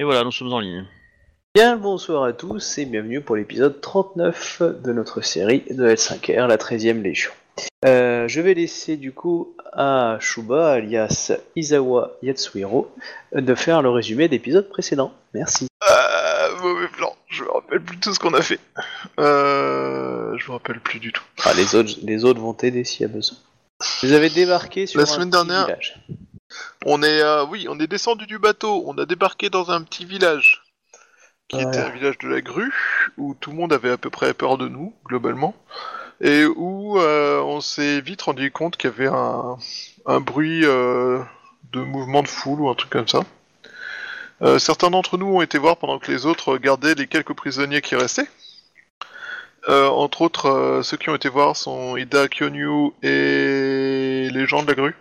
Et voilà, nous sommes en ligne. Bien, bonsoir à tous et bienvenue pour l'épisode 39 de notre série de L5R, la 13e Légion. Euh, je vais laisser du coup à Shuba, alias Izawa Yatsuhiro, de faire le résumé d'épisode précédent. Merci. Euh, mauvais plan. Je me rappelle plus tout ce qu'on a fait. Euh, je me rappelle plus du tout. Ah, les autres, les autres vont t'aider s'il y a besoin. Vous avez débarqué sur La un semaine petit dernière- village. On est, euh, oui, on est descendu du bateau. On a débarqué dans un petit village qui était un village de la grue où tout le monde avait à peu près peur de nous globalement et où euh, on s'est vite rendu compte qu'il y avait un, un bruit euh, de mouvement de foule ou un truc comme ça. Euh, certains d'entre nous ont été voir pendant que les autres gardaient les quelques prisonniers qui restaient. Euh, entre autres, euh, ceux qui ont été voir sont Ida Kyonyu et les gens de la grue.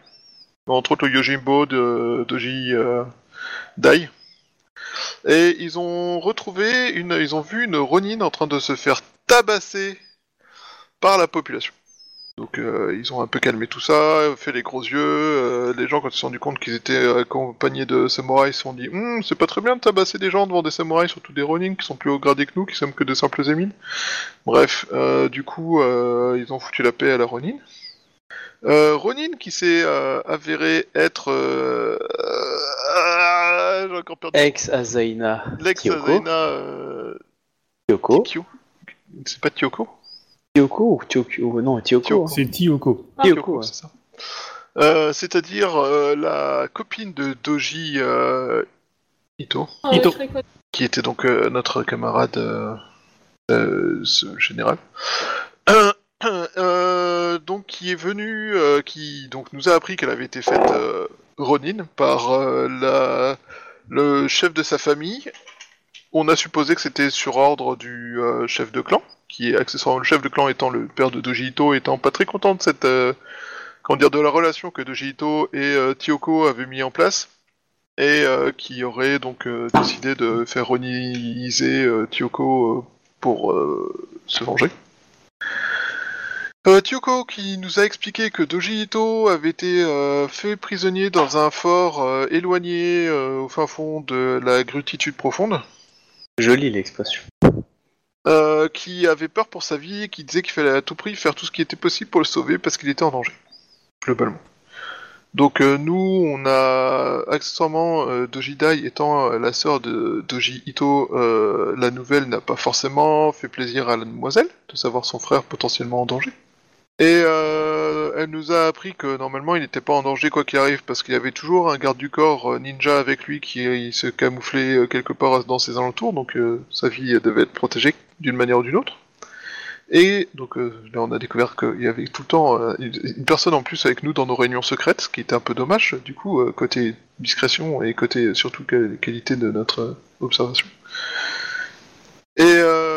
Entre autres le Yojimbo de Doji euh, Dai. Et ils ont retrouvé une, ils ont vu une Ronin en train de se faire tabasser par la population. Donc euh, ils ont un peu calmé tout ça, fait les gros yeux. euh, les gens quand ils se sont rendus compte qu'ils étaient accompagnés de samouraïs, se sont dit Hum, c'est pas très bien de tabasser des gens devant des samouraïs, surtout des Ronin qui sont plus haut gradés que nous, qui sommes que des simples émines. Bref, du coup ils ont foutu la paix à la Ronin. Euh, Ronin qui s'est euh, avéré être euh, euh, j'ai encore perdu Ex Azaina l'ex Kyoko. Azaina euh, Kyoko. Kyo. C'est pas Kyoko Kyoko ou Kyoko Non, Kyoko. Kyoko. hein. C'est. Kyoko, ouais. c'est ça. Euh, C'est-à-dire euh, la copine de Doji euh, Ito, Ah Ito. qui était donc euh, notre camarade euh, euh, ce général. Euh, donc qui est venu, euh, qui donc nous a appris qu'elle avait été faite euh, Ronin par euh, le chef de sa famille. On a supposé que c'était sur ordre du chef de clan, qui est accessoirement le chef de clan étant le père de Doji Ito, étant pas très content de cette comment dire de la relation que Doji Ito et Tiyoko avaient mis en place et qui aurait donc décidé de faire roniser Tiyoko pour se venger. Euh, Tiyoko qui nous a expliqué que Doji Ito avait été euh, fait prisonnier dans un fort euh, éloigné euh, au fin fond de la grutitude profonde, Jolie l'expression. qui avait peur pour sa vie et qui disait qu'il fallait à tout prix faire tout ce qui était possible pour le sauver parce qu'il était en danger, globalement. Donc nous, on a accessoirement Doji Dai étant la sœur de Doji Ito, la nouvelle n'a pas forcément fait plaisir à la demoiselle de savoir son frère potentiellement en danger. Et euh, elle nous a appris que normalement il n'était pas en danger quoi qu'il arrive parce qu'il y avait toujours un garde du corps euh, ninja avec lui qui euh, se camouflait euh, quelque part dans ses alentours, donc sa vie devait être protégée d'une manière ou d'une autre. Et donc euh, là on a découvert qu'il y avait tout le temps une, personne en plus avec nous dans nos réunions secrètes, ce qui était un peu dommage du coup côté discrétion et côté surtout quali- qualité de notre observation. Et euh,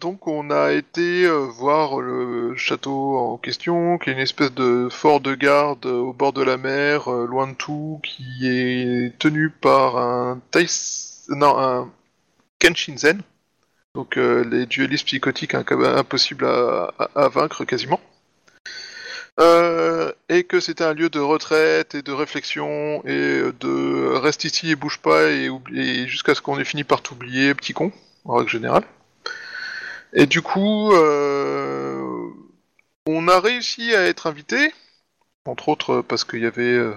donc on a été euh, voir le château en question, qui est une espèce de fort de garde euh, au bord de la mer, euh, loin de tout, qui est tenu par un Tais... non un Kenshinzen. Donc les duellistes psychotiques impossibles à, vaincre quasiment. Et que c'était un lieu de retraite et de réflexion et de reste ici et bouge pas et, et jusqu'à ce qu'on ait fini par t'oublier, petit con, en règle générale. Et du coup, euh, on a réussi à être invité, entre autres parce qu'il y avait euh,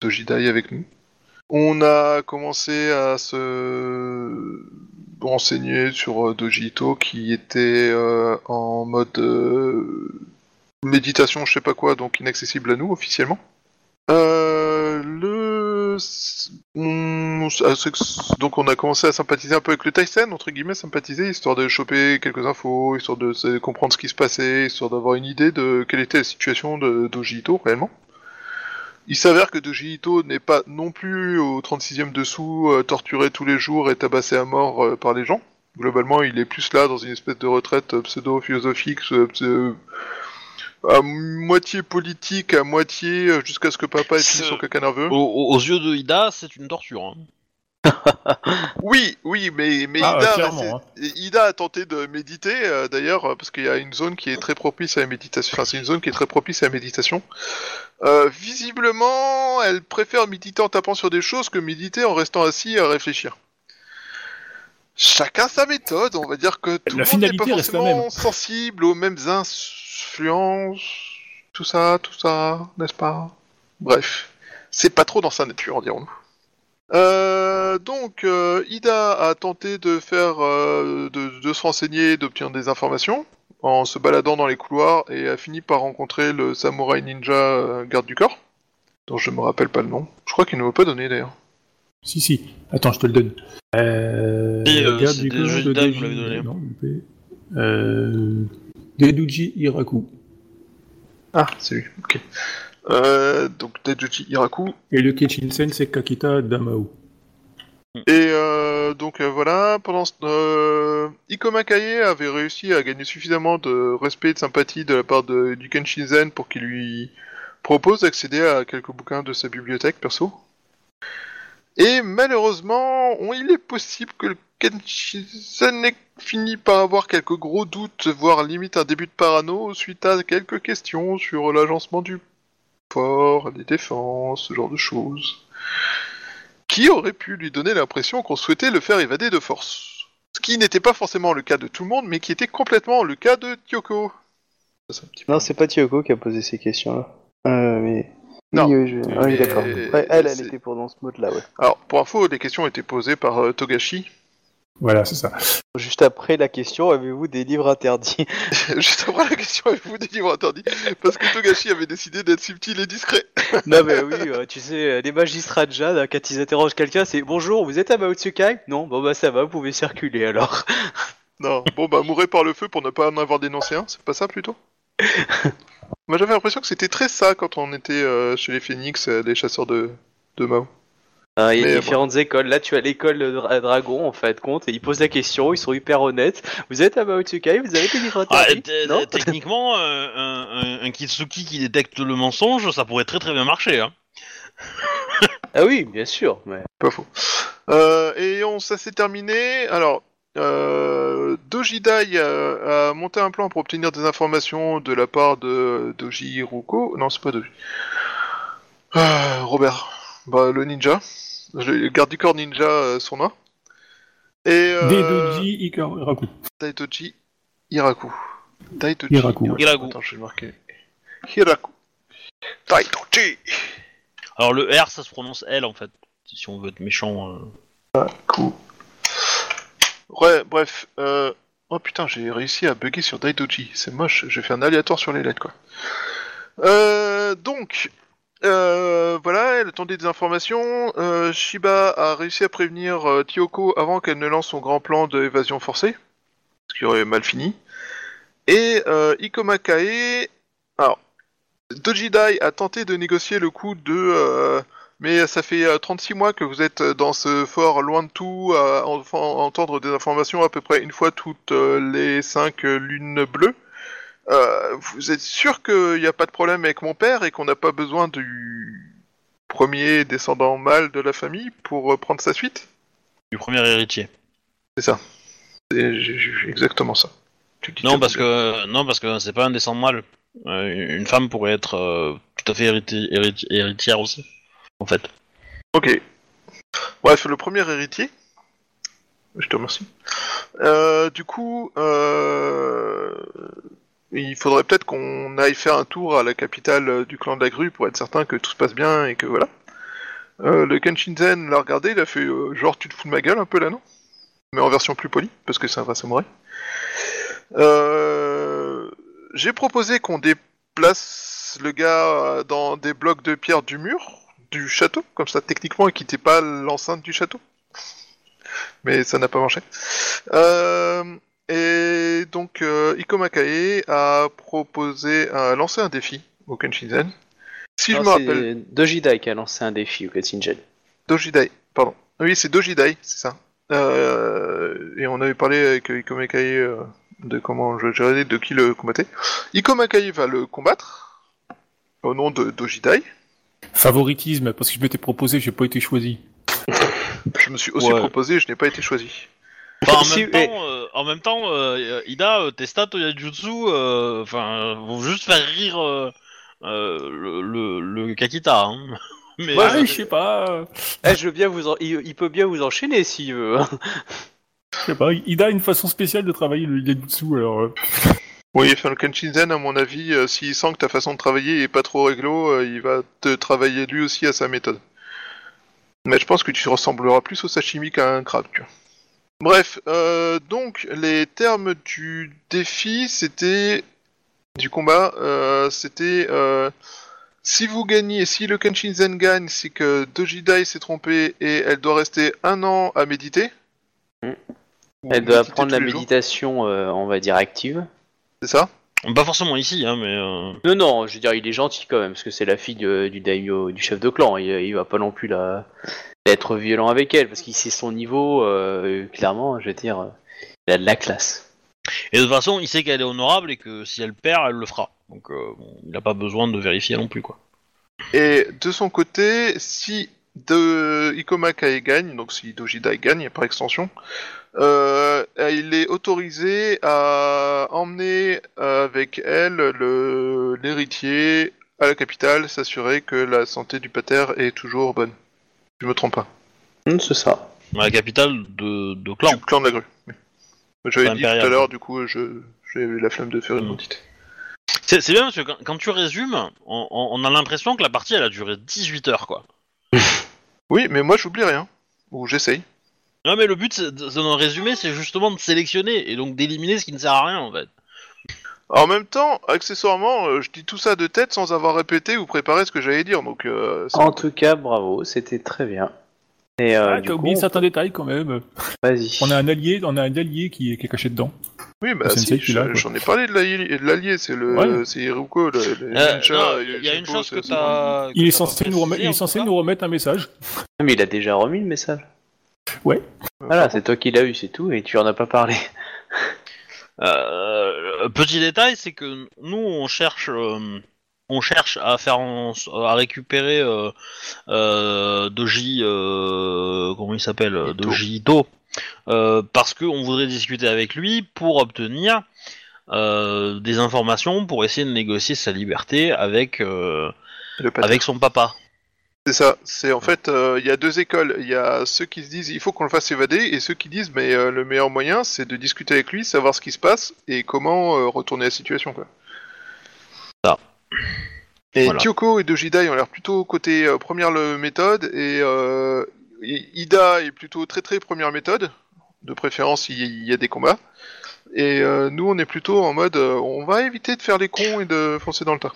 Doji Dai avec nous. On a commencé à se renseigner sur euh, Doji Ito qui était euh, en mode méditation, je sais pas quoi, donc inaccessible à nous officiellement. Le... Donc on a commencé à sympathiser un peu avec le Tyson, entre guillemets, sympathiser, histoire de choper quelques infos, histoire de comprendre ce qui se passait, histoire d'avoir une idée de quelle était la situation de Doji Ito réellement. Il s'avère que Doji Ito n'est pas non plus au 36e dessous, euh, torturé tous les jours et tabassé à mort euh, par les gens. Globalement, il est plus là dans une espèce de retraite euh, pseudo-philosophique, pseudo- à moitié politique, à moitié jusqu'à ce que papa ait fini son caca nerveux. Aux, aux- aux yeux de Ida, c'est une torture. hein. Oui, oui, mais, mais Ah, Ida, clairement, c'est- Ida a tenté de méditer, euh, d'ailleurs, euh, parce qu'il y a une zone qui est très propice à la méditation. Enfin, c'est une zone qui est très propice à la méditation. Euh, visiblement, elle préfère méditer en tapant sur des choses que méditer en restant assis à réfléchir. Chacun sa méthode, on va dire que tout le monde n'est pas finalité reste la forcément sensible aux mêmes influences, tout ça, tout ça, n'est-ce pas? Bref, c'est pas trop dans sa nature, dirons-nous. Euh, donc, euh, Ida a tenté de faire, euh, de, de se renseigner, d'obtenir des informations en se baladant dans les couloirs et a fini par rencontrer le samouraï ninja euh, garde du corps, dont je me rappelle pas le nom. Je crois qu'il ne m'a pas donné d'ailleurs. Si, si. Attends, je te le donne. Euh... Et, euh, garde c'est du des corps jeux de vous l'avez donné. Non. Euh... Deduji Hiraku. Ah, c'est lui, ok. Euh, donc, Daijouchi Hiraku, Et le Kenshin-sen, c'est Kakita Damao. Et euh, donc euh, voilà, pendant ce euh, Ikoma Kaie avait réussi à gagner suffisamment de respect et de sympathie de la part de, du Kenshinzen pour qu'il lui propose d'accéder à quelques bouquins de sa bibliothèque perso. Et malheureusement, on- il est possible que le Kenshinzen ait fini par avoir quelques gros doutes, voire limite un début de parano, suite à quelques questions sur l'agencement du des défenses, ce genre de choses qui aurait pu lui donner l'impression qu'on souhaitait le faire évader de force? Ce qui n'était pas forcément le cas de tout le monde, mais qui était complètement le cas de. Ça, peu- Non, c'est pas Tiyoko qui a posé ces questions-là. Euh, mais. Non. Oui, oui, je- ah oui, d'accord. Ouais, elle, elle était pour dans ce mode-là, ouais. Alors, pour info, les questions étaient posées par euh, Togashi. Voilà, c'est ça. Juste après la question, avez-vous des livres interdits Juste après la question, avez-vous des livres interdits Parce que Togashi avait décidé d'être subtil et discret. Non, mais oui, euh, tu sais, euh, les magistrats de Jade, euh, quand ils interrogent quelqu'un, c'est Bonjour, vous êtes à Maotsukai? Non, bon bah ça va, vous pouvez circuler alors. Non, bon bah mourir par le feu pour ne pas en avoir dénoncé un, c'est pas ça plutôt? Moi j'avais l'impression que c'était très ça quand on était euh, chez les Phoenix, euh, les chasseurs de, de Mao. Ah, il y a bon. différentes écoles. Là, tu as l'école Dra- Dragon, en fait, compte, et ils posent la question, ils sont hyper honnêtes. Vous êtes à Maotsukai, vous avez des livres Ah, Non techniquement, euh, un, un, Kitsuki qui détecte le mensonge, ça pourrait très très bien marcher. Hein. Ah oui, bien sûr. Mais... Pas faux. Euh, et on, ça s'est terminé. Alors, euh, Doji Dai a, a monté un plan pour obtenir des informations de la part de Doji Hiruko. Non, c'est pas Doji. Ah, Robert. Bah, le ninja. Le garde du corps ninja, euh, son nom. Et. Euh, Deduji Hiraku. Daidoji Hiraku. Daidoji Hiraku, ouais. Hiraku. Attends, je vais le marquer. Hiraku. Daidoji Alors le R, ça se prononce L en fait, si on veut être méchant. euh. Cool. Ouais, bref. Euh... Oh putain, j'ai réussi à bugger sur Daidoji. C'est moche, j'ai fait un aléatoire sur les lettres, quoi. Euh, donc, euh, voilà, elle attendait des informations. Euh, Shiba a réussi à prévenir euh, Kyoko avant qu'elle ne lance son grand plan d'évasion forcée, ce qui aurait mal fini. Et euh, Ikoma Kae... Alors, Dojidai a tenté de négocier le coup de... mais ça fait euh, 36 mois que vous êtes dans ce fort loin de tout, à en- entendre des informations à peu près une fois toutes les 5 lunes bleues. Euh, vous êtes sûr qu'il n'y a pas de problème avec mon père et qu'on n'a pas besoin du premier descendant mâle de la famille pour euh, prendre sa suite? Du premier héritier. C'est ça. C'est exactement ça. Tu dis Non parce que non parce que c'est pas un descendant mâle. Euh, une femme pourrait être tout à fait hériti- hériti- héritière aussi. En fait. Ok. Bref, le premier héritier. Je te remercie. Euh, du coup, euh, il faudrait peut-être qu'on aille faire un tour à la capitale euh, du clan de la grue pour être certain que tout se passe bien et que voilà. Euh, le Kenshinzen l'a regardé, il a fait euh, genre tu te fous de ma gueule un peu là, non? Mais en version plus polie, parce que c'est un vrai samouraï. Euh, J'ai proposé qu'on déplace le gars dans des blocs de pierre du mur du château, comme ça techniquement il quittait pas l'enceinte du château. Mais ça n'a pas marché. Et donc euh, Ikoma Kae a proposé, a lancé un défi au Kenshinzen. Si je Non, me c'est rappelle, Dojidai qui a lancé un défi au Kensingen. Dojidai, pardon. Oui, c'est Dojidai, c'est ça. Euh, et on avait parlé avec Ikoma Kae euh, de comment je gérais, de qui le combattait. Ikoma Kae va le combattre au nom de Dojidai. Favoritisme, parce que je m'étais proposé, j'ai pas été choisi. Je me suis aussi Ouais. proposé, je n'ai pas été choisi. Enfin, en, Si, même mais- temps, euh, en même temps, euh, Ida, euh, tes stats au Yajutsu, enfin, vont juste faire rire euh, euh, le, le, le Kakita. Hein. Mais, Ouais, euh, je sais pas. Eh, je veux bien vous en- il, il peut bien vous enchaîner s'il veut. hein. sais pas, Ida a une façon spéciale de travailler le Genjutsu, alors... euh, Oui, enfin, le Kenshinzen, à mon avis, euh, s'il sent que ta façon de travailler est pas trop réglo, euh, il va te travailler lui aussi à sa méthode. Mais je pense que tu ressembleras plus au sashimi qu'à un crabe, tu vois. Bref, euh, donc, les termes du défi, c'était... Du combat, euh, c'était... euh, si vous gagnez, si le Kenshinzen gagne, c'est que Dojidai s'est trompée et elle doit rester un an à méditer. Mm. Elle doit méditer apprendre tous la jours, méditation, on va dire, active. C'est ça Pas forcément ici, hein, mais. euh, Non, non, je veux dire, il est gentil quand même, parce que c'est la fille de- du daimyo, du chef de clan. Il, il va pas non plus la... être violent avec elle, parce qu'il sait son niveau, euh, clairement, je veux dire, euh, il a de la classe. Et de toute façon, il sait qu'elle est honorable et que si elle perd, elle le fera. Donc, euh, bon, il n'a pas besoin de vérifier non plus, quoi. Et de son côté, si de Ikoma Kae gagne, donc si Dojidai gagne par extension, euh, il est autorisé à emmener euh, avec elle le l'héritier à la capitale, s'assurer que la santé du pater est toujours bonne. Je me trompe pas. Hum, c'est ça. La capitale de, de clan. Du clan de la grue. oui. J'avais dit tout à l'heure, du coup, je j'ai eu la flemme de faire une Mm. maudite. C'est c'est bien parce que quand, quand tu résumes, on, on- on a l'impression que la partie elle a duré 18 heures, quoi. Oui, mais moi j'oublie rien. Ou j'essaye. Non, mais le but de résumer, c'est justement de sélectionner et donc d'éliminer ce qui ne sert à rien en fait. En même temps, accessoirement, euh, je dis tout ça de tête sans avoir répété ou préparé ce que j'allais dire, donc euh, En tout cas, bravo, c'était très bien. Et euh, Ah, t'as coup, oublié on- certains détails quand même. vas-y. On a un allié, on a un allié qui est, qui est caché dedans. Oui, bah C'est si, j'en ai parlé de l'allié, de l'allié, c'est le, Ouais. c'est Hiruko, le, le Euh, ninja, non, il y a une Jimbo, chose que t'as. Il est censé, nous remettre, il est précisé, en censé tout nous remettre un message. Ah, Mais il a déjà remis le message. Ouais. Voilà, c'est toi qui l'as eu, c'est tout, et tu en as pas parlé. Euh, petit détail, c'est que nous on cherche, euh, on cherche à faire, en- à récupérer euh, euh, Doji, euh, comment il s'appelle, Ito. Doji Ito, euh, parce que on voudrait discuter avec lui pour obtenir euh, des informations pour essayer de négocier sa liberté avec euh, avec son papa. C'est ça, c'est en fait, euh, il y a deux écoles. Il y a ceux qui se disent il faut qu'on le fasse évader, et ceux qui disent mais euh, le meilleur moyen c'est de discuter avec lui, savoir ce qui se passe et comment euh, retourner la situation. Quoi. Ça. Et Voilà. Kyoko et Dojidai ont l'air plutôt côté euh, première le- méthode, et euh, Ida est plutôt très très première méthode, de préférence il y, il y a des combats. Et euh, nous on est plutôt en mode on va éviter de faire les cons et de foncer dans le tas.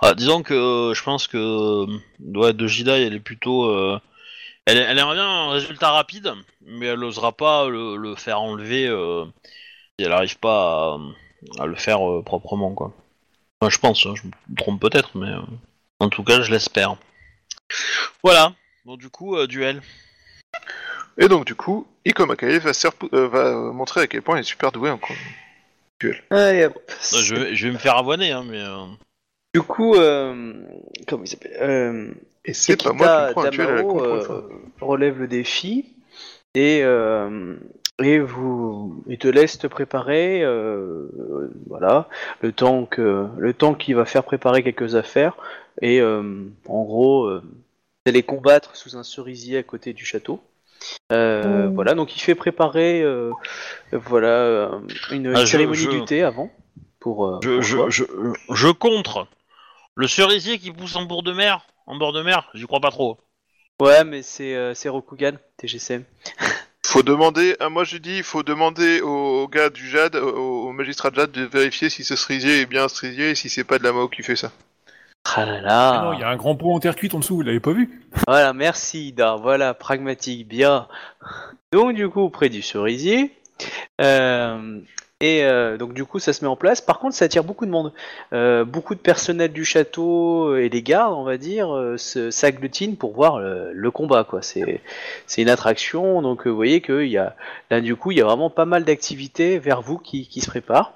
Ah, disons que je pense que ouais, de Jidai, elle est plutôt. elle, elle aimerait bien un résultat rapide, mais elle n'osera pas le, le faire enlever si elle n'arrive pas à, à le faire proprement, quoi. Enfin, je pense, hein, je me trompe peut-être, mais euh, en tout cas, je l'espère. Voilà. Bon, du coup, euh, duel. Et donc du coup, Ikoma Kae va, se repou- euh, va montrer à quel point il est super doué en con- Allez, hop. Euh, je, vais, je vais me faire avoiner, hein, mais. euh, Du coup, euh, comment il s'appelle euh, Et c'est pas moi qui me prends un duel à la Damao, con pour une euh, fois. relève le défi et euh, et vous il te laisse te préparer euh, euh, voilà le temps que le temps qu'il va faire préparer quelques affaires et euh, en gros euh, vous allez combattre sous un cerisier à côté du château Euh, voilà donc il fait préparer euh, voilà euh, une, Ah, cérémonie je- du thé avant pour, euh, je, pour je, toi. je, je contre. Le cerisier qui pousse en bord de mer, en bord de mer, j'y crois pas trop. ouais mais c'est euh, c'est Rokugan TGCM Faut demander, ah, moi j'ai dit, il faut demander au, au gars du Jade, au, au magistrat de Jade, de vérifier si ce cerisier est bien un cerisier et si c'est pas de la Mao qui fait ça. Ah là Ah là. non, il y a un grand pot en terre cuite en dessous, vous l'avez pas vu Voilà, merci Ida. Voilà, pragmatique, bien. Donc du coup, près du cerisier. Euh, et euh, donc du coup, ça se met en place. Par contre, ça attire beaucoup de monde. Euh, beaucoup de personnel du château et les gardes, on va dire, euh, s'agglutinent pour voir le, le combat. quoi. C'est une attraction. Donc euh, vous voyez qu'il y a là du coup, il y a vraiment pas mal d'activités vers vous qui, qui se préparent.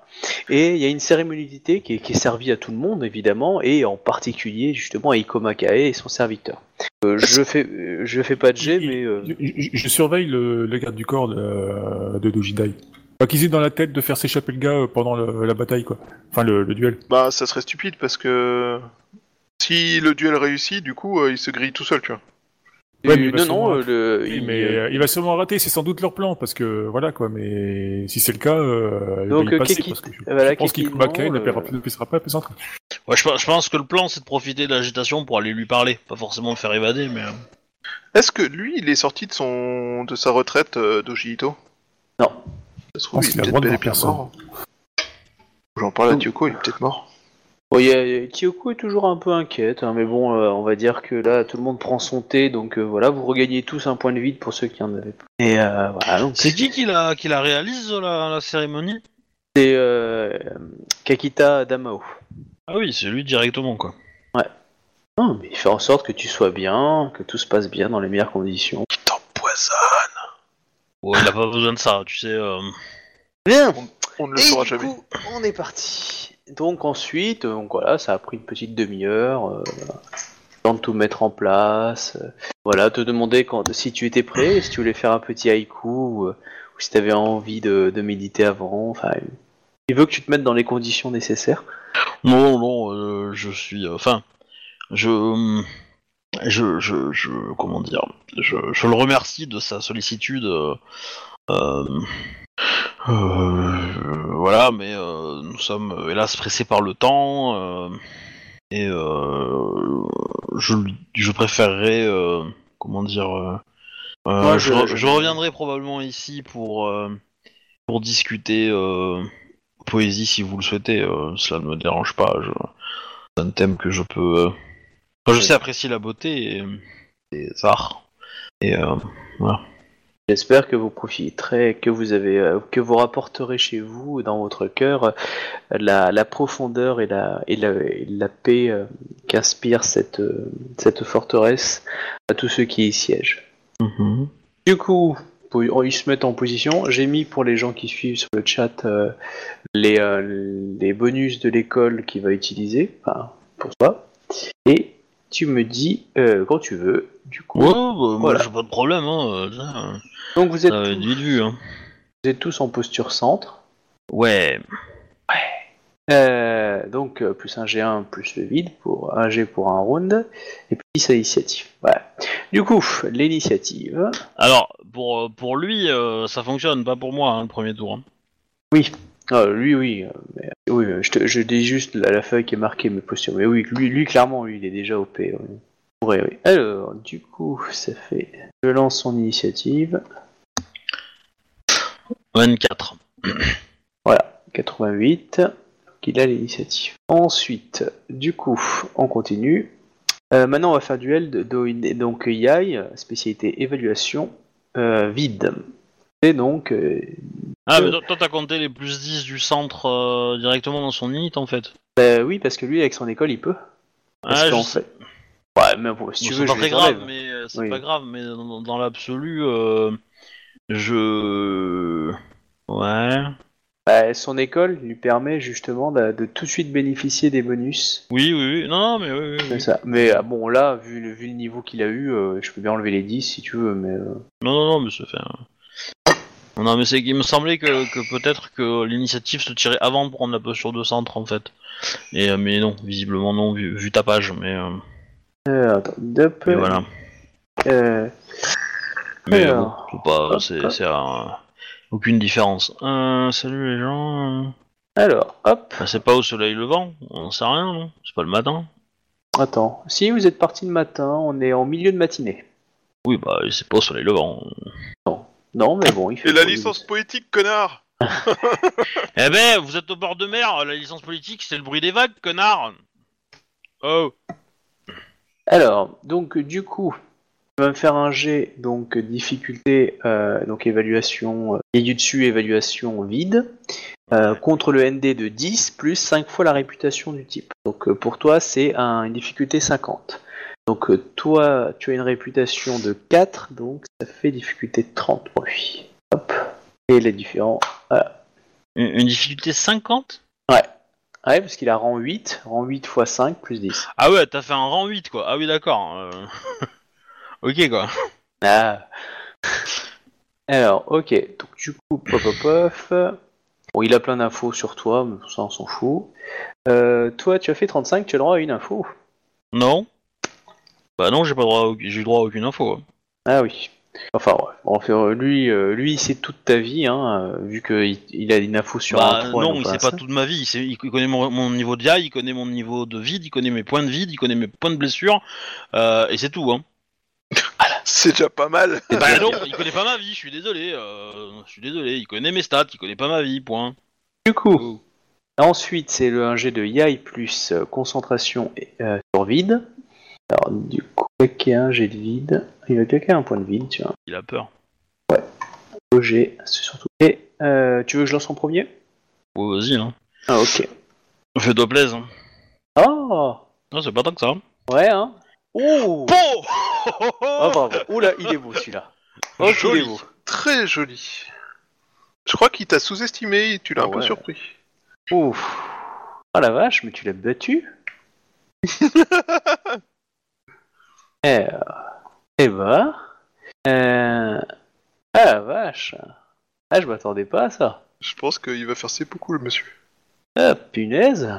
Et il y a une cérémonie qui est, qui est servie à tout le monde, évidemment, et en particulier justement à Ikoma Kae et son serviteur. Euh, je fais euh, je fais pas de jet, mais euh, je, je- je surveille le, le garde du corps de, de Dojidai. Pas qu'ils aient dans la tête de faire s'échapper le gars euh, pendant le- la bataille, quoi. Enfin, le, le duel. Bah, ça serait stupide parce que si le duel réussit, du coup, euh, il se grille tout seul, tu vois. Ouais, mais il va non, non, le, Oui, il- mais euh, euh, il va sûrement rater, c'est sans doute leur plan, parce que voilà quoi, mais si c'est le cas, euh, il Donc, va y passer, parce que je, voilà, je pense qu'il il n'appellera euh, plus, ne puissera pas plus. Ouais, je, pense- je pense que le plan c'est de profiter de l'agitation pour aller lui parler, pas forcément le faire évader, mais. Est-ce que lui, il est sorti de son de sa retraite euh, d'Ojito? Non. Ça se trouve, il est peut-être personne. mort. J'en parle à Tyoko, il est peut-être mort. Bon, y a- Kyoko est toujours un peu inquiète, hein, mais bon, euh, on va dire que là, tout le monde prend son thé, donc euh, voilà, vous regagnez tous un point de vide pour ceux qui en avaient pas. Et euh, voilà, donc C'est qui qui la, qui la réalise la, la cérémonie? C'est euh, Kakita Damao. Ah oui, c'est lui directement quoi. Non, mais il fait en sorte que tu sois bien, que tout se passe bien dans les meilleures conditions. Qui t'empoisonne Ouais, il a pas besoin de ça, tu sais. euh, Bien On ne le Et saura du jamais. coup, on est parti. Donc ensuite, euh, donc voilà, ça a pris une petite demi-heure. Euh, temps de tout mettre en place. euh, voilà, te demander quand, si tu étais prêt, si tu voulais faire un petit haïku, ou, euh, ou si tu avais envie de, de méditer avant. Enfin, il veut que tu te mettes dans les conditions nécessaires. Non, non, euh, je suis. Enfin, je, je, je, je, comment dire, je, je le remercie de sa sollicitude. euh, euh, euh, voilà, mais nous sommes hélas pressés par le temps et je, je préférerais, comment dire, je, je- re- je- je reviendrai probablement ici pour pour discuter poésie si vous le souhaitez. cela ne me dérange pas. C'est un thème que je peux. Je sais apprécier la beauté les arts. Et euh, J'espère que vous profiterez, que vous avez, euh, que vous rapporterez chez vous, dans votre cœur, euh, la, la profondeur et la, et la, et la paix euh, qu'inspire cette, cette forteresse à tous ceux qui y siègent. mhm. Du coup, pour- ils se mettent en position. J'ai mis pour les gens qui suivent sur le chat euh, les, euh, les bonus de l'école qu'il va utiliser, enfin, pour toi. Et tu me dis euh, quand tu veux. Du coup, Ouais, bah, moi Voilà. j'ai pas de problème. Hein, euh, ça, donc vous êtes, ça tous. Hein. vous êtes tous en posture centre. Ouais. Euh, donc euh, plus un G1 plus le vide pour un G pour un round et puis sa initiative. Voilà. Du coup, l'initiative. Alors pour euh, pour lui, euh, ça fonctionne, pas pour moi hein, le premier tour. hein. Ah, lui, oui. euh, mais- oui, euh, je, te- je dis juste la, la feuille qui est marquée mes postures. Mais oui, lui, lui clairement, lui, il est déjà OP. Oui. Ouais, oui. Alors, du coup, ça fait. Je lance son initiative. 24. Voilà, 88. Il a l'initiative. Ensuite, du coup, on continue. Euh, maintenant, on va faire duel de, de- donc Yai, spécialité évaluation euh, vide. Et donc, euh, Ah, Euh. mais toi, toi, t'as compté les plus 10 du centre euh, directement dans son unit en fait. bah oui, parce que lui, avec son école, il peut. Parce Ah, qu'en je sais. fait. Ouais, mais bon, si Bon, tu c'est veux, pas je très les grave, enlève. mais euh, c'est Oui. pas grave, mais dans, dans l'absolu, euh, je. Ouais. Bah, son école lui permet justement de, de tout de suite bénéficier des bonus. Oui, oui, oui. Non, non, mais oui, oui, oui. C'est ça. Mais ah, bon, là, vu le, vu le niveau qu'il a eu, euh, je peux bien enlever les 10 si tu veux, mais. euh, Non, non, non, mais c'est fait. hein. Non, mais c'est qu'il me semblait que, que peut-être que l'initiative se tirait avant de prendre la posture de centre en fait. Et, euh, mais non, visiblement non, vu, vu ta page, mais, euh, euh, attends, Dup, mais voilà. euh, Mais Alors, bon, c'est pas, c'est, euh, aucune différence. Euh, salut les gens. alors, hop. Bah, c'est pas au soleil levant, on sait rien, non? C'est pas le matin Attends, si vous êtes parti le matin, on est en milieu de matinée. Oui, bah c'est pas au soleil levant. Non, mais bon, il fait. Et la licence poétique, connard Eh ben, vous êtes au bord de mer, la licence politique, c'est le bruit des vagues, connard Oh Alors, donc du coup, on va me faire un G, donc difficulté, euh, donc évaluation, euh, et du dessus évaluation vide, euh, contre le ND de 10 plus 5 fois la réputation du type. Donc euh, pour toi, c'est un- une difficulté 50. Donc euh, toi, tu as une réputation de 4, donc ça fait difficulté 30 pour lui. Hop. Et les différents. une, une difficulté 50 Ouais, parce qu'il a rang 8, rang 8 x 5 plus 10. Ah ouais, t'as fait un rang 8 quoi. Ah oui, d'accord. euh. ok quoi. Ah. Alors, ok. Donc du coup, pop pop pop. Bon, il a plein d'infos sur toi, mais ça on s'en fout. Euh, toi, tu as fait 35, tu as le droit à une info? Non Bah non, j'ai pas droit à, j'ai droit à aucune info. hein. Ah oui. Enfin, ouais. Euh, lui, euh, lui, il sait toute ta vie, hein, euh, vu qu'il il a une info sur Bah, un 3 non, il sait pas toute ma vie. Il, sait- il connaît mon, mon niveau de vie, il connaît mon niveau de vide, il connaît mes points de vide, il connaît mes points de blessure, euh, et c'est tout. Hein. C'est déjà pas mal. Bah non, il connaît pas ma vie. Je suis désolé. euh, je suis désolé. Il connaît mes stats, il connaît pas ma vie. Point. Du coup, ensuite, c'est le 1G de Yai plus concentration et, euh, sur vide. Alors, du coup, claquer un G de vide. Il va claquer un point de vide, tu vois. Il a peur. G, c'est surtout. Et euh, tu veux que je lance en premier? Ouais, vas-y. Hein. Ah, ok. Fais-toi plaisir. Oh Non, c'est pas tant que ça. Ouais, hein Oh Bon Oh, bravo. Oula, il est beau celui-là. Oh, Joli. est beau. Très joli. Je crois qu'il t'a sous-estimé et tu l'as Ah un peu ouais. surpris. Ouf. Oh la vache, mais tu l'as battu Eh, eh bah. Euh... Ah la vache. Ah, je m'attendais pas à ça. Je pense qu'il va faire ses beaucoup le monsieur. Ah, punaise.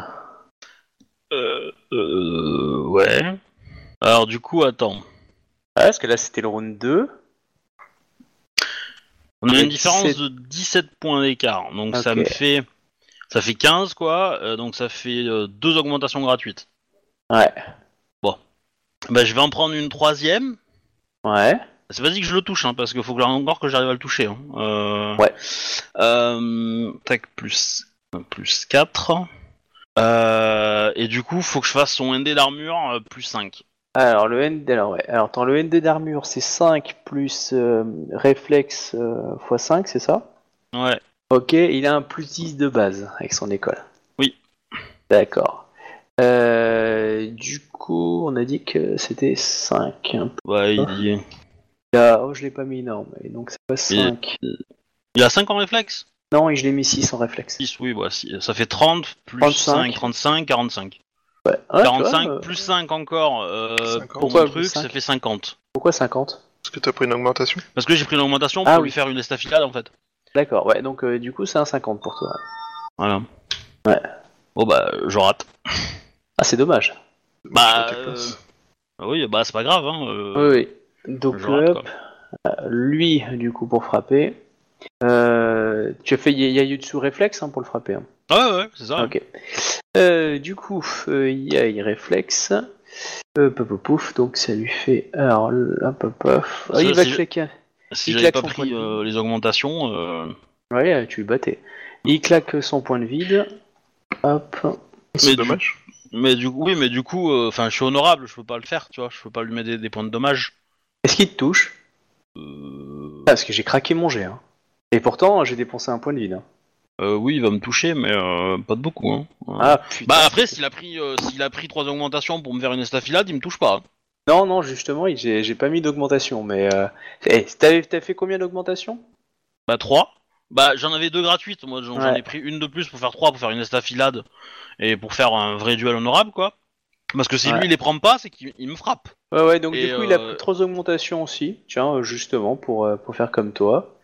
euh, euh, ouais. Alors du coup, attends. Ah, parce que là, c'était le round 2. On a une différence 17. de 17 points d'écart. Donc ça me fait ça fait 15 quoi. euh, donc ça fait euh, deux augmentations gratuites. Ouais. Bah je vais en prendre une troisième. Ouais. C'est pas dit que je le touche, hein, parce qu'il faut que encore que j'arrive à le toucher. Hein. Euh, Ouais. Euh, tac, plus, plus 4. Euh, et du coup, faut que je fasse son ND d'armure euh, plus 5. Alors, le ND, alors, ouais. Alors, attends, le ND d'armure, c'est 5 plus euh, réflexe x 5, c'est ça? Ouais. Ok, il a un plus 10 de base avec son école. Oui. D'accord. Euh, du coup, on a dit que c'était 5. hein. Ouais, il, Il a- Oh, je l'ai pas mis énorme. Et donc, c'est pas 5. il a 5 en réflexe? Non, et je l'ai mis 6 en réflexe. 6, oui, bah, si- ça fait 30 plus 35. 5, 35, 45. Ouais. Ah, tu vois, 45 euh, plus 5 encore euh, 50. pour Pourquoi mon truc, ça 5? fait 50. Pourquoi 50 Parce que t'as pris une augmentation? Parce que j'ai pris une augmentation pour Ah lui oui. faire une estafilade en fait. D'accord, ouais, donc euh, du coup, c'est un 50 pour toi. Voilà. Ouais. Bon bah, je rate. Ah, c'est dommage. Bah, Je fais tes places. Ah Oui, bah c'est pas grave. Hein, euh, Oui, oui. Donc, euh, lui, du coup, pour frapper. Euh, tu as fait Yayutsu réflexe hein, pour le frapper. hein. Ah ouais, ouais, c'est ça. Ok. Euh, du coup, euh, Yai réflexe. Euh, pouf, pouf, pouf, donc ça lui fait. Alors, là, pop, pop. Ah, il va si claquer. Si Il j'avais claque pas son point pris de euh, les augmentations, euh, Ouais, tu le battais. Il claque son point de vide. Hop. C'est dommage. Mais du coup, oui, mais du coup, euh, enfin, je suis honorable, je peux pas le faire, tu vois, je peux pas lui mettre des, des points de dommage. Est-ce qu'il te touche? Euh, Ah, Parce que j'ai craqué mon jet. Hein. Et pourtant, j'ai dépensé un point de vide. hein. euh, oui, il va me toucher, mais euh, pas de beaucoup. Hein. Ah putain. bah après, s'il a pris, euh, s'il a pris trois augmentations pour me faire une estafilade, il me touche pas. hein. Non, non, justement, j'ai pas mis d'augmentation. Mais. Euh... eh, T'as fait combien d'augmentation Bah 3 Bah j'en avais deux gratuites, moi j'en Ouais. ai pris une de plus pour faire trois, pour faire une estafilade et pour faire un vrai duel honorable quoi. Parce que si Ouais. lui il les prend pas, c'est qu'il il me frappe. Ouais, ouais, donc Et, du coup, il a euh, pris trois augmentations aussi. Tiens, euh, justement, pour, euh, pour faire comme toi.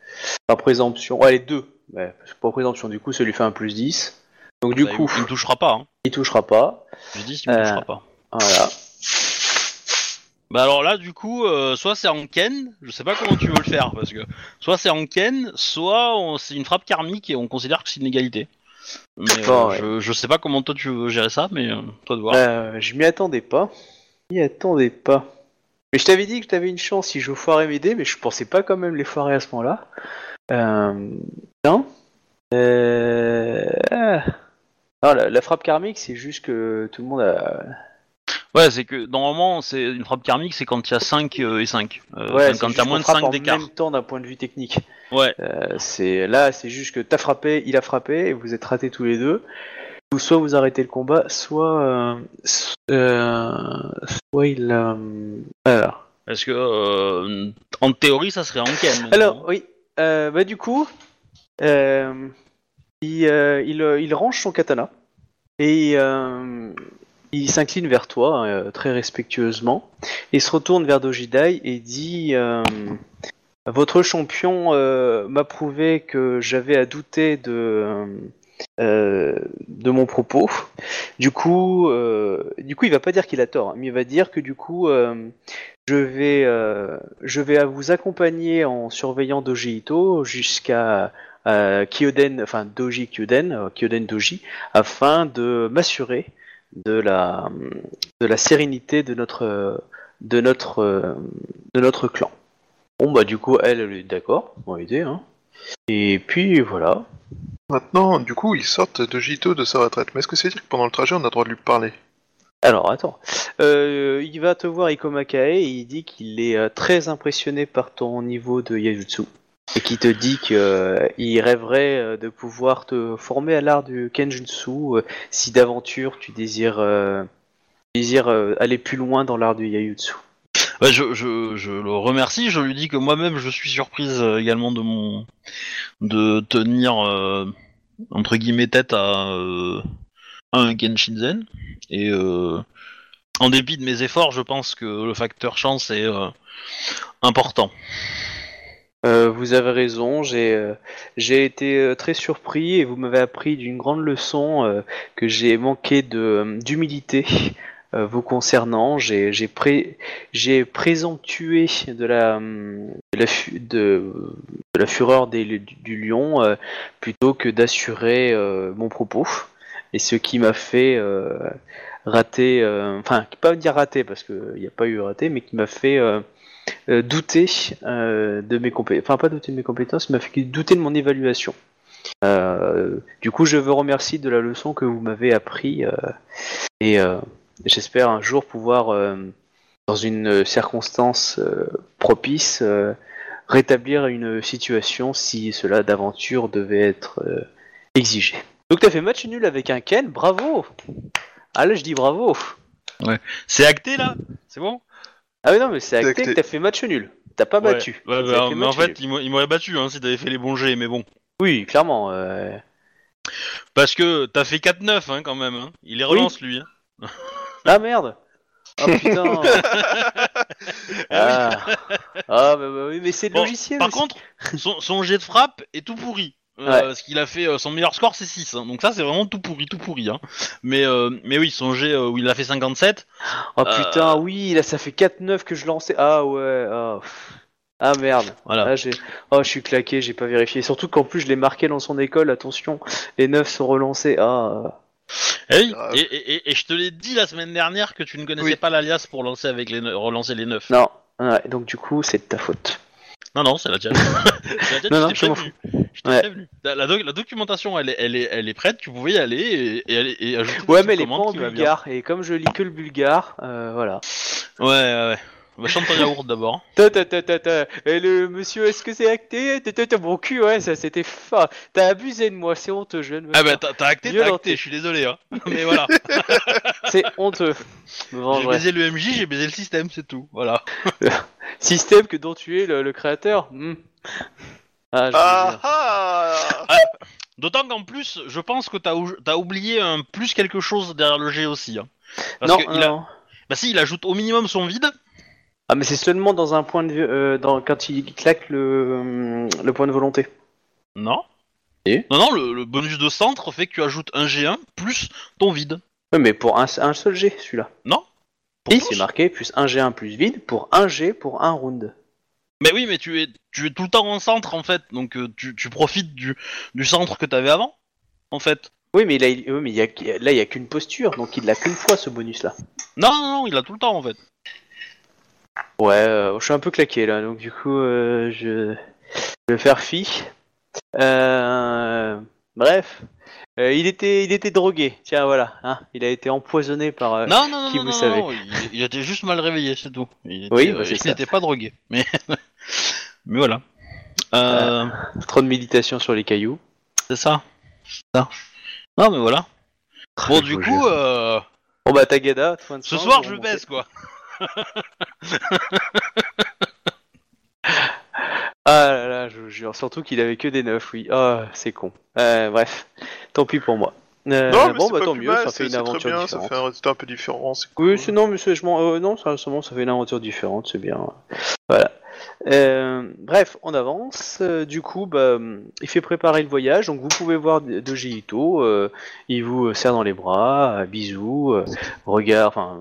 Par présomption. Ouais, les deux. Ouais, parce que pour présomption, du coup, ça lui fait un plus 10. Donc du Bah, il- coup, il, me touchera pas. Hein. il touchera pas. Je dis il me Euh. touchera pas. Voilà. Bah alors là du coup, euh, soit c'est en ken, je sais pas comment tu veux le faire parce que soit c'est en ken, soit on- c'est une frappe karmique et on considère que c'est une égalité. Mais Bon, euh, je, je sais pas comment toi tu veux gérer ça, mais euh, toi de voir. Euh, je m'y attendais pas. Je m'y attendais pas. Mais je t'avais dit que t'avais une chance si je foirais mes dés, mais je pensais pas quand même les foirer à ce moment-là. Euh... Non euh... ah. Non, la, la frappe karmique, c'est juste que tout le monde a. Ouais, c'est que normalement c'est une frappe karmique, c'est quand il y a 5 et 5. Euh, Ouais, quand il y a moins de frappe 5 en d'écart. même temps d'un point de vue technique. Ouais. Euh, c'est là, c'est juste que t'as frappé, il a frappé, et vous êtes ratés tous les deux. Ou soit vous arrêtez le combat, soit euh, euh, soit il. euh, Alors. Parce que euh, en théorie ça serait en maintenant. Alors, oui. Euh, bah, du coup, euh, il, euh, il, euh, il range son katana et euh, il s'incline vers toi euh, très respectueusement. Il se retourne vers Dojidai et dit euh, Votre champion euh, m'a prouvé que j'avais à douter de, de mon propos. Du coup, du coup, il va pas dire qu'il a tort, hein, mais il va dire que du coup, je vais, je vais vous accompagner en surveillant Doji Ito jusqu'à Kyoden, enfin Doji Kyoden, Kyoden Doji, afin de m'assurer de la, de la sérénité de notre, de notre, de notre clan. Bon bah du coup, elle, elle est d'accord, on va aider, hein. Et puis voilà. Maintenant, du coup, ils sortent de Jito de sa retraite. Mais est-ce que c'est dire que pendant le trajet, on a le droit de lui parler? Alors attends, Euh, il va te voir Ikomakae et il dit qu'il est euh, très impressionné par ton niveau de Yajutsu et qui te dit qu'il rêverait euh, de pouvoir te former à l'art du Kenjutsu euh, si d'aventure tu désires, euh, euh, aller plus loin dans l'art du Yajutsu. Bah, je, le remercie, je lui dis que moi-même je suis surprise euh, également de tenir euh, entre guillemets tête à, euh, à un Kenshinzen et euh, en dépit de mes efforts, je pense que le facteur chance est euh, important. Euh, vous avez raison, j'ai euh, été euh, très surpris et vous m'avez appris d'une grande leçon euh, que j'ai manqué de euh, d'humilité vous concernant. J'ai j'ai j'ai présomptué de la de la, fu- de, la fureur des, du, du lion plutôt que d'assurer mon propos et ce qui m'a fait rater, enfin pas dire rater parce qu'il n'y a pas eu raté, mais qui m'a fait euh, douter euh, de mes compétences, enfin pas douter de mes compétences, mais douter de mon évaluation. Euh, du coup, je veux remercier de la leçon que vous m'avez appris et j'espère un jour pouvoir, dans une circonstance propice, rétablir une situation si cela d'aventure devait être exigé. Donc t'as fait match nul avec un Ken, bravo! Ah là je dis bravo! C'est acté là? C'est bon? Ah oui non mais c'est acté que t'as fait match nul. T'as pas Ouais. battu. Ouais, bah, mais en fait, nul. il m'a- il m'aurait battu hein, si t'avais fait les bons jets, mais bon. Oui, clairement. euh, Parce que t'as fait 4-9 hein, quand même. Hein. Il les relance lui. Hein. Ah merde Ah putain Ah, ah bah, bah oui, mais c'est le Bon, logiciel Par aussi. contre, son, son jet de frappe est tout pourri. Euh, Ouais. Parce qu'il a fait euh, son meilleur score c'est 6 hein. donc ça c'est vraiment tout pourri tout pourri hein. mais euh, mais oui son jet euh, où il a fait 57 Oh Euh. putain, oui, là ça fait 4-9 que je lançais. Ah ouais, ah. Ah, merde. voilà Ah, j'ai... Oh, je suis claqué, j'ai pas vérifié. Surtout qu'en plus je l'ai marqué dans son école, attention, les 9 sont relancés. Ah. et, oui, grave. et, et- et- et je te l'ai dit la semaine dernière que tu ne connaissais Oui. pas l'alias pour lancer avec les ne- relancer les 9 Non. Ouais, donc du coup, c'est de ta faute. Non non c'est la tienne C'est la tienne, Non, je non, t'ai je prévenu. Je t'ai Ouais. prévenu. La, la doc- la documentation elle est, elle, est, elle est prête tu pouvais y aller et, et, aller- et ajouter Ouais, mais elle est pas en va bulgare. Et comme je lis que le bulgare, euh, voilà. ouais ouais ouais bah, chante ton yaourt d'abord Ta ta ta ta ta. Et le monsieur, est-ce que c'est acté? Ta ta ta, Mon cul, ouais, ça c'était fa. T'as abusé de moi, c'est honteux, je viens de me ah bah faire- t'as t'as acté t'as acté je suis désolé hein mais voilà C'est honteux. J'ai baisé le MJ j'ai baisé le système c'est tout voilà Système que dont tu es le, le créateur. hmm. Ah, je vous Ah jure. ah D'autant qu'en plus, je pense que t'as ou- t'as oublié un plus quelque chose derrière le G aussi. hein. Parce non, que non, il a... non. Bah si, il ajoute au minimum son vide. Ah, mais c'est seulement dans un point de vue, euh, dans, quand il claque le, le point de volonté. Non. Et Non, non, le, le bonus de centre fait que tu ajoutes un G1 plus ton vide. Ouais, mais pour un, un seul G, celui-là. Non Pour tous c'est marqué plus un G1 plus vide pour un G pour un round. Mais oui, mais tu es, tu es tout le temps en centre en fait, donc euh, tu, tu profites du, du centre que t'avais avant, en fait. Oui, mais là, il, oui, mais il y a, là, il y a qu'une posture, donc il l'a qu'une fois ce bonus-là. Non, non, non, il a tout le temps en fait. Ouais, euh, je suis un peu claqué là, donc du coup, euh, je... je vais faire fi. Euh... Bref, Euh, il était, il était drogué. Tiens, voilà, hein, il a été empoisonné par. Non, non, non, qui non, vous non, savez. non, il, il était juste mal réveillé, c'est tout. Il était, Oui, bah, il n'était pas drogué, mais mais voilà. Trop de méditation sur les cailloux. C'est ça. Ça. Non, mais voilà. Bon, du coup, euh, Bon bah Tagada, ce soir, je baisse, quoi. Ah là là, je vous jure, surtout qu'il avait que des neufs, oui. Ah, c'est con. Euh, bref, tant pis pour moi. Euh, Non, mais bon, bah pas tant plus mieux, mal, ça fait une très aventure bien, ça différente. fait un résultat un peu différent. c'est cool. Oui, c'est non, mais je euh, non, ça, ça, ça fait une aventure différente, c'est bien. Voilà. Bref, on avance. Du coup, bah, il fait préparer le voyage. Donc, vous pouvez voir Doji Ito. il vous serre dans les bras, bisous, regard, enfin,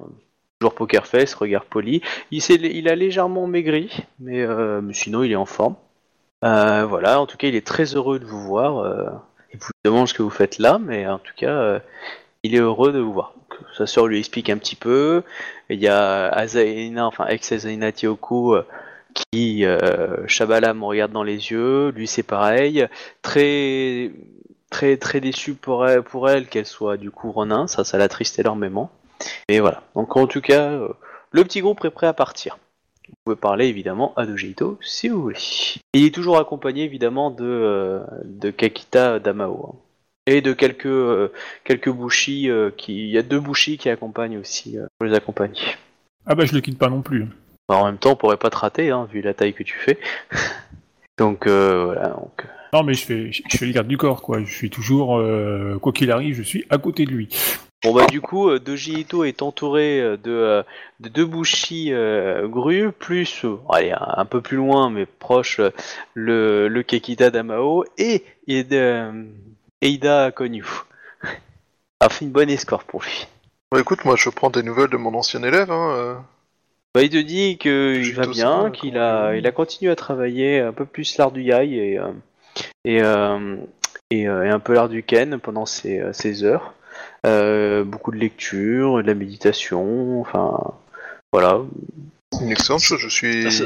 toujours poker face, regard poli. Il, il a légèrement maigri, mais, euh, sinon, il est en forme. Euh, voilà, en tout cas, il est très heureux de vous voir. euh, il vous demande ce que vous faites là, mais en tout cas, euh, il est heureux de vous voir. Sa sœur lui explique un petit peu. Il y a Azaina, enfin ex-Azaina Tioku, euh, qui, euh, Shabala me regarde dans les yeux. Lui, c'est pareil. Très, très, très déçu pour elle, pour elle qu'elle soit du coup Ronin. Ça, ça l'attriste énormément. Et voilà. Donc, en tout cas, euh, le petit groupe est prêt à partir. Vous pouvez parler évidemment à Dojito si vous voulez. Il est toujours accompagné évidemment de, euh, de Kakita Damao. hein. Et de quelques, euh, quelques bouchis euh, qui. Il y a deux bouchis qui accompagnent aussi euh, pour les accompagner. Ah bah je le quitte pas non plus. Bah, en même temps, on pourrait pas te rater, hein, vu la taille que tu fais. Donc euh, voilà. Donc, Non mais je fais, je fais le garde du corps quoi. Je suis toujours, euh, quoi qu'il arrive, je suis à côté de lui. Bon bah du coup, euh, Doji Ito est entouré euh, de, euh, de deux bushi euh, grues, plus, euh, allez, un, peu plus loin, mais proche, euh, le, le Kekita Damao et, Eida Konyu. a fait une bonne escorte pour lui. Bah, écoute, moi je prends des nouvelles de mon ancien élève. Hein, euh. Bah, il te dit qu'il va bien, qu'il a, il a continué à travailler un peu plus l'art du yai et, euh, et, euh, et, euh, et un peu l'art du ken pendant ses, ses heures. Euh, beaucoup de lecture, de la méditation, enfin voilà. Une excellente chose, je suis. Ça,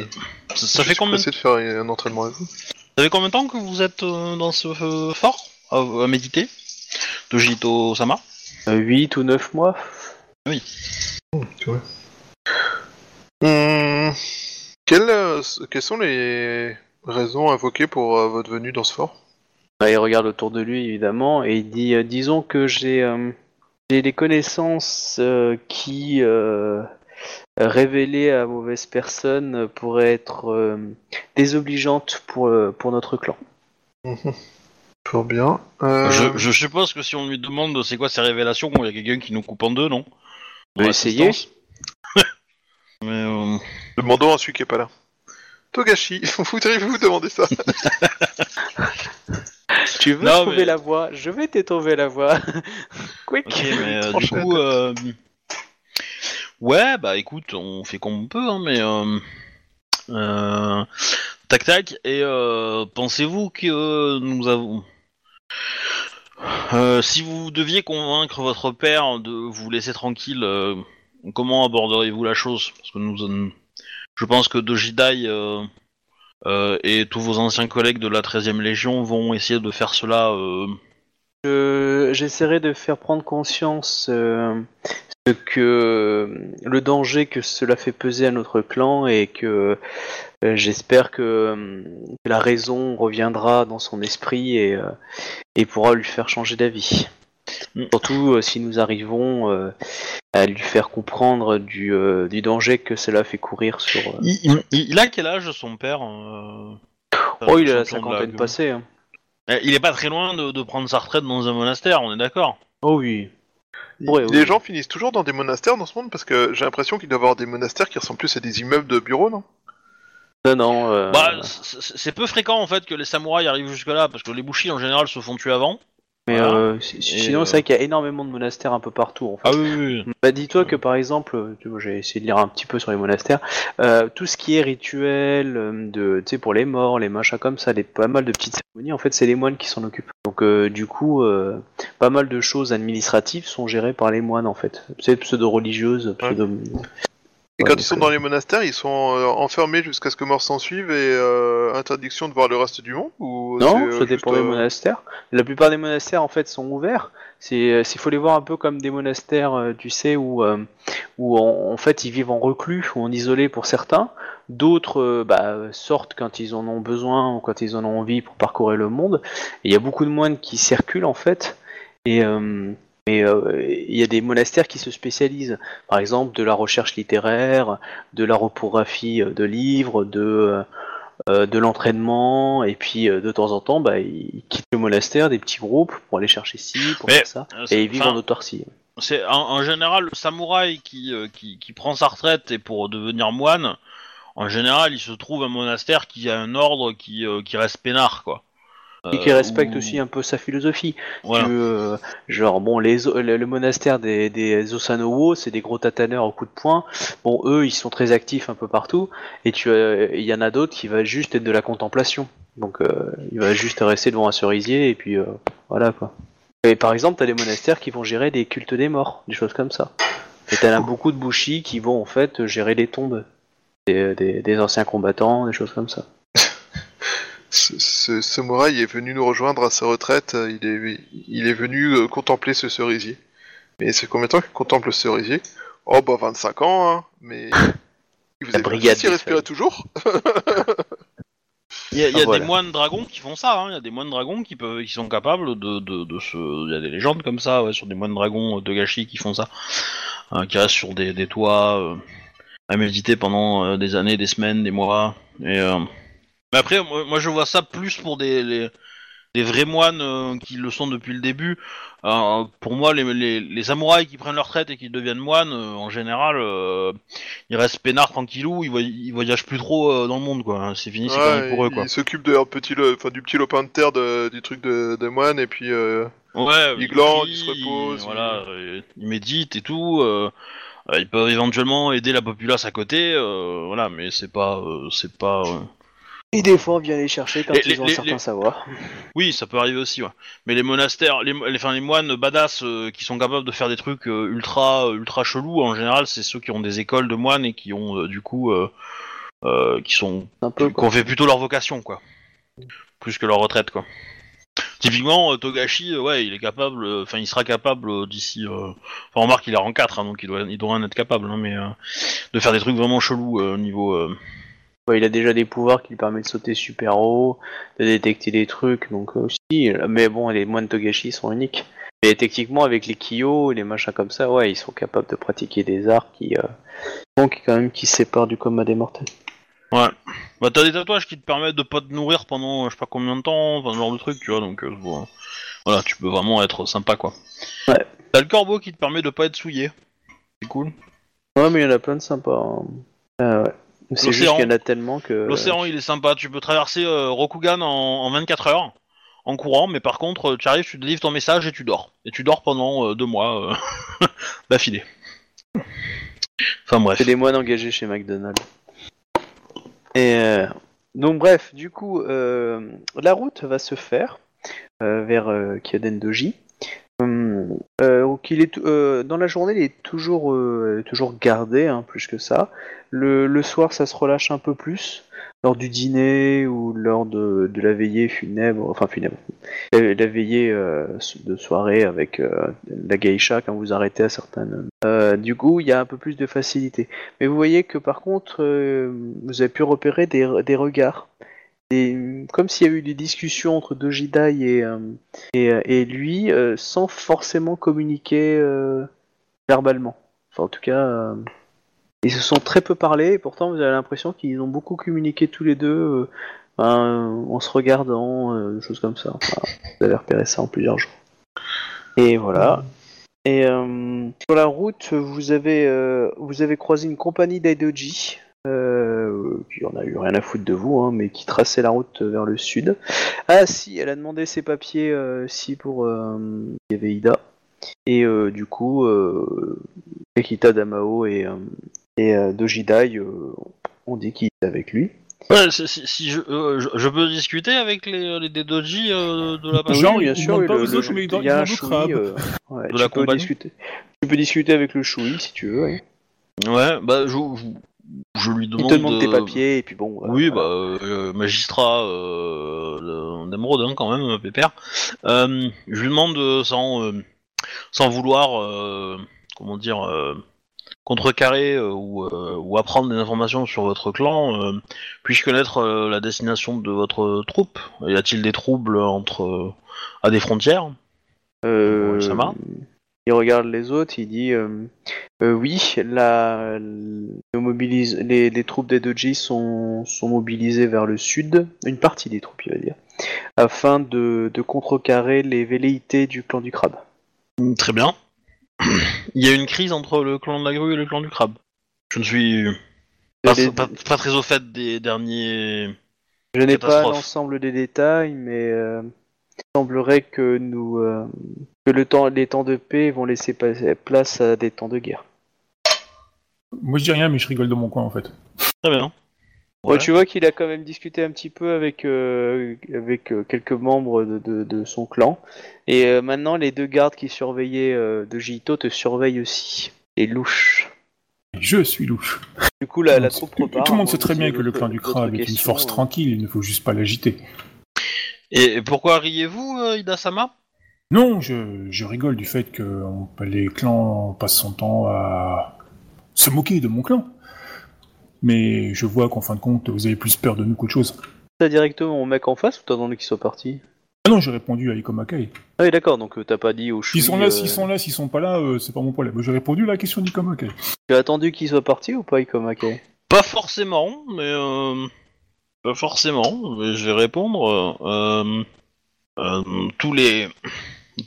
ça- ça je fait suis combien de... de faire un entraînement avec vous. ça fait combien de temps que vous êtes dans ce fort à, à méditer Dojito Sama? 8 ou 9 mois. Hum, quelles, euh, quelles sont les raisons invoquées pour euh, votre venue dans ce fort? Bah, il regarde autour de lui évidemment et il dit euh, disons que j'ai euh, des connaissances euh, qui euh, révélées à mauvaise personne pourraient être euh, désobligeantes pour euh, pour notre clan. Mhm. Fort bien. Euh, je, je suppose que si on lui demande c'est quoi ces révélations, il y a quelqu'un qui nous coupe en deux, non? On va essayer. Mais euh, Demandons à celui qui est pas là. Togashi, voudriez-vous demander ça Tu veux Non, trouver mais- la voie? Je vais t'étrouver la voie. Quick. ok, mais euh, du coup, euh, ouais, bah écoute, on fait comme on peut, hein, mais euh, euh, tac tac. Et euh, pensez-vous que nous avons Euh, si vous deviez convaincre votre père de vous laisser tranquille, euh, comment aborderiez-vous la chose? Parce que nous, euh, je pense que Dojidai euh, euh, et tous vos anciens collègues de la 13e Légion vont essayer de faire cela. Je- J'essaierai de faire prendre conscience ce que le danger que cela fait peser à notre clan et que j'espère que, la raison reviendra dans son esprit et pourra lui faire changer d'avis. Mm. Surtout euh, si nous arrivons euh, à lui faire comprendre du, euh, du danger que cela fait courir sur. euh, il, il- il a quel âge son père euh, Oh, il a la champion de cinquantaine gueule passée. hein. Eh, Il est pas très loin de, de prendre sa retraite dans un monastère, on est d'accord Oh oui. Ouais, Les oui. gens finissent toujours dans des monastères dans ce monde parce que j'ai l'impression qu'il doit y avoir des monastères qui ressemblent plus à des immeubles de bureaux, non? Non, non. euh, Bah, c'est c'est peu fréquent en fait que les samouraïs arrivent jusque là, parce que les bushis en général se font tuer avant. Mais voilà. euh, sinon, euh, c'est vrai qu'il y a énormément de monastères un peu partout. En fait. oui, oui. Bah, dis-toi que par exemple, euh, j'ai essayé de lire un petit peu sur les monastères, euh, tout ce qui est rituel, euh, de, tu sais, pour les morts, les machins comme ça, les, pas mal de petites cérémonies, en fait, c'est les moines qui s'en occupent. Donc, euh, du coup, euh, pas mal de choses administratives sont gérées par les moines, en fait. C'est pseudo-religieuses, pseudo... Et Ouais, quand ils sont euh, dans les monastères, ils sont euh, enfermés jusqu'à ce que mort s'en suive et euh, interdiction de voir le reste du monde ou Non, euh, ça dépend des euh, monastères. La plupart des monastères, en fait, sont ouverts. C'est, euh, il faut les voir un peu comme des monastères, euh, tu sais, où, euh, où en, en fait ils vivent en reclus ou en isolé pour certains. D'autres euh, bah, sortent quand ils en ont besoin ou quand ils en ont envie pour parcourir le monde. Et il y a beaucoup de moines qui circulent en fait. Et euh, mais euh, il y a des monastères qui se spécialisent, par exemple de la recherche littéraire, de la reprographie euh, de livres, de euh, de l'entraînement, et puis de temps en temps, bah, ils quittent le monastère, des petits groupes, pour aller chercher ci, pour Mais, faire ça, et ils vivent en autarcie. C'est en, en général le samouraï qui, qui, qui prend sa retraite et pour devenir moine. en général, il se trouve un monastère qui a un ordre qui, qui reste peinard, quoi. Et qui Euh, respecte où- aussi un peu sa philosophie. Voilà. Que, euh, genre, bon, les, le, le monastère des, des Osanowo, c'est des gros tataneurs au coup de poing. Bon, eux, ils sont très actifs un peu partout. Et tu as- il y en a d'autres qui va juste être de la contemplation. Donc, euh, il va juste rester devant un cerisier et puis euh, voilà quoi. Et par exemple, t'as des monastères qui vont gérer des cultes des morts, des choses comme ça. Et t'as beaucoup de bushis qui vont en fait gérer les tombes des, des- des anciens combattants, des choses comme ça. Ce, ce samouraï est venu nous rejoindre à sa retraite, euh, il est, il est venu euh, contempler ce cerisier. Mais c'est combien de temps qu'il contemple le cerisier? Oh bah 25 ans, hein, mais... Vous La avez brigade feuilles. toujours? Il y a, il y a Ah, voilà. des moines dragons qui font ça, hein. il y a des moines dragons qui peuvent, qui sont capables de, de, de se, il y a des légendes comme ça, ouais, sur des moines dragons de Gachi qui font ça, hein, qui restent sur des, des toits euh, à méditer pendant euh, des années, des semaines, des mois. Et euh, mais après, moi, moi, je vois ça plus pour des les, des vrais moines euh, qui le sont depuis le début. Euh, pour moi, les, les, les samouraïs qui prennent leur retraite et qui deviennent moines, euh, en général, ils restent peinards tranquillou, ils, voy- ils voyagent plus trop dans le monde, quoi. C'est fini, c'est Ouais, fini pour eux, quoi. Il s'occupe de leur petit, le- enfin, du petit lopin de terre de- du truc de, de moine, et puis... Ouais, Ils ils glandent, ils se reposent, Voilà, euh, ils méditent et tout. ils peuvent éventuellement aider la populace à côté, voilà, mais c'est pas, c'est pas. Euh, Et des fois, on vient les chercher quand Les- ils les- ont un certain les- savoir. Oui, ça peut arriver aussi, ouais. Mais les monastères, les, enfin, les moines badass euh, qui sont capables de faire des trucs euh, ultra, ultra chelous, en général, c'est ceux qui ont des écoles de moines et qui ont euh, du coup, euh, euh, qui sont, Un peu, qui quoi. ont fait plutôt leur vocation, quoi, plus que leur retraite, quoi. Typiquement, euh, Togashi, euh, ouais, il est capable, euh, enfin, il sera capable euh, d'ici. euh, Enfin, remarque, il est en 4, donc il doit, il doit en être capable, hein, mais euh, de faire des trucs vraiment chelous euh, au niveau. Euh, Ouais, il a déjà des pouvoirs qui lui permettent de sauter super haut, de détecter des trucs, donc euh, aussi. euh, Mais bon, les moines Togashi sont uniques. Mais techniquement, avec les Kyo et les machins comme ça, ouais, ils sont capables de pratiquer des arts qui, euh, donc quand même, qui se séparent du combat des mortels. Ouais. Bah t'as des tatouages qui te permettent de pas te nourrir pendant je sais pas combien de temps, enfin ce genre de truc, tu vois, donc euh, bon, voilà, tu peux vraiment être sympa quoi. Ouais. T'as le corbeau qui te permet de pas être souillé. C'est cool. Ouais, mais il y en a plein de sympas. hein. Ah ouais. C'est juste L'océan. qu'il y en a tellement que. L'océan il est sympa, tu peux traverser euh, Rokugan en, en 24 heures en courant, mais par contre euh, tu arrives, tu délivres ton message et tu dors. Et tu dors pendant euh, deux mois euh, d'affilée. Enfin bref. C'est des moines engagés chez McDonald's. Et euh, donc bref, du coup, euh, la route va se faire euh, vers euh, Kyoden Doji. Hum, euh, il est euh, dans la journée, il est toujours euh, toujours gardé, hein, plus que ça. Le, soir, ça se relâche un peu plus lors du dîner ou lors de, la veillée funèbre, enfin funèbre, la, veillée euh, de soirée avec euh, la geisha quand vous arrêtez à certaines. Euh, du coup, il y a un peu plus de facilité. Mais vous voyez que par contre, euh, vous avez pu repérer des, des regards. Comme s'il y a eu des discussions entre Dojidai et, euh, et, lui, euh, sans forcément communiquer euh, verbalement. Enfin, en tout cas, ils se sont très peu parlé, et pourtant vous avez l'impression qu'ils ont beaucoup communiqué tous les deux ben, en se regardant, des choses comme ça. Vous avez repéré ça en plusieurs jours. Et voilà. Et sur la route, vous avez, vous avez croisé une compagnie d'Aidoji, euh, qui en a eu rien à foutre de vous, hein, mais qui traçait la route vers le sud. Ah si, elle a demandé ses papiers euh, si pour euh, il y avait Ida. Et euh, du coup, euh, Akita Damao et, euh, et euh, Dojidai euh, ont dit qu'il était avec lui. Ouais, si, si- si je, euh, je, je peux discuter avec les, les Dedoji euh, de la Oui, partie Genre, autres, mais il y a un Shui, euh, ouais, De tu la peux discuter. Tu peux discuter avec le Shui si tu veux. ouais. Ouais, bah je, je, je lui Il demande. te demande tes euh, papiers et puis bon. Oui, voilà. bah, euh, magistrat d'Emeraude, hein, quand même, Pépère. Euh, je lui demande sans, sans vouloir, comment dire, contrecarrer euh, ou, euh, ou apprendre des informations sur votre clan. Euh, Puis-je connaître la destination de votre troupe? Y a-t-il des troubles entre à des frontières? Euh, ça va il regarde les autres, il dit euh, euh, oui, la, le mobilise, les, les troupes des Doji sont, sont mobilisées vers le sud, une partie des troupes, il va dire, afin de, de contrecarrer les velléités du clan du crabe. Très bien. Il y a une crise entre le clan de la grue et le clan du crabe. Je ne suis. Pas, Les- pas- pas très au fait des derniers. Je n'ai pas l'ensemble des détails, mais euh, il semblerait que nous euh, que le temps, les temps de paix vont laisser place à des temps de guerre. Moi je dis rien, mais je rigole de mon coin en fait. Très bien. Bon, Ouais. tu vois qu'il a quand même discuté un petit peu avec euh, avec euh, quelques membres de, de- de son clan, et euh, maintenant les deux gardes qui surveillaient euh, de Jito te surveillent aussi. Et louche. Je suis louche. Du coup, la, la Tout- troupe tout, repart. tout le monde Bon, sait très bien que le clan du crabe est une force euh, tranquille, il ne faut juste pas l'agiter. Et pourquoi riez-vous, euh, Ida-sama Non, je, je rigole du fait que on- les clans passent son temps à se moquer de mon clan. Mais je vois qu'en fin de compte, vous avez plus peur de nous qu'autre chose. T'as directement mon mec en face ou t'as attendu qu'ils soient partis Ah non, j'ai répondu à Ikomakai. Ah oui, d'accord, donc euh, t'as pas dit au S'ils sont là, euh, s'ils sont là, s'ils sont pas là, euh, c'est pas mon problème. J'ai répondu à la question d'Ikomakai. Tu as attendu qu'ils soient partis ou pas, Ikomake Pas forcément, mais euh, pas forcément. Mais je vais répondre. euh, euh, tous les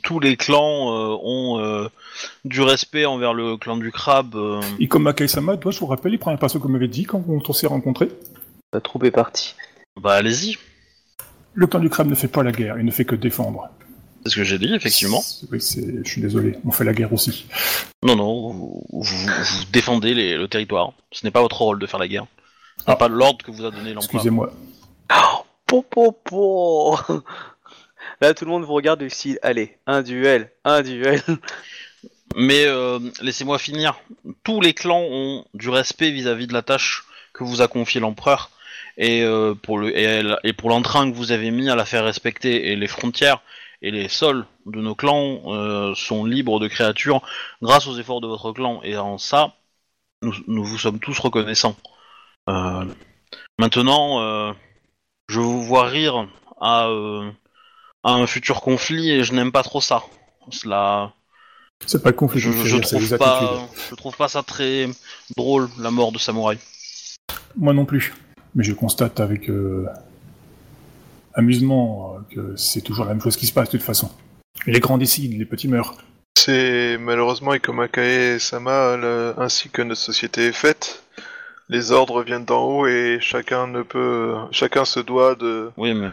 tous les clans euh, ont euh, du respect envers le clan du crabe. euh. Ikomakai-sama, toi, je vous rappelle, il prend un pinceau comme m'avait dit quand on s'est rencontrés. La troupe est partie. Bah allez-y, Le clan du crabe ne fait pas la guerre, il ne fait que défendre. c'est ce que j'ai dit effectivement. Oui, je suis désolé, on fait la guerre aussi. Non non, vous, vous- vous défendez les- le territoire. Ce n'est pas votre rôle de faire la guerre. Ce n'est Ah. pas l'ordre que vous a donné l'empereur. Excusez-moi. Po, po, po. Là, tout le monde vous regarde du style, allez, un duel, un duel. Mais euh, laissez-moi finir. Tous les clans ont du respect vis-à-vis de la tâche que vous a confiée l'empereur et euh, pour le et, elle- et pour l'entrain que vous avez mis à la faire respecter et les frontières et les sols de nos clans euh, sont libres de créatures grâce aux efforts de votre clan et en ça nous, nous vous sommes tous reconnaissants. Euh, maintenant, euh, je vous vois rire à, euh, à un futur conflit et je n'aime pas trop ça. Cela C'est pas le conflit je, je trouve pas, je trouve pas ça très drôle, la mort de samouraï. Moi non plus. Mais je constate avec euh, amusement que c'est toujours la même chose qui se passe de toute façon. Les grands décident, les petits meurent. C'est malheureusement Ikomakae Sama le- ainsi que notre société est faite. Les ordres viennent d'en haut et chacun ne peut, chacun se doit de Oui, mais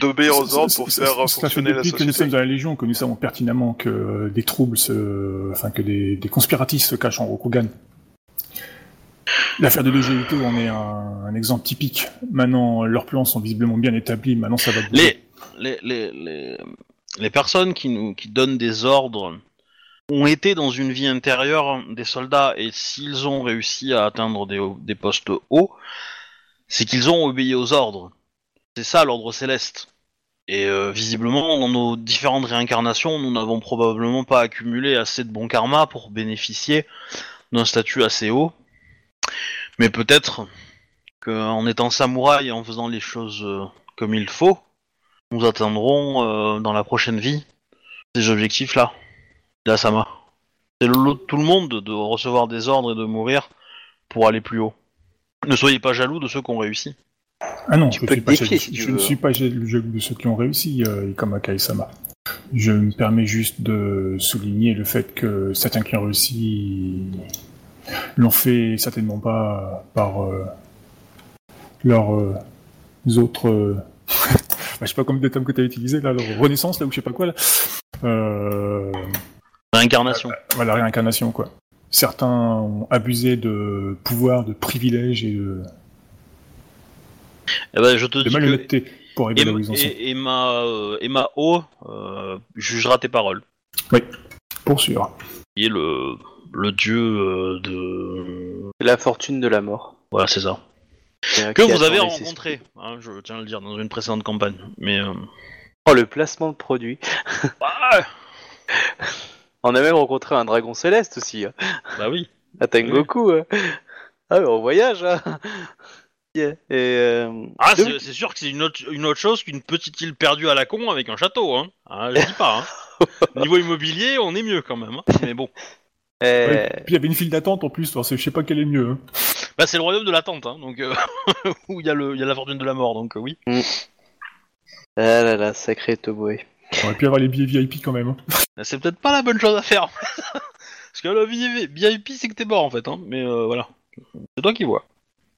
d'obéir aux ordres pour ça- faire ça fait fonctionner la depuis que nous sommes société. dans la Légion que nous savons pertinemment que euh, des troubles se... enfin que des, des conspiratistes se cachent en Rokugan. L'affaire de l'EGITO en est un, un exemple typique. Maintenant, leurs plans sont visiblement bien établis, maintenant ça va bouger. les, les, les, les, les personnes qui nous qui donnent des ordres ont été dans une vie intérieure des soldats et s'ils ont réussi à atteindre des, postes hauts, c'est qu'ils ont obéi aux ordres. C'est ça l'ordre céleste. Et euh, visiblement, dans nos différentes réincarnations, nous n'avons probablement pas accumulé assez de bon karma pour bénéficier d'un statut assez haut. Mais peut-être qu'en étant samouraï et en faisant les choses euh, comme il faut, nous atteindrons euh, dans la prochaine vie ces objectifs-là. Là, Sama. C'est le lot de tout le monde de recevoir des ordres et de mourir pour aller plus haut. Ne soyez pas jaloux de ceux qui ont réussi. Ah non, Tu je, peux suis pas défier, jaloux- si tu je veux. ne suis pas jaloux de ceux qui ont réussi, euh, comme Akai-sama. Je me permets juste de souligner le fait que certains qui ont réussi l'ont fait certainement pas par euh, leurs euh, autres... euh, bah, je sais pas combien de termes que tu as utilisé là, leur renaissance là ou je sais pas quoi là. Euh, Réincarnation. voilà, réincarnation quoi. Certains ont abusé de pouvoir, de privilèges et de, Eh ben, je te de dis que malhonnêteté pour arriver là où ils en sont. et- Emma, euh, Emma O euh, jugera tes paroles. Pour sûr. Qui est le, le dieu euh, de... La fortune de la mort. Voilà, c'est ça. Euh, Que vous avez rencontré, hein, je tiens à le dire, dans une précédente campagne. Mais... euh, Oh, le placement de produit. bah, On a même rencontré un dragon céleste aussi. Hein. bah oui. À Tengoku. hein. Ah, mais on voyage. Hein. Yeah. Et, euh, Ah, c'est c'est sûr que c'est une autre, une autre chose qu'une petite île perdue à la con avec un château, hein. Ah, je dis pas, hein. Niveau immobilier, on est mieux quand même, hein. Mais bon. eh, Ouais, Puis il y avait une file d'attente en plus, alors c'est- je sais pas quel est le mieux. hein. Bah, c'est le royaume de l'attente, hein, donc... euh, où il y, a y la fortune de la mort, donc euh, oui. Ah là là, sacré Toboe. On aurait pu avoir les billets VIP quand même. hein. C'est peut-être pas la bonne chose à faire. Parce que le VIP, c'est que t'es mort, en fait, hein. Mais euh, voilà. C'est toi qui vois.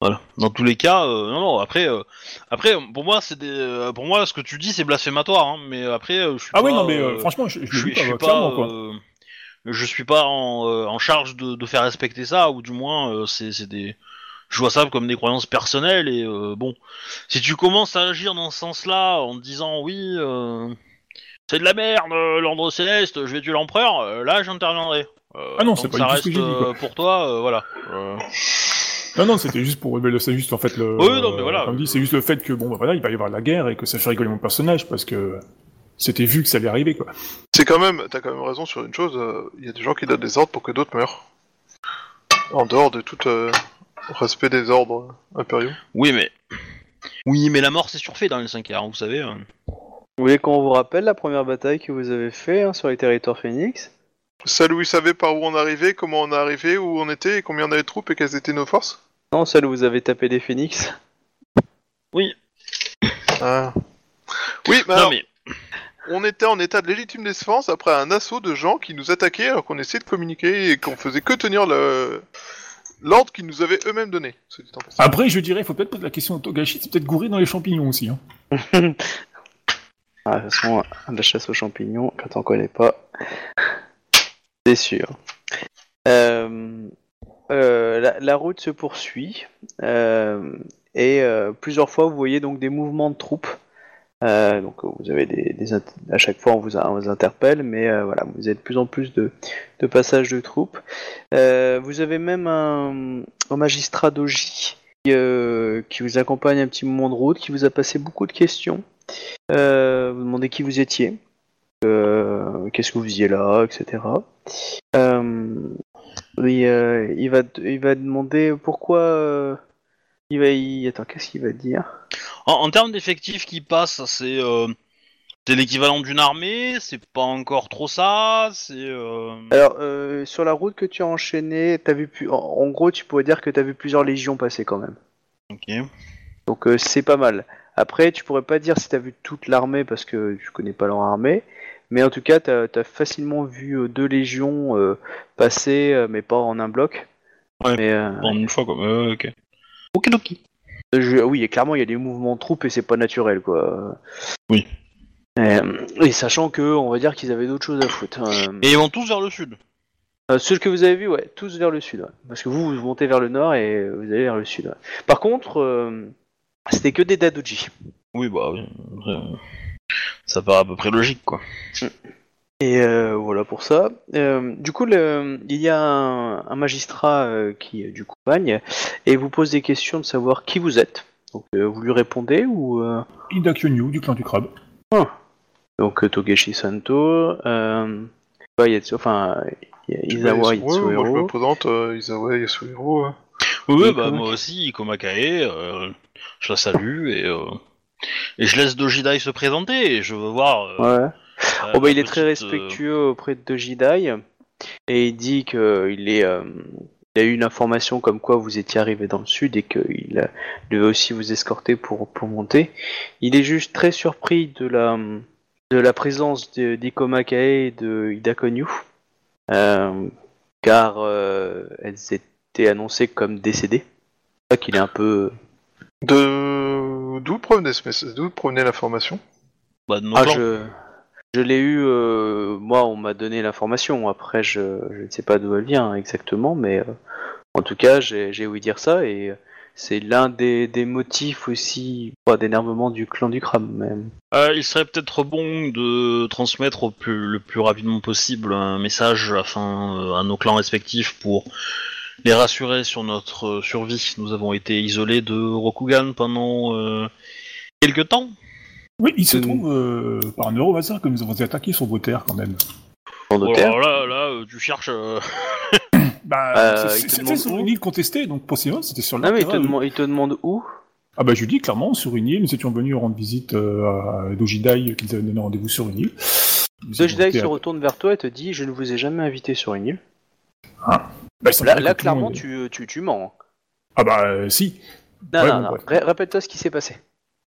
Voilà. Dans tous les cas, euh, non, non. Après, euh, après, pour moi, c'est des, pour moi, ce que tu dis, c'est blasphématoire. Hein, mais après, je suis Ah pas, oui, non, mais franchement, je, je, je le suis, dis je suis pas, pas, quoi. je suis pas en, en charge de, de faire respecter ça, ou du moins, c'est, c'est des, je vois ça comme des croyances personnelles. Et bon, si tu commences à agir dans ce sens-là, en te disant oui, c'est de la merde, euh, l'ordre céleste, je vais tuer l'empereur, euh, là, j'interviendrai. Euh, Ah non, c'est pas ça du tout ce reste que j'ai dit, quoi. euh, pour toi, euh, voilà. Euh, Non, non, c'était juste pour révéler, c'est juste en fait le. Oui, non, mais voilà. Comme dit, c'est juste le fait que bon, bah voilà, il va y avoir la guerre et que ça fait rigoler mon personnage parce que c'était vu que ça allait arriver, quoi. C'est quand même, t'as quand même raison sur une chose, euh, il y a des gens qui donnent des ordres pour que d'autres meurent. En dehors de tout euh, respect des ordres impériaux. Oui, mais. Oui, mais la mort, c'est surfait dans les 5 heures, vous savez. euh. Vous voulez qu'on vous rappelle la première bataille que vous avez fait hein, sur les territoires Phoenix? Celle où ils savaient par où on arrivait, comment on est arrivé, où on était, et combien on avait de troupes et quelles étaient nos forces? Non, celle où vous avez tapé des Phoenix Oui. Ah. Oui, mais non, alors, mais. on était en état de légitime défense après un assaut de gens qui nous attaquaient alors qu'on essayait de communiquer et qu'on faisait que tenir le l'ordre qu'ils nous avaient eux-mêmes donné. Après, je dirais, il faut peut-être poser la question de Togashi, c'est peut-être gouré dans les champignons aussi. Hein. Ah, de toute façon, la chasse aux champignons, quand on connaît pas, c'est sûr. Euh, euh, la, route se poursuit euh, et plusieurs fois vous voyez donc des mouvements de troupes. Donc vous avez des, à chaque fois on vous, interpelle, mais voilà vous avez de plus en plus de, de passages de troupes. Vous avez même un, magistrat d'Oji qui vous accompagne un petit moment de route, qui vous a passé beaucoup de questions. Euh, vous demandez qui vous étiez, euh, qu'est-ce que vous faisiez là, etc. Euh, oui, euh, il va, il va demander pourquoi. il va y... Attends, qu'est-ce qu'il va dire? En, en termes d'effectifs qui passent, c'est. C'est l'équivalent d'une armée, c'est pas encore trop ça, c'est. euh, Alors, euh, sur la route que tu as enchaînée, t'as vu pu... en, gros, tu pourrais dire que tu as vu plusieurs légions passer quand même. Ok. Donc euh, c'est pas mal. Après, tu pourrais pas dire si t'as vu toute l'armée parce que tu connais pas leur armée, mais en tout cas, t'as as facilement vu euh, deux légions euh, passer, euh, mais pas en un bloc. Ouais. Mais, euh, En une fois, euh, ok. Ok, ok. je- oui, et clairement, il y a des mouvements de troupes et c'est pas naturel, quoi. Oui. Et sachant que, on va dire qu'ils avaient d'autres choses à foutre. hein. Et ils vont tous vers le sud. Euh, ceux que vous avez vus, ouais, tous vers le sud. ouais. Parce que vous, vous montez vers le nord et vous allez vers le sud. ouais. Par contre, euh, c'était que des Dadoji. Oui, bah oui. Ça paraît à peu près logique, quoi. Et euh, voilà pour ça. Euh, du coup, le- il y a un, un magistrat euh, qui, euh, du coup, bagne et vous pose des questions de savoir qui vous êtes. Donc, euh, vous lui répondez ou. euh, Ida Kyonyu, du clan du crabe. Donc, euh, Togeshi Santo, euh, bah, il y a- enfin, il y a Izawa Ouais, moi je me présente euh, Isawa Yasuhiro. hein. Oui, Oui, bah moi aussi, Ikomakae, euh, je la salue et, euh, et je laisse Dojidai se présenter et je veux voir. euh, Ouais. euh, Oh bah, il est très petite, respectueux auprès de Jidai et il dit qu'il est, il a eu une information comme quoi vous étiez arrivé dans le sud et qu'il devait aussi vous escorter pour, pour monter. Il est juste très surpris de la, de la présence d'Ikomakae et de Ida Konyu, euh, car euh, elles étaient annoncées comme décédées. C'est ça qu'il est un peu. De d'où provenait ce message D'où provenait l'information? Bah, de nos Ah, je, je l'ai eu, euh, moi, on m'a donné l'information. Après, je, je ne sais pas d'où elle vient exactement, mais euh, en tout cas, j'ai j'ai ouï dire ça et euh, c'est l'un des, des motifs aussi pas d'énervement du clan du crabe même. Euh, il serait peut-être bon de transmettre au plus, le plus rapidement possible un message afin euh, à nos clans respectifs pour les rassurer sur notre euh, survie. Nous avons été isolés de Rokugan pendant euh, quelques temps. Oui, il se Mm. trouve euh, par un euro hasard que nous avons été attaqués sur vos terres quand même. Alors là, là, euh, tu cherches. euh, Bah, Euh, te c'était sur une île contestée, donc possiblement c'était sur la Non, mais il te, demande- il te demande où Ah bah je lui dis clairement sur une île, nous étions venus rendre visite euh, à Dojidai qui nous avait donné rendez-vous sur une île. Nous Dojidai se à- retourne vers toi et te dit Je ne vous ai jamais invité sur une île. Bah, Là, clairement, monde- tu, tu, tu mens. hein. Ah bah euh, si. Non, Ouais, non, bon, non. Ré- Répète-toi ce qui s'est passé.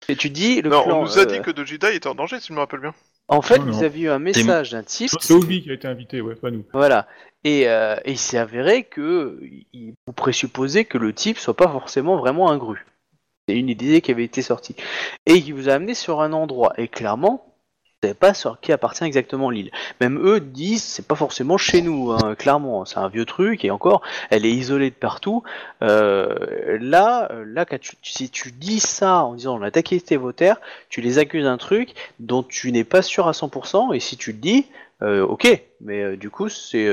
Et tu dis le Non, clan, on nous a euh, dit que Dojidai était en danger, si je me rappelle bien. En fait, Non, non. vous avez eu un message d'un type. C'est Obi qui a été invité, ouais, pas nous. Voilà. Et, euh, et il s'est avéré que il- vous présupposez que le type soit pas forcément vraiment un gru. C'est une idée qui avait été sortie. Et qui vous a amené sur un endroit. Et clairement, savez pas sur qui appartient exactement l'île. Même eux disent c'est pas forcément chez nous, hein, clairement. C'est un vieux truc et encore, elle est isolée de partout. Euh, là, là, quand tu, si tu dis ça en disant on a attaqué vos terres, tu les accuses d'un truc dont tu n'es pas sûr à 100%. Et si tu le dis, euh, ok, mais euh, du coup, c'est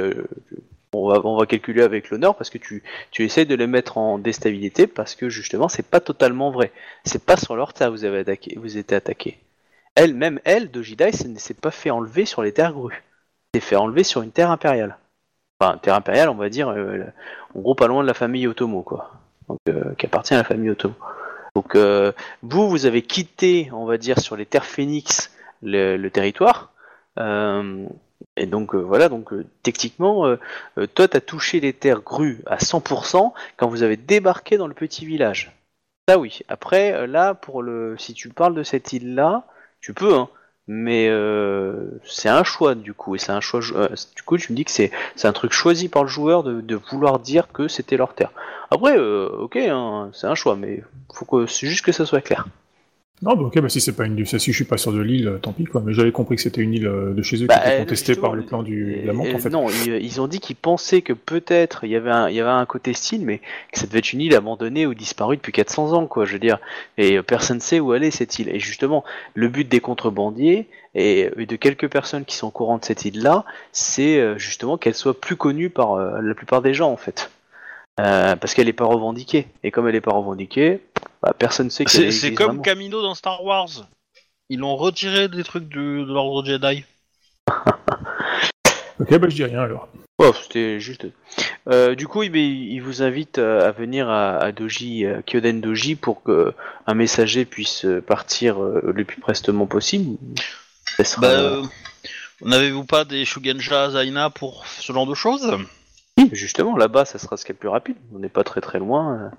on va on va calculer avec l'honneur parce que tu tu essayes de les mettre en déstabilité parce que justement c'est pas totalement vrai. C'est pas sur leur terre que vous avez attaqué, vous êtes attaqué. Elle, même elle, de Jidai, ne s'est pas fait enlever sur les terres grues. Elle s'est fait enlever sur une terre impériale. Enfin, terre impériale, on va dire, euh, en gros pas loin de la famille Otomo, quoi. Donc, euh, qui appartient à la famille Otomo. Donc, euh, vous, vous avez quitté, on va dire, sur les terres phénix le, territoire. Et donc voilà, donc techniquement, toi, t'as touché les terres grues à 100% quand vous avez débarqué dans le petit village. Ça oui. Après, là, pour le, si tu parles de cette île-là, tu peux, hein. Mais euh, c'est un choix du coup, et c'est un choix. euh, du coup, tu me dis que c'est un truc choisi par le joueur de, de vouloir dire que c'était leur terre. Après, euh, ok, hein, c'est un choix, mais faut que c'est juste que ça soit clair. Non, bah ok, bah si c'est pas une île, si je suis pas sûr de l'île, euh, tant pis quoi. Mais j'avais compris que c'était une île euh, de chez eux Bah, qui était euh, contestée par le plan du la montre en fait. Non, ils, ils ont dit qu'ils pensaient que peut-être il y avait un, il y avait un côté style, mais que ça devait être une île abandonnée ou disparue depuis 400 ans, quoi. Je veux dire, et personne ne sait où elle est cette île. Et justement, le but des contrebandiers et de quelques personnes qui sont au courant de cette île-là, c'est euh, justement qu'elle soit plus connue par la plupart des gens, en fait. Euh, parce qu'elle n'est pas revendiquée. Et comme elle n'est pas revendiquée, bah, personne ne sait qu'elle C'est existe c'est comme vraiment. Camino dans Star Wars. Ils l'ont retiré des trucs du- de l'ordre Jedi. Ok, bah je dis rien alors. Oh, c'était juste. Euh, du coup, il, il vous invite euh, à venir à, à Doji, à Kyoden Doji, pour que un messager puisse partir le plus prestement possible. Sera- Bah, euh, n'avez-vous pas des Shugenja Zaina pour ce genre de choses? Oui, justement, là-bas, ça sera ce qui est le plus rapide. On n'est pas très très loin.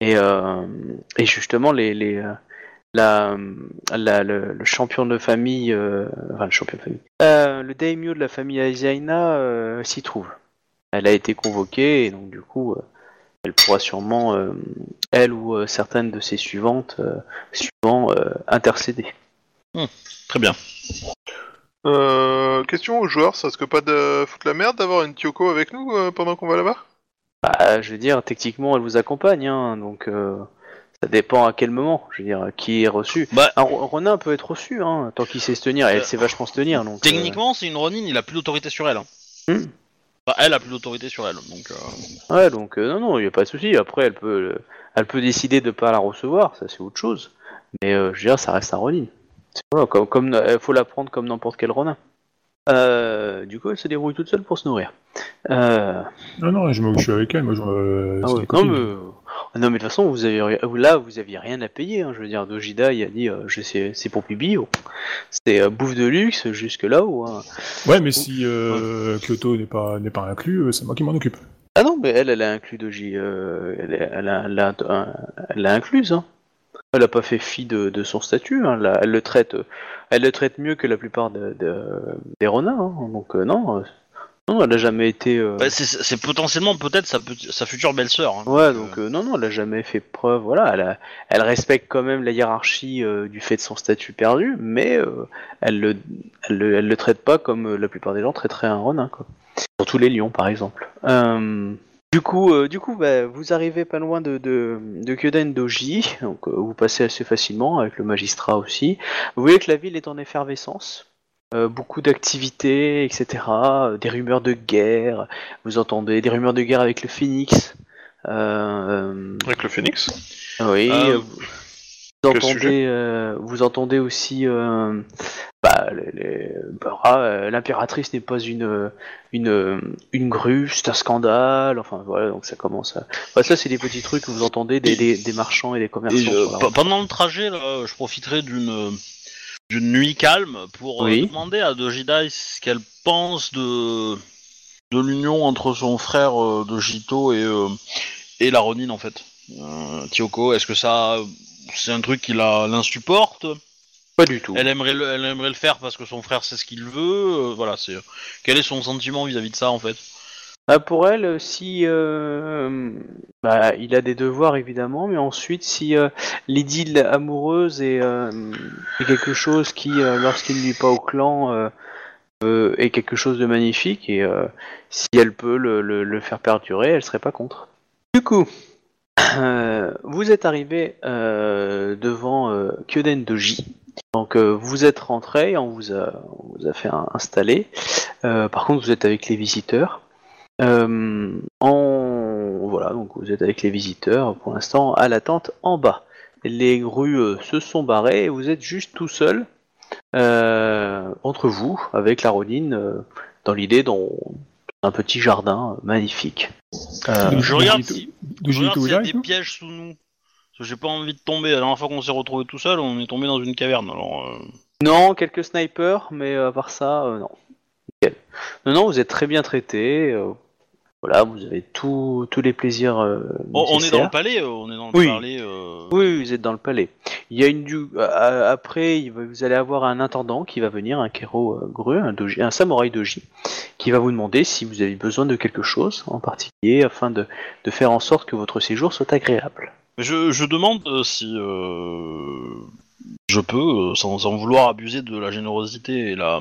Et, euh, et justement, les, les, euh, la, la- le, le champion de famille, euh, enfin le champion de famille, euh, le daimyo de la famille Aizaina euh, s'y trouve. Elle a été convoquée et donc du coup, euh, elle pourra sûrement, euh, elle ou euh, certaines de ses suivantes, euh, suivants, euh, intercéder. Très bien. Euh, question aux joueurs, ça risque pas de foutre la merde d'avoir une Kyoko avec nous euh, pendant qu'on va là-bas? Bah, je veux dire, techniquement, elle vous accompagne, hein, donc euh, ça dépend à quel moment. Je veux dire, qui est reçu. Bah, Un Ro- Ronin peut être reçu, hein, tant qu'il sait se tenir. Et elle sait vachement se tenir, donc. euh, techniquement, c'est une Ronin, il a plus d'autorité sur elle. hein. Hmm. Enfin, elle a plus d'autorité sur elle, donc... euh, Ouais, donc euh, non, non, il n'y a pas de souci. Après, elle peut, euh, elle peut décider de pas la recevoir, ça c'est autre chose. Mais euh, je veux dire, ça reste un Ronin. Voilà, comme, comme, euh, faut la prendre comme n'importe quel Ronin. Euh, du coup, elle se débrouille toute seule pour se nourrir. Euh, Non, non, je, me, je suis avec elle, moi je. euh, ah ouais, non, mais, euh, non, mais de toute façon, vous avez, là, vous aviez rien à payer. Hein, je veux dire, Dojida, il a dit, euh, je sais, c'est pour Pibi. oh. C'est bouffe de luxe jusque là-haut. Hein. Ouais, mais si Kyoto n'est pas, n'est pas inclus, c'est moi qui m'en occupe. Ah non, mais elle, elle a inclus Doji. elle, elle, a, elle, a, elle l'a incluse. Hein. Elle a pas fait fi de, de son statut. Hein. Elle, elle le traite, elle le traite mieux que la plupart de, de- des Ronin. Hein. Donc euh, non, euh, non, elle a jamais été. euh, bah, c'est- c'est potentiellement peut-être sa, future belle-sœur. hein. Ouais, donc euh, non, non, elle a jamais fait preuve. Voilà, elle, a- elle respecte quand même la hiérarchie euh, du fait de son statut perdu, mais euh, elle, le, elle, le, elle le traite pas comme euh, la plupart des gens traiteraient un Ronin, quoi. Surtout les lions, par exemple. Euh, du coup, euh, du coup, bah, vous arrivez pas loin de, de, de Kyoden Doji, donc euh, vous passez assez facilement avec le magistrat aussi. Vous voyez que la ville est en effervescence. Euh, beaucoup d'activités, etc. Des rumeurs de guerre. Vous entendez des rumeurs de guerre avec le Phoenix. Euh, Avec le Phoenix oui, Euh, euh, vous, quel entendez, euh, vous entendez aussi, euh, bah, les- les- bah, ah, euh, l'impératrice n'est pas une, une, une grue, c'est un scandale. Enfin voilà, donc ça commence. À... Bah, ça, c'est des petits trucs que vous entendez des, des, des marchands et des Et, commerçants. euh, pendant le trajet, là, je profiterai d'une d'une nuit calme pour euh, Oui. demander à Dojidai ce qu'elle pense de de l'union entre son frère euh, Dojito et euh, et la Ronin en fait. Euh, Kyoko, est-ce que ça c'est un truc qui la l'insupporte Pas du tout. Elle aimerait le, elle aimerait le faire parce que son frère sait ce qu'il veut. euh, voilà, c'est quel est son sentiment vis-à-vis de ça en fait? Bah, pour elle, si euh, bah, il a des devoirs évidemment, mais ensuite si euh, l'idylle amoureuse est, euh, est quelque chose qui, euh, lorsqu'il ne nuit pas au clan, euh, euh, est quelque chose de magnifique et euh, si elle peut le, le- le faire perdurer, elle serait pas contre. Du coup, euh, vous êtes arrivé euh, devant euh, Kyoden Doji. Donc euh, vous êtes rentré, on vous a, fait installer. Euh, par contre, vous êtes avec les visiteurs. Euh, en voilà, donc vous êtes avec les visiteurs pour l'instant à la tente en bas. Les grues euh, se sont barrées et vous êtes juste tout seul euh, entre vous avec la Rodine euh, dans l'idée dans un petit jardin euh, magnifique. Euh, Je regarde s'il y a des pièges sous nous. Parce que j'ai pas envie de tomber. La dernière fois qu'on s'est retrouvé tout seul, on est tombé dans une caverne. Alors, euh, Non, quelques snipers, mais à part ça, euh, non. Nickel. Non, non, vous êtes très bien traité. Voilà, vous avez tous tous les plaisirs. euh, on, on est dans le palais. euh, On est dans le Oui. palais. euh, Oui, oui, vous êtes dans le palais. Il y a une du... euh, après, il va- vous allez avoir un intendant qui va venir, un kéro euh, greu, un, doji, un samouraï doji, qui va vous demander si vous avez besoin de quelque chose en particulier afin de, de faire en sorte que votre séjour soit agréable. Je, je demande euh, si euh, je peux, euh, sans, sans vouloir abuser de la générosité et la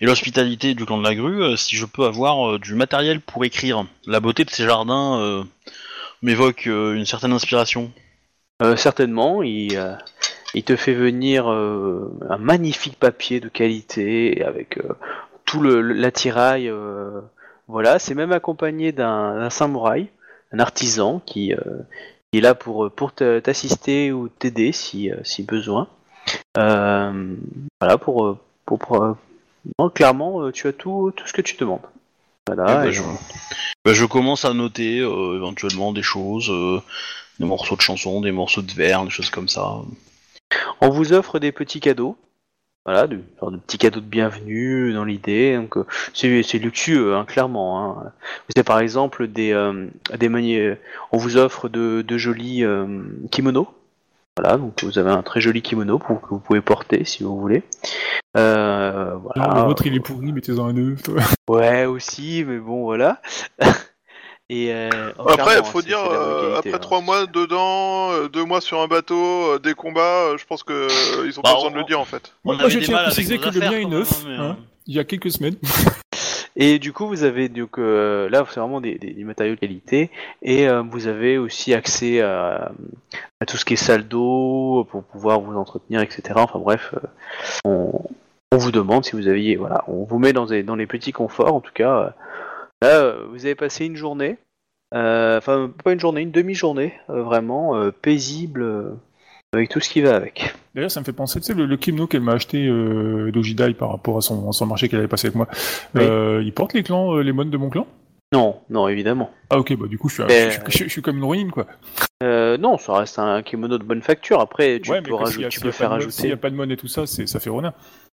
et l'hospitalité du clan de la grue, euh, si je peux avoir euh, du matériel pour écrire. La beauté de ces jardins euh, m'évoque une certaine inspiration. Certainement, il, te fait venir un magnifique papier de qualité avec tout l'attirail. voilà, c'est même accompagné d'un samouraï, un artisan qui, est là pour pour te- t'assister ou t'aider si si besoin. Voilà pour pour, non, clairement euh, tu as tout tout ce que tu demandes. Voilà. Eh ben, et- je, ben, je commence à noter euh, éventuellement des choses, euh, des morceaux de chansons, des morceaux de vers, des choses comme ça. On vous offre des petits cadeaux. Voilà, de, genre de petits cadeaux de bienvenue dans l'idée. Donc euh, c'est luxueux, hein, clairement. Hein. Vous avez par exemple des des mani- On vous offre de, de jolis kimonos. Voilà, donc vous avez un très joli kimono pour, que vous pouvez porter si vous voulez. Euh, voilà. Non, le vôtre il est pourri, mettez-en un neuf. Ouais, aussi, mais bon, voilà. Et euh, Après, clairement, faut c'est- dire, euh, après hein. trois mois dedans, euh, deux mois sur un bateau, des combats, je pense que ils ont Bah, pas besoin on- de le dire en fait. Moi, je tiens à préciser que le mien est neuf, hein. euh, Il y a quelques semaines. Et du coup, vous avez donc euh, là, c'est vraiment des, matériaux de qualité, et euh, vous avez aussi accès à, tout ce qui est salle d'eau pour pouvoir vous entretenir, etc. Enfin bref, euh, on, vous demande si vous aviez, voilà, on vous met dans, dans les petits conforts. En tout cas, euh, là, vous avez passé une journée, enfin pas une journée, une demi-journée, vraiment paisible, avec tout ce qui va avec. D'ailleurs, ça me fait penser, tu sais, le, le kimono qu'elle m'a acheté euh, d'Ojidai par rapport à son, son marché qu'elle avait passé avec moi. Oui. Euh, il porte les clans, euh, les de mon clan? Non, non, évidemment. Ah ok, bah du coup, je suis, je, suis- je suis comme une ruine, quoi. Euh, non, ça reste un kimono de bonne facture. Après, tu ouais, peux, a- tu peux faire mode- S'il ajouter. n'y a pas de monnaie et tout ça, ça fait renard.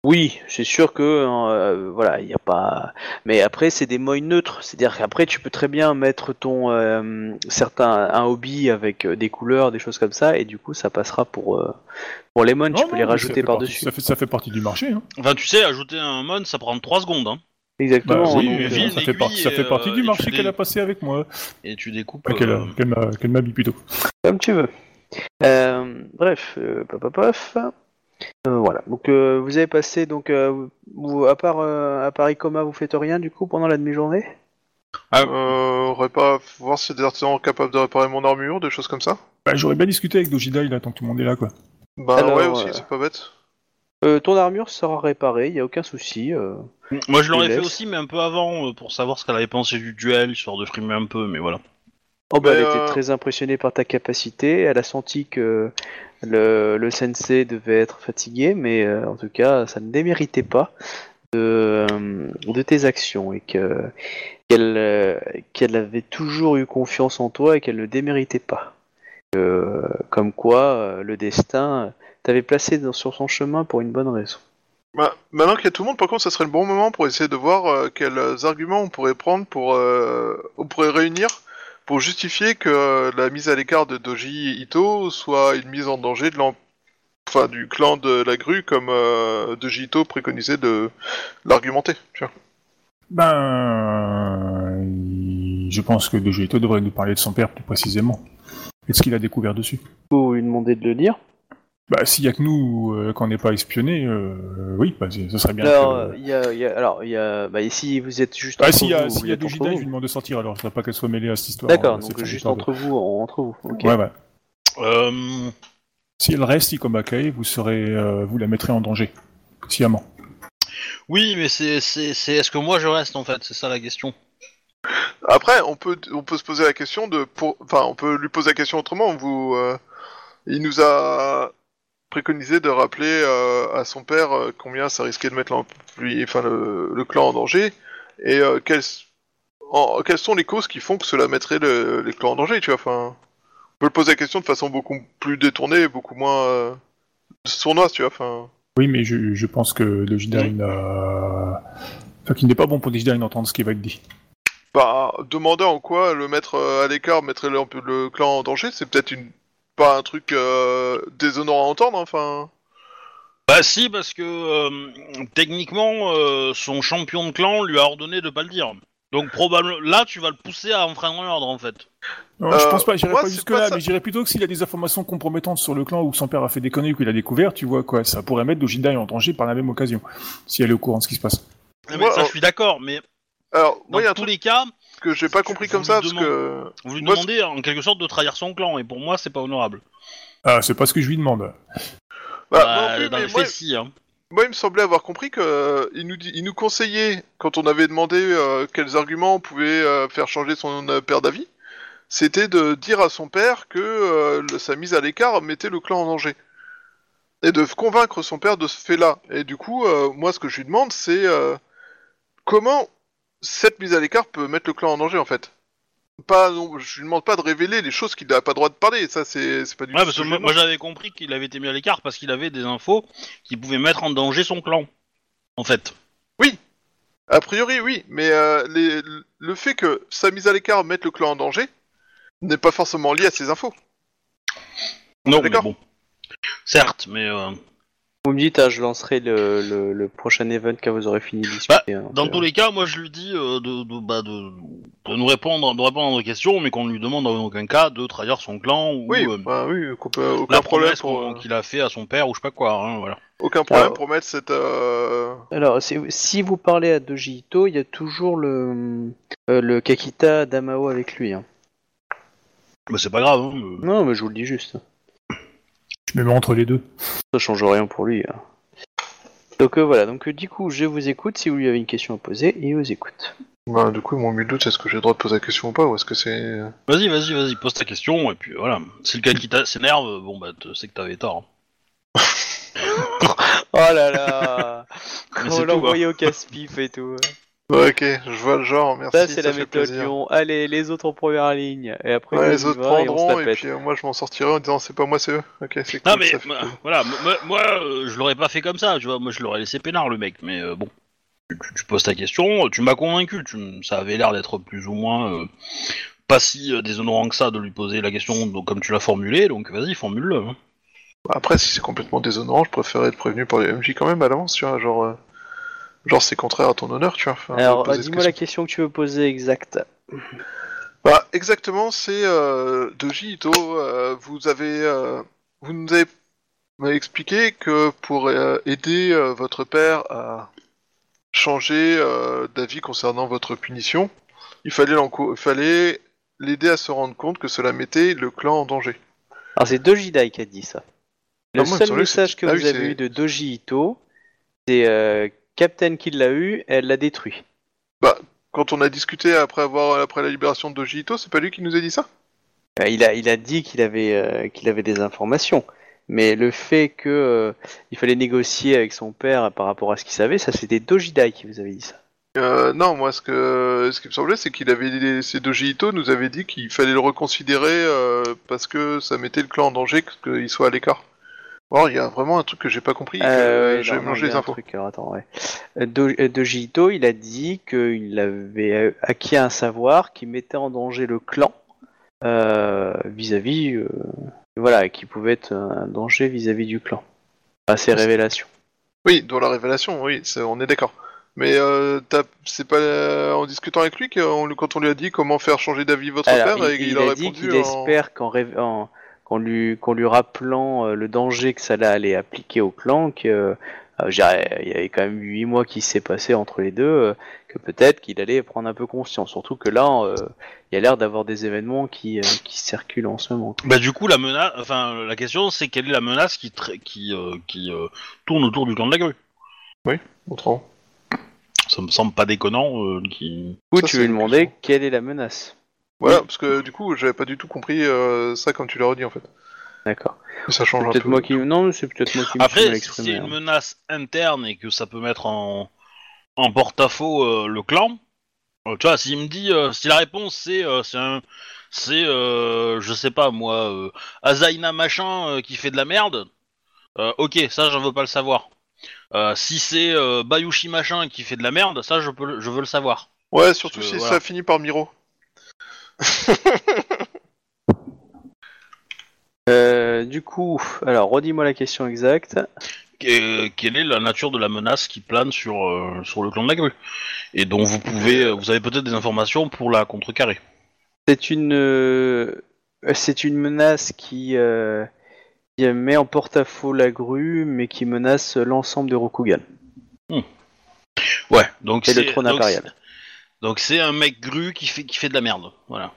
Oui, c'est sûr que euh, voilà, il n'y a pas. Mais après, c'est des moyens neutres. C'est-à-dire qu'après, tu peux très bien mettre ton euh, certain un hobby avec euh, des couleurs, des choses comme ça, et du coup, ça passera pour euh, pour les mons. Tu Non, peux non, les rajouter fait par dessus. Ça fait, ça fait partie du marché, hein. Enfin, tu sais, ajouter un mon, ça prend 3 secondes. Hein. Exactement. Bah oui, donc, mais ville, ça, fait partie, ça fait partie et du marché dé- qu'elle a passé avec moi. Et tu découpes. Enfin, qu'elle, euh, a- qu'elle m'a, qu'elle m'a mis plutôt. Comme tu veux. Euh, bref, euh, paf, paf, paf. Euh, voilà. Donc euh, vous avez passé donc euh, vous, à part euh, à Paris Coma, vous faites rien du coup pendant la demi-journée? Ah. Euh, aurait pas voir si des artisans capables de réparer mon armure, des choses comme ça? Bah, j'aurais bien discuté avec Dojidai, là, tant que tout le monde est là, quoi. Bah Alors, ouais aussi, euh, c'est pas bête. Euh, Ton armure sera réparée, il y a aucun souci. euh. Moi, je l'aurais fait aussi, mais un peu avant, euh, pour savoir ce qu'elle avait pensé du duel, histoire de frimer un peu, mais voilà. Oh bah Mais, elle euh, était très impressionnée par ta capacité. Elle a senti que le, le sensei devait être fatigué, mais euh, en tout cas, ça ne déméritait pas de, euh, tes actions et euh, qu'elle avait toujours eu confiance en toi et qu'elle ne déméritait pas. Comme quoi, le destin t'avait placé sur son chemin pour une bonne raison. Bah, maintenant qu'il y a tout le monde, par contre, ça serait le bon moment pour essayer de voir quels arguments on pourrait prendre pour, on pourrait réunir pour justifier que la mise à l'écart de Doji Ito soit une mise en danger de enfin du clan de la grue comme euh, de Gito préconisait de l'argumenter. Ben, je pense que De Gito devrait nous parler de son père plus précisément. Et de ce qu'il a découvert dessus. Vous lui demandez de le lire. Bah, s'il y a que nous euh, qu'on n'est pas espionnés, euh, oui, bah, ce serait bien. Alors, que- euh, il y a, il y a- alors, il y a, bah, ici vous êtes juste Ah, entre s'il y a, vous, s'il vous y a êtes De entre Jedi, je lui demande de sortir alors. Je voudrais pas qu'elle soit mêlée à cette histoire. D'accord, euh, cette donc juste de- entre vous, entre vous. ok. Ouais, ouais. Euh, Si elle reste Ikomakae, vous serez, euh, vous la mettrez en danger. Sciemment. oui, mais c'est, c'est, c'est est-ce que moi je reste en fait? C'est ça la question. Après, on peut, on peut se poser la question de, pour, enfin, on peut lui poser la question autrement. Vous, euh, il nous a préconisé de rappeler euh, à son père euh, combien ça risquait de mettre lui- enfin, le, le clan en danger et euh, quelles, en- quelles sont les causes qui font que cela mettrait le, les clans en danger. Tu vois, enfin, on peut le poser la question de façon beaucoup plus détournée, beaucoup moins sournoise. Tu vois, enfin. Oui, mais je, je pense que le n'a... Enfin, qu'il n'est pas bon pour les Jedi d'entendre ce qui va être dit. Bah, demander en quoi le mettre à l'écart mettrait le, le clan en danger, c'est peut-être une pas un truc euh, déshonorant à entendre, enfin. Bah si, parce que euh, techniquement, euh, son champion de clan lui a ordonné de pas le dire. Donc probablement, là, tu vas le pousser à enfreindre l'ordre en fait. Non, Euh, je pense pas, j'irai pas c'est jusque pas là, ça. mais j'irai plutôt que s'il a des informations compromettantes sur le clan ou que son père a fait des conneries ou qu'il a découvert, tu vois quoi, ça pourrait mettre le Jedi en danger par la même occasion, si elle est au courant de ce qui se passe. Ah, mais Moi, ça, euh, je suis d'accord, mais Alors, dans moi, il y a un tous truc les cas, que j'ai pas compris vous comme ça, parce que. vous lui Moi, demandez en quelque sorte de trahir son clan, et pour moi, c'est pas honorable. Ah, c'est pas ce que je lui demande. Bah, Bah, moi non plus, dans mais les moi, faits, si. Hein. moi, il me semblait avoir compris que euh, il nous, dit, il nous conseillait, quand on avait demandé euh, quels arguments pouvaient euh, faire changer son euh, père d'avis, c'était de dire à son père que euh, le- sa mise à l'écart mettait le clan en danger. Et de convaincre son père de ce fait-là. Et du coup, euh, moi, ce que je lui demande, c'est euh, comment cette mise à l'écart peut mettre le clan en danger, en fait. Pas, non, je lui demande pas de révéler les choses qu'il n'a pas droit de parler. Ça, c'est pas du Ouais, tout. parce que je moi, j'avais compris qu'il avait été mis à l'écart parce qu'il avait des infos qui pouvaient mettre en danger son clan. En fait. A priori, oui, mais euh, les- le fait que sa mise à l'écart mette le clan en danger n'est pas forcément lié à ces infos. Non, mais bon. Certes, mais euh, Vous me dites, ah, je lancerai le, le, le prochain event quand vous aurez fini de discuter. hein, dans tous les cas, moi je lui dis euh, de, de, bah, de, de nous répondre, de répondre à nos questions, mais qu'on lui demande en aucun cas de trahir son clan ou Oui, euh, bah oui, qu'on peut- aucun la problème promesse pour, euh, qu'il a fait à son père ou je sais pas quoi. Hein, voilà. aucun problème Alors- pour mettre cette. euh, Alors, si, vous parlez à Doji Ito, il y a toujours le, euh, le Kakita Damao avec lui. hein. Bah, c'est pas grave. Hein, euh. Non, mais je vous le dis juste. Je me mets entre les deux. Ça change rien pour lui. hein. Donc euh, voilà, donc euh, du coup, je vous écoute si vous lui avez une question à poser, il vous écoute. bah, du coup, mon but doute, est-ce que j'ai le droit de poser la question ou pas, ou est-ce que c'est. Vas-y, vas-y, vas-y, pose ta question et puis voilà. Si le gars qui t'a- s'énerve, bon bah c'est que t'avais tort. Oh là là Mais On tout, l'envoyait au casse-pif et tout. Ouais, ok, je vois le genre, merci. Ça, c'est la méthode. Lyon. Allez, les autres en première ligne. Et après, Ouais, on les autres et prendront, et, puis euh, moi je m'en sortirai en disant c'est pas moi, c'est eux. Ok, c'est cool. Non mais moi- voilà, moi, moi euh, je l'aurais pas fait comme ça, tu vois. Moi je l'aurais laissé peinard le mec, mais euh, bon. Tu, tu- tu poses ta question, tu m'as convaincu. Tu, ça avait l'air d'être plus ou moins euh, pas si euh, déshonorant que ça de lui poser la question donc, comme tu l'as formulée, donc vas-y, formule-le. hein. Après, si c'est complètement déshonorant, je préférerais être prévenu par les MJ quand même à l'avance, tu vois, genre. Genre, c'est contraire à ton honneur, tu vois. enfin, Alors, dis-moi la question. que tu veux poser exacte. Bah, exactement, c'est euh, Doji Ito, euh, vous avez. euh, vous nous avez expliqué que pour aider votre père à changer d'avis concernant votre punition, il fallait fallait l'aider à se rendre compte que cela mettait le clan en danger. Alors, c'est Doji Dai qui a dit ça. Le Ah, moi, me seul message que ah vous oui, avez eu de Doji Ito, c'est Captain qui l'a eu, elle l'a détruit. Quand on a discuté après avoir après la libération de Doji Ito, c'est pas lui qui nous a dit ça? Euh, il, a, il a dit qu'il avait, euh, qu'il avait des informations. Mais le fait que euh, il fallait négocier avec son père par rapport à ce qu'il savait, ça c'était Doji Dai qui vous avait dit ça. Euh, non, moi, ce que ce qui me semblait, c'est qu'il avait, ces Doji Ito nous avait dit qu'il fallait le reconsidérer euh, parce que ça mettait le clan en danger, qu'il soit à l'écart. Or, il y a vraiment un truc que j'ai pas compris. Euh, j'ai mangé les infos. truc, alors, attends, ouais. Euh, Do- euh, Doji Ito, il a dit qu'il avait euh, acquis un savoir qui mettait en danger le clan euh, vis-à-vis, euh, voilà, qui pouvait être un danger vis-à-vis du clan. à ses révélations. Oui, dans la révélation, oui, on est d'accord. Mais c'est pas en discutant avec lui qu'on quand on lui a dit comment faire changer d'avis votre Alors, père il, et il a a répondu dit qu'il en- espère qu'en en- qu'en lui, rappelant euh, le danger que ça allait appliquer au clan, que euh, il y avait quand même huit mois qui s'est passé entre les deux, euh, que peut-être qu'il allait prendre un peu conscience. Surtout que là, euh, il y a l'air d'avoir des événements qui, euh, qui circulent en ce moment. Bah du coup la menace, enfin la question c'est quelle est la menace qui tra- qui euh, qui euh, tourne autour du clan de la grue. Autrement. Ça me semble pas déconnant. euh, qui... Ou tu veux lui demander question. quelle est la menace? Voilà, parce que du coup, j'avais pas du tout compris euh, ça quand tu l'as redit en fait. D'accord. Mais ça C'est change un peut-être peu. moi qui. Non, c'est peut-être moi qui me suis mal Après si c'est une hein. menace interne et que ça peut mettre en en porte-à-faux euh, le clan, euh, tu vois s'il me dit euh, si la réponse c'est euh, c'est un c'est euh, je sais pas moi euh, Azaina machin euh, qui fait de la merde, euh, ok ça je veux pas le savoir. Euh, si c'est euh, Bayushi machin qui fait de la merde, ça je peux je veux le savoir. Ouais, surtout que, si voilà. ça finit par Miro. Euh, du coup, alors redis-moi la question exacte. Que- quelle est la nature de la menace qui plane sur, euh, sur le clan de la grue? Et dont vous pouvez, euh, vous avez peut-être des informations pour la contrecarrer. C'est une, euh, c'est une menace qui, euh, qui met en porte-à-faux la grue, mais qui menace l'ensemble de Rokugan Ouais, donc et le c'est trône donc impérial. Donc c'est un mec grue qui fait qui fait de la merde, voilà.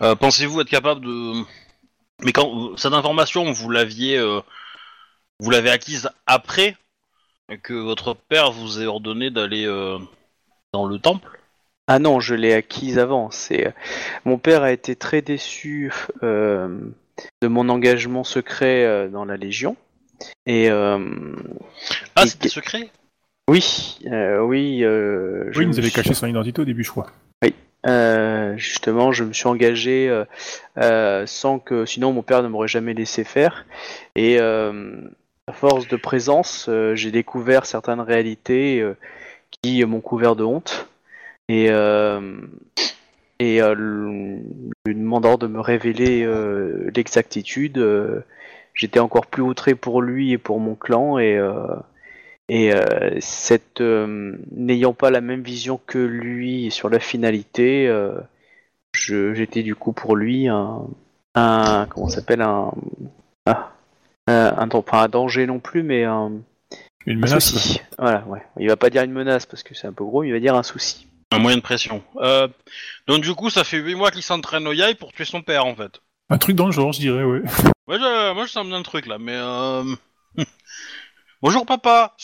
Euh, Pensez-vous être capable de Mais quand cette information vous l'aviez euh, vous l'avez acquise après que votre père vous ait ordonné d'aller euh, dans le temple? Ah non, je l'ai acquise avant. C'est mon père a été très déçu de mon engagement secret dans la Légion. Et Ah, c'était secret? Oui, euh, oui, euh, Oui, il nous avait suis- caché son identité au début, je crois. Euh, justement, je me suis engagé sans que, sinon mon père ne m'aurait jamais laissé faire. Et à force de présence, j'ai découvert certaines réalités qui m'ont couvert de honte. Et, et lui demandant de me révéler l'exactitude, j'étais encore plus outré pour lui et pour mon clan. Et et euh, cette euh, n'ayant pas la même vision que lui sur la finalité, euh, je- j'étais du coup pour lui un, un comment ça s'appelle un ah, un, un- pas un danger non plus, mais un, Une un menace. souci. Voilà, ouais. Il va pas dire une menace parce que c'est un peu gros, il va dire un souci. Un moyen de pression. Euh, donc du coup, ça fait 8 mois qu'il s'entraîne au Yai pour tuer son père, en fait. Un truc dans le genre, je dirais, ouais. Moi, je, moi, je sens bien le truc, là, mais... Bonjour, papa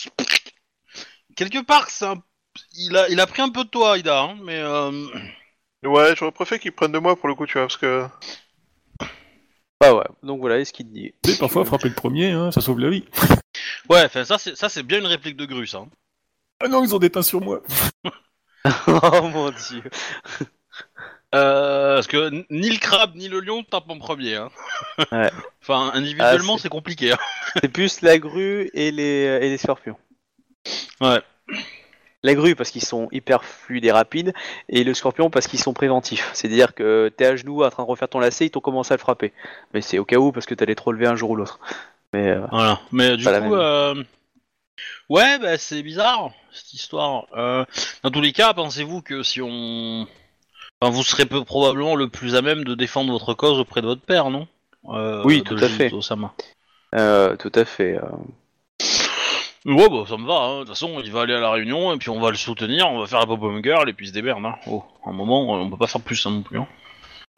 Quelque part, c'est un... il, a, il a pris un peu de toi, Ida, hein, mais... Euh... Ouais, j'aurais préféré qu'ils prennent de moi pour le coup, tu vois, parce que. Ah ouais. Donc voilà, ce qu'il dit? Tu sais, parfois, frapper le premier, hein, ça sauve la vie. Ouais, enfin, ça, c'est, ça, c'est bien une réplique de Grus, hein. Ah non, ils ont des teints sur moi. oh mon dieu. Euh, parce que ni le crabe ni le lion tapent en premier, hein. Ouais. enfin, individuellement, Ah, c'est- c'est compliqué, hein. C'est plus la grue et les et les scorpions. Ouais. La grue parce qu'ils sont hyper fluides et rapides, et le scorpion parce qu'ils sont préventifs. C'est-à-dire que t'es à genoux en train de refaire ton lacet, ils t'ont commencé à le frapper. Mais c'est au cas où parce que t'allais te relever un jour ou l'autre. Mais euh, Voilà. Mais du Pas la coup, même. euh... ouais, bah, c'est bizarre cette histoire. Euh, dans tous les cas, pensez-vous que si on, enfin, vous serez peu probablement le plus à même de défendre votre cause auprès de votre père, non? Euh, Oui, de tout à fait. Euh, tout à fait. euh. Ouais, bah ça me va. hein. De toute façon, il va aller à la réunion et puis on va le soutenir, on va faire la pop girl et puis il se démerde. Hein. Oh, un moment, on peut pas faire plus hein, non plus. hein.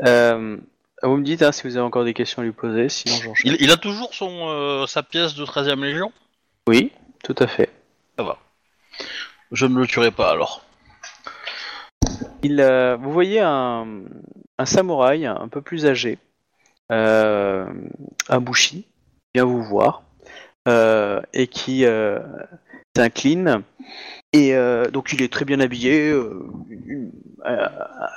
Euh, vous me dites hein, si vous avez encore des questions à lui poser, sinon j'enchaîne. Il, il a toujours son euh, sa pièce de 13ème Légion? Oui, tout à fait. Je ne le tuerai pas alors. Il, euh, vous voyez un, samouraï un peu plus âgé, euh, un bushi, vient vous voir euh, et qui euh, s'incline. Et euh, donc il est très bien habillé, euh,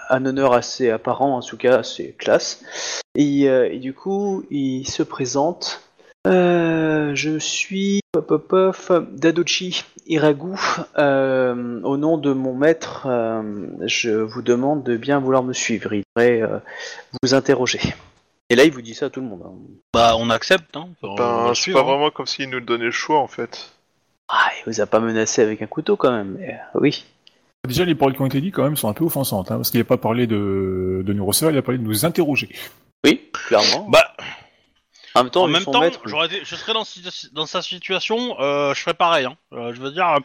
un, honneur assez apparent, en tout cas assez classe. Euh, et du coup, il se présente. Euh, je suis Dadochi Iragu. Euh, au nom de mon maître, euh, je vous demande de bien vouloir me suivre. Il devrait euh, vous interroger. Et là, il vous dit ça à tout le monde. hein. Bah, on accepte, hein. Enfin, on va Ben, le c'est suivre, pas hein. vraiment comme s'il nous donnait le choix en fait. Ah, il vous a pas menacé avec un couteau quand même, mais euh, oui. Déjà, les paroles qui ont été dites quand même sont un peu offensantes, hein, parce qu'il n'a pas parlé de, de nous recevoir, il a parlé de nous interroger. Oui, clairement. Bah, en même temps, en vu même son temps, maître, j'aurais été- je serais dans, sa situation, euh, je ferais pareil. Hein. Euh, je veux dire,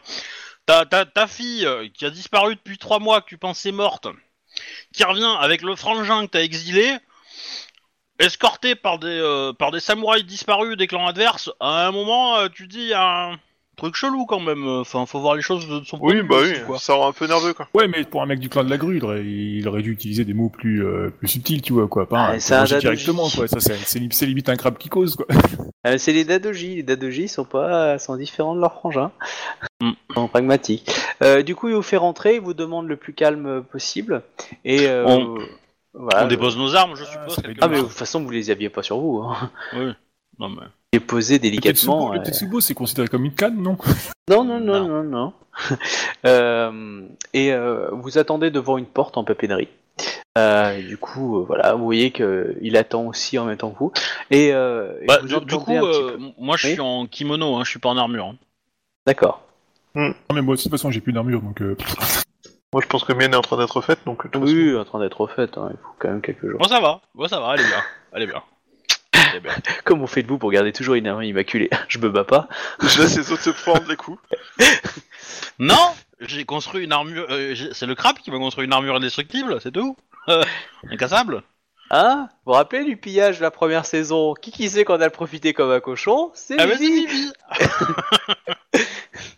ta, ta, ta fille euh, qui a disparu depuis trois mois, que tu pensais morte, qui revient avec le frangin que t'as exilé, escorté par des, euh, par des samouraïs disparus des clans adverses, à un moment, tu dis, un truc chelou quand même. Enfin, faut voir les choses de son point Oui, de vue bah aussi, oui, quoi. ça rend un peu nerveux quoi. Ouais, mais pour un mec du clan de la grue, il aurait, il aurait dû utiliser des mots plus, euh, plus subtils, tu vois, quoi. Pas Ah, dadoji. directement, quoi. Ça, c'est, c'est, li- c'est limite un crabe qui cause, quoi. Euh, c'est les dadoji. Les dadoji sont pas sont différents de leurs frangins. Mm. Ils sont pragmatiques. Euh, du coup, il vous fait rentrer, il vous demande le plus calme possible. Et euh, On- voilà. On dépose nos armes, je Ah, suppose. ça quelque Ah, mais de toute façon, vous les aviez pas sur vous. Hein. Oui. Non, mais... Le délicatement. Tetsubo, le euh, Tetsubo, c'est considéré comme une canne, non Non, non, non, Non. non, non. Euh, et euh, vous attendez devant une porte en papeterie. Euh, et du coup, euh, voilà, vous voyez qu'il attend aussi en même temps que vous. Et, euh, et Bah, vous du, coup, un petit peu. moi je Oui. suis en kimono, hein, je suis pas en armure. hein. D'accord. Non, mais moi, de toute façon, j'ai plus d'armure, donc... Euh... Moi je pense que mienne est en train d'être faite donc. Oui, en train d'être faite. hein, il faut quand même quelques jours. Bon, ça va, bon, ça va, elle est bien. Elle est bien. Est bien. Comment faites-vous pour garder toujours une arme immaculée? Je me bats pas. Je laisse les autres se prendre les coups. Non J'ai construit une armure. euh, j'ai- c'est le crabe qui m'a construit une armure indestructible, c'est tout Euh, Incassable Hein Vous vous rappelez du pillage de la première saison? Qui qui sait qu'on a le profité comme un cochon? C'est Ah, bah, Vivi.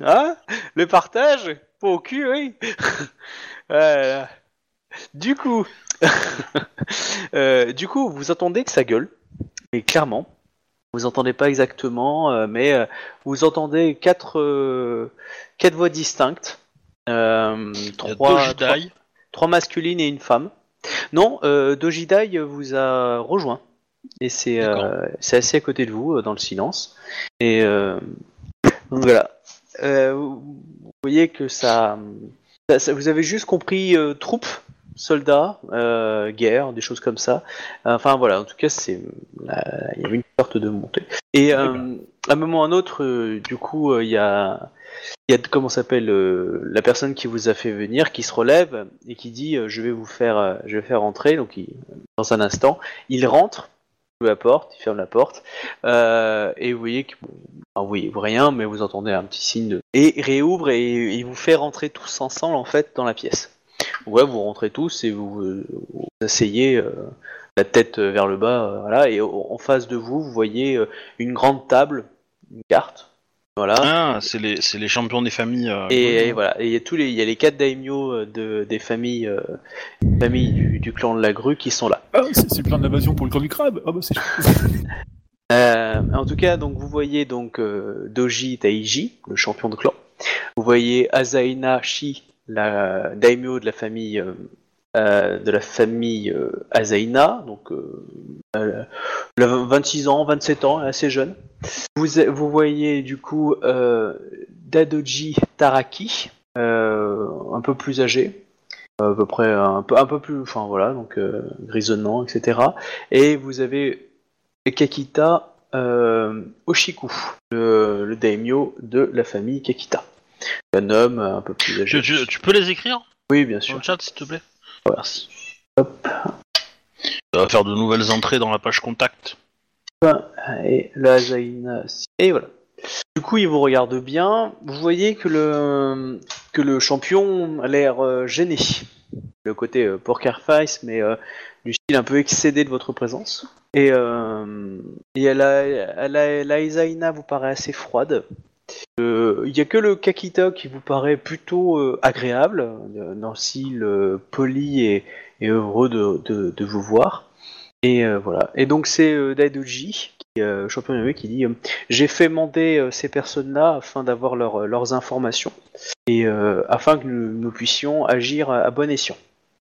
Hein? Le partage? Pas au cul, oui. Voilà. Du coup, euh, du coup, vous entendez que ça gueule, et clairement, vous entendez pas exactement, euh, mais euh, vous entendez quatre, euh, quatre voix distinctes, euh, trois, deux trois, masculines et une femme. Non, euh, Dojidai vous a rejoint. Et c'est euh, c'est assis à côté de vous, euh, dans le silence. Et euh, donc voilà. Euh, vous voyez que ça, ça- ça- Vous avez juste compris euh, troupes, soldats, euh, guerre, des choses comme ça. Enfin voilà, en tout cas, c'est il y avait une sorte de montée. Et euh, à un moment ou à un autre, euh, du coup, il y a il y a comment s'appelle la personne qui vous a fait venir qui se relève et qui dit je vais vous faire je vais faire rentrer donc il- dans un instant il rentre la porte il ferme la porte euh, et vous voyez que bon, vous voyez rien mais vous entendez un petit signe de et il réouvre et il vous fait rentrer tous ensemble en fait dans la pièce ouais vous rentrez tous et vous vous, vous asseyez euh, la tête vers le bas euh, voilà et au- en face de vous vous voyez euh, une grande table une carte voilà Ah, c'est les, c'est les champions des familles. euh, et, et voilà, et il y a tous les, il y a les quatre daimyo euh, de, des familles, euh, familles du, du clan de la grue qui sont là. Ah, c'est, c'est le plan d'invasion pour le clan du crabe Ah bah, c'est chouette. Euh, en tout cas, donc vous voyez donc euh, Doji Taiji, le champion de clan. Vous voyez Azaina Shi, la daimyo de la famille euh, euh, de la famille euh, Azaina, donc euh, euh, elle a 26 ans, 27 ans, assez jeune. Vous, vous voyez du coup Dadoji Taraki, un peu plus âgé, à peu près un peu, un peu plus, enfin voilà, donc grisonnant, etc. Et vous avez Kakita Oshiku, le, le daimyo de la famille Kakita. Un homme un peu plus âgé. Tu, tu- tu peux les écrire Oui, bien dans sûr. le chat, s'il te plaît Merci. Hop. Ça va faire de nouvelles entrées dans la page contact. Et la Zaina. Et voilà. Du coup, il vous regarde bien. Vous voyez que le, que le champion a l'air euh, gêné. Le côté euh, poker face, mais euh, du style un peu excédé de votre présence. Et, euh, et la Zaina vous paraît assez froide. Euh, Il y a que le Kakita qui vous paraît plutôt euh, agréable, euh, dans le style euh, poli et, heureux de, vous voir. Et euh, voilà. Et donc c'est euh, Daidoji, euh, champion de qui dit euh, J'ai fait mander euh, ces personnes-là afin d'avoir leur- leurs informations et euh, afin que nous, puissions agir à, bon escient.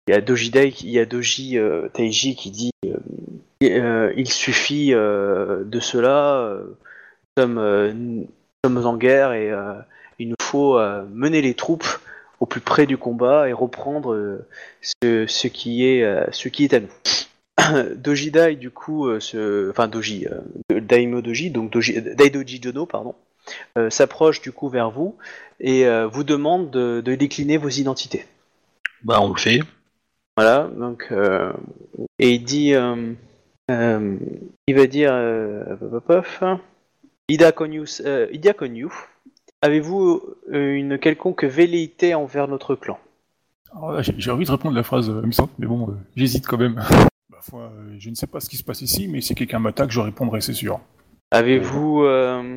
Il y a Doji, Dai- il y a Doji euh, Taiji qui dit euh, euh, Il suffit euh, de cela, euh, nous, sommes, euh, sommes en guerre et euh, il nous faut euh, mener les troupes au plus près du combat et reprendre euh, ce, ce qui est, ce qui est à nous. Dojidai, du coup, se... enfin Doji, Daimo Doji, donc Doji, Daidoji Dono, pardon, euh, s'approche du coup vers vous et euh, vous demande de, de décliner vos identités. Bah, on le fait. Voilà, donc euh, et il dit, il va dire, Ida Konyus, euh, Ida Konyu, avez-vous euh, une quelconque velléité envers notre clan? Alors j'ai j'ai envie de répondre la phrase euh, amusante, mais bon, euh, j'hésite quand même. Ma foi, euh, je ne sais pas ce qui se passe ici, mais si quelqu'un m'attaque, je répondrai, c'est sûr. Avez-vous euh,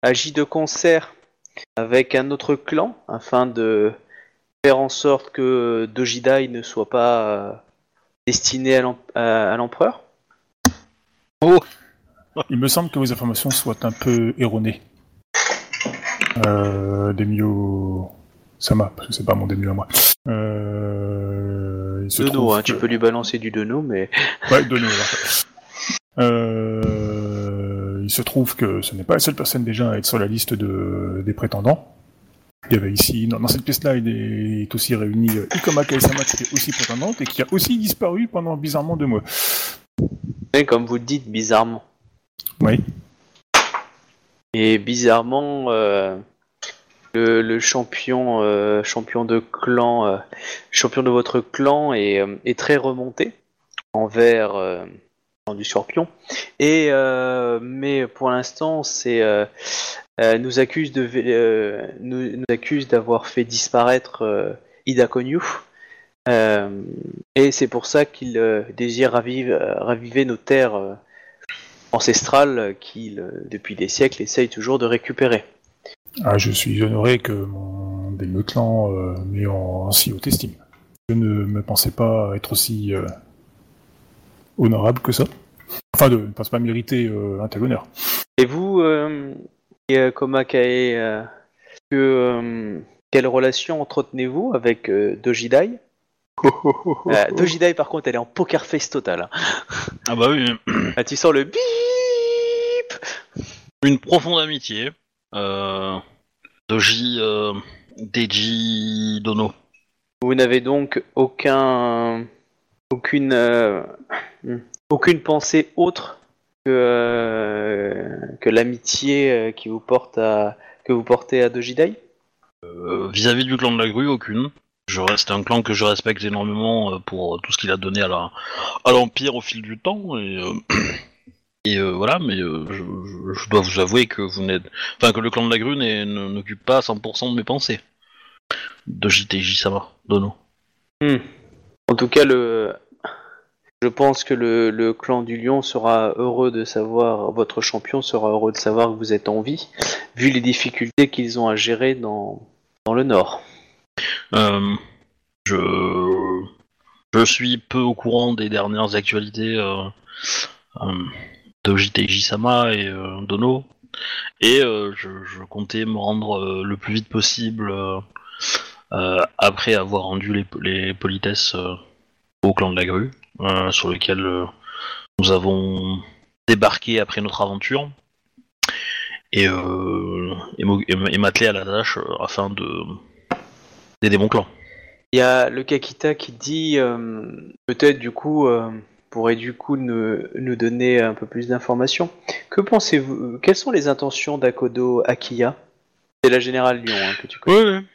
agi de concert avec un autre clan afin de faire en sorte que Dojidai ne soit pas euh, destiné à l'em- à- à l'empereur? Il me semble que vos informations soient un peu erronées. Euh, Demio Sama, parce que c'est pas mon Demio à moi. Euh, il se Dono, trouve hein, tu peux lui balancer du Dono, mais Ouais, Dono, alors. Euh, il se trouve que ce n'est pas la seule personne déjà à être sur la liste de, des prétendants. Il y avait ici, dans, dans cette pièce-là, il est, aussi réuni euh, Ikoma Kaisama qui était aussi prétendante et qui a aussi disparu pendant bizarrement deux mois. mais comme vous le dites bizarrement. Oui. Et bizarrement, euh, le, champion, euh, champion de clan, euh, champion de votre clan est, très remonté envers du Scorpion. Et mais pour l'instant, c'est nous accuse de nous, nous accuse d'avoir fait disparaître Ida Konyu. Et c'est pour ça qu'il désire ravive- raviver nos terres ancestrales euh, qu'il, depuis des siècles, essaye toujours de récupérer. Ah, je suis honoré que mon Demio clan euh, m'ait en si haute estime. Je ne me pensais pas être aussi euh, honorable que ça. Enfin, de, ne pense pas mériter euh, un tel honneur. Et vous, et, Komakae, que, quelle relation entretenez-vous avec euh, Dojidai? Euh, Dojidai, par contre, elle est en poker face total. hein. Ah bah oui, Ah, tu sens le bip une profonde amitié. Euh, Doji, euh, Deji, Dono. Vous n'avez donc aucun, aucune, euh, hmm, aucune pensée autre que, euh, que l'amitié euh, qui vous porte à, que vous portez à Dojidai Euh, Vis-à-vis du clan de la grue, aucune. Je reste un clan que je respecte énormément euh, pour tout ce qu'il a donné à la à l'empire au fil du temps et euh, euh, voilà. Mais euh, je, dois vous avouer que vous n'êtes, enfin que le clan de la grue n'occupe pas 100% de mes pensées. De JTJ Sama, Dono. Hmm. En tout cas, le... je pense que le, le clan du lion sera heureux de savoir, votre champion sera heureux de savoir que vous êtes en vie, vu les difficultés qu'ils ont à gérer dans le nord. Euh, je suis peu au courant des dernières actualités euh, euh, de JTJ Sama et Dono. Et je, comptais me rendre le plus vite possible après avoir rendu les, politesses au clan de la grue, sur lequel nous avons débarqué après notre aventure. Et, et, m'atteler à la tâche afin de d'aider mon clan. Il y a le Kakita qui dit, euh, peut-être du coup, euh, pourrait du coup nous, nous donner un peu plus d'informations. Que pensez-vous Quelles sont les intentions d'Akodo Akiya? C'est la générale Lyon hein, que tu connais. Oui, oui.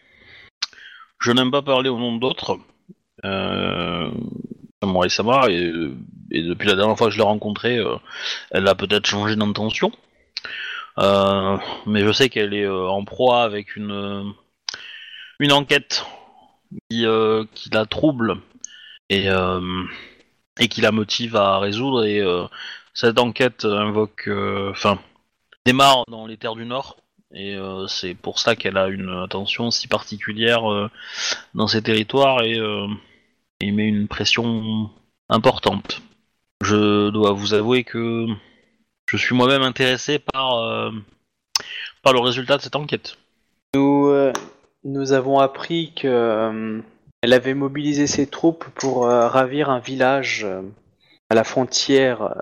Je n'aime pas parler au nom d'autres. Euh, Samurai Sama, et, et depuis la dernière fois que je l'ai rencontrée, euh, elle a peut-être changé d'intention. Euh, mais je sais qu'elle est euh, en proie avec une, euh, une enquête qui, euh, qui la trouble et, euh, et qui la motive à résoudre. Et euh, cette enquête invoque, enfin, démarre dans les terres du Nord. Et c'est pour ça qu'elle a une attention si particulière dans ces territoires et, et met une pression importante. Je dois vous avouer que je suis moi-même intéressé par, par le résultat de cette enquête. Nous avons appris que euh, elle avait mobilisé ses troupes pour euh, ravir un village euh, à la frontière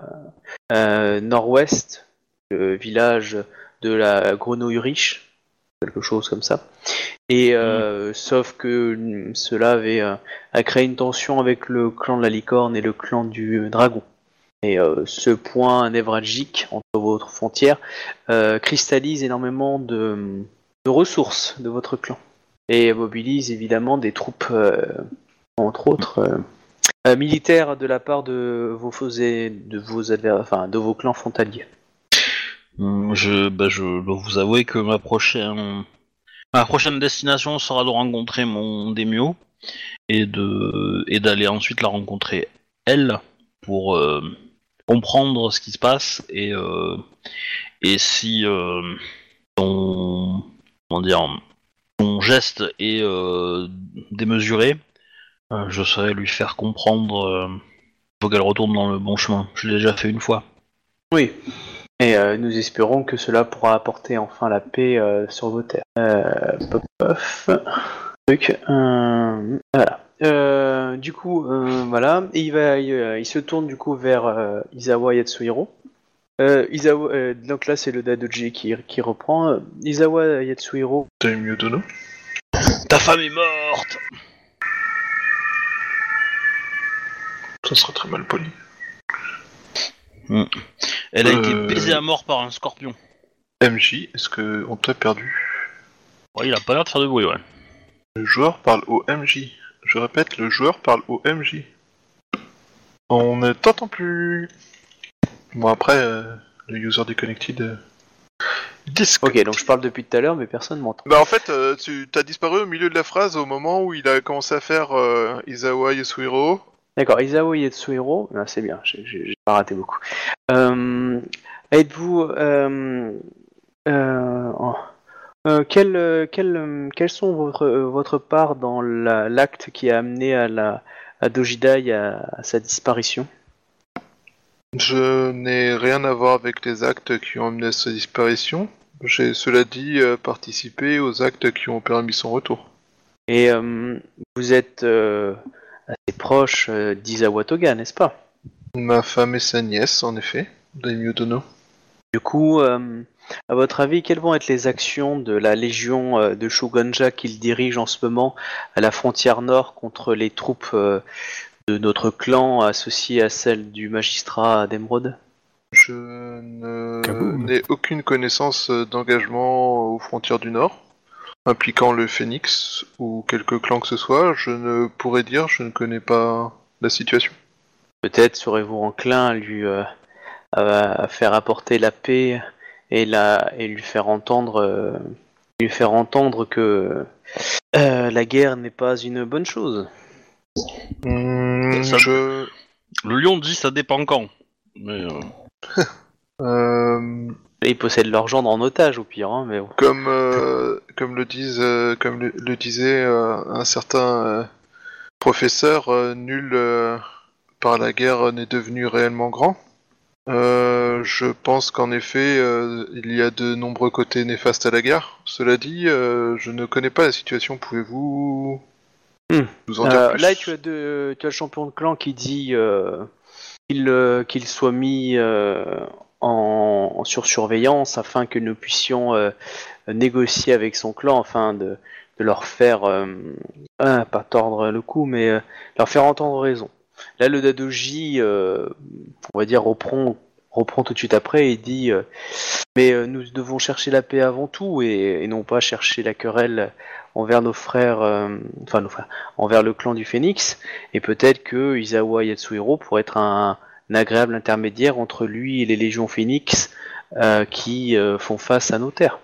euh, nord-ouest, le village de la grenouille riche. quelque chose comme ça. Et euh, sauf que mm, cela avait euh, a créé une tension avec le clan de la licorne et le clan du dragon. Et euh, ce point névralgique entre vos frontières euh, cristallise énormément de, de ressources de votre clan et mobilise évidemment des troupes, euh, entre autres euh, euh, militaires de la part de vos de vos enfin de vos clans frontaliers. Hum, Je, bah, je dois vous avouer que ma prochaine, ma prochaine destination sera de rencontrer mon Demio et de et d'aller ensuite la rencontrer elle pour comprendre ce qui se passe et et si euh, son comment dire son geste est euh, démesuré, euh, je saurais lui faire comprendre euh, qu'elle retourne dans le bon chemin. Je l'ai déjà fait une fois. Oui. Et nous espérons que cela pourra apporter enfin la paix sur vos terres. Pop, voilà. Du coup, voilà. Et il va, il, se tourne du coup vers Izawa Yatsuhiro. Euh, Izawa, euh, donc là, c'est le Dadoji qui, qui reprend. Euh, Izawa Yatsuhiro. Daimyo Dono. Ta femme est morte Ça sera très mal poli. Elle a été Euh. baisée à mort par un scorpion. MJ, est-ce que on t'a perdu? Ouais, il a pas l'air de faire de bruit, ouais. Le joueur parle au MJ. Je répète, le joueur parle au MJ. On ne t'entend plus. Bon après, euh, le user déconnected. Euh... disque. Ok, donc je parle depuis tout à l'heure, mais personne m'entend. Bah en fait, euh, tu t'as disparu au milieu de la phrase au moment où il a commencé à faire euh, Izawa Yasuhiro. D'accord, Isao Yatsuhiro, ah, c'est bien, j'ai- pas raté beaucoup. Euh, Êtes-vous... Euh, euh, oh, euh, quel, quel, quelles sont votre, votre part dans la- l'acte qui a amené à, la, à Dojidai à, à sa disparition? Je n'ai rien à voir avec les actes qui ont amené à sa disparition. J'ai cela dit euh, participé aux actes qui ont permis son retour. Et euh, vous êtes euh, assez proche euh, d'Izawa Toga, n'est-ce pas? Ma femme et sa nièce, en effet, Daimyo Dono. Du coup, à votre avis, quelles vont être les actions de la légion de Shugonja qu'il dirige en ce moment à la frontière nord contre les troupes de notre clan associées à celles du magistrat d'Emeraude Je n'ai aucune connaissance euh, d'engagement aux frontières du Nord, impliquant le Phénix ou quelque clan que ce soit. Je ne pourrais dire, je ne connais pas la situation. Peut-être serez-vous enclin à lui euh, à faire apporter la paix et, la, et lui faire entendre euh, lui faire entendre que euh, la guerre n'est pas une bonne chose. Ça- je... Le lion dit ça dépend quand. Mais euh, euh, Et ils possèdent leur gendre en otage au pire, hein, mais bon. comme, euh, comme le disent, euh, comme le, le disait euh, un certain euh, professeur, euh, nul euh, par la guerre n'est devenu réellement grand. Euh, je pense qu'en effet, euh, il y a de nombreux côtés néfastes à la guerre. Cela dit, euh, je ne connais pas la situation. Pouvez-vous Hmm. nous en dire Euh, plus là, tu as, de- tu as le champion de clan qui dit euh, qu'il euh, qu'il soit mis euh, en, en sursurveillance afin que nous puissions euh, négocier avec son clan afin de, de leur faire, euh, ah, pas tordre le cou, mais euh, leur faire entendre raison. Là, le Dadoji, euh, on va dire, reprend, reprend tout de suite après et dit euh, Mais euh, nous devons chercher la paix avant tout et, et non pas chercher la querelle envers nos frères, euh, enfin nos frères, envers le clan du Phénix, et peut-être que Izawa Yatsuhiro pourrait être un, agréable intermédiaire entre lui et les légions Phénix euh, qui euh, font face à nos terres.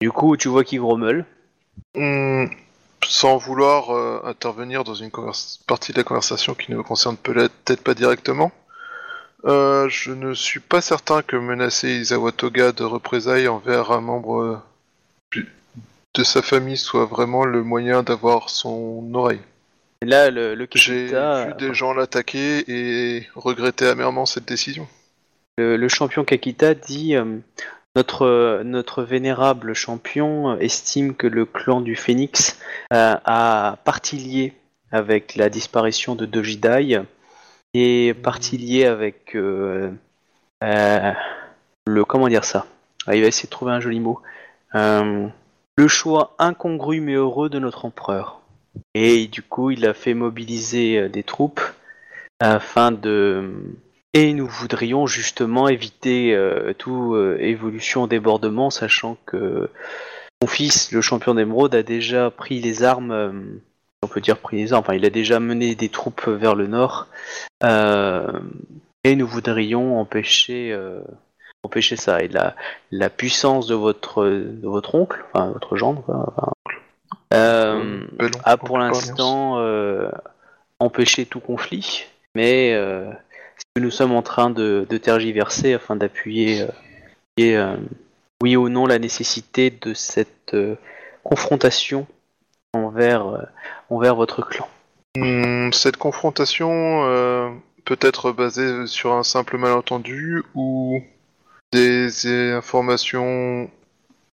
Du coup, tu vois qu'il grommelle. Hmm, sans vouloir intervenir dans une partie de la conversation qui ne me concerne peut-être pas directement, je ne suis pas certain que menacer Isawa Toga de représailles envers un membre de sa famille soit vraiment le moyen d'avoir son oreille. Et là, le, le J'ai Kakita, vu des gens l'attaquer et regretter amèrement cette décision. le, le champion Kakita dit euh, notre, notre vénérable champion estime que le clan du Phénix euh, a partie liée avec la disparition de Dojidai et partie liée avec euh, euh, le comment dire ça? Ah, Il va essayer de trouver un joli mot. Euh, le choix incongru mais heureux de notre empereur. Et du coup, il a fait mobiliser euh, des troupes afin de... Et nous voudrions justement éviter euh, toute euh, évolution débordement, sachant que mon fils, le champion d'émeraude, a déjà pris les armes, euh, on peut dire pris les armes, enfin il a déjà mené des troupes vers le nord, et nous voudrions empêcher, empêcher ça. Et la, la puissance de votre, de votre oncle, enfin votre gendre, euh, Ben non, a pour l'instant euh, empêché tout conflit, mais euh, que nous sommes en train de, de tergiverser afin d'appuyer euh, et, oui ou non la nécessité de cette confrontation envers, envers votre clan. Hmm, cette confrontation peut être basée sur un simple malentendu ou des informations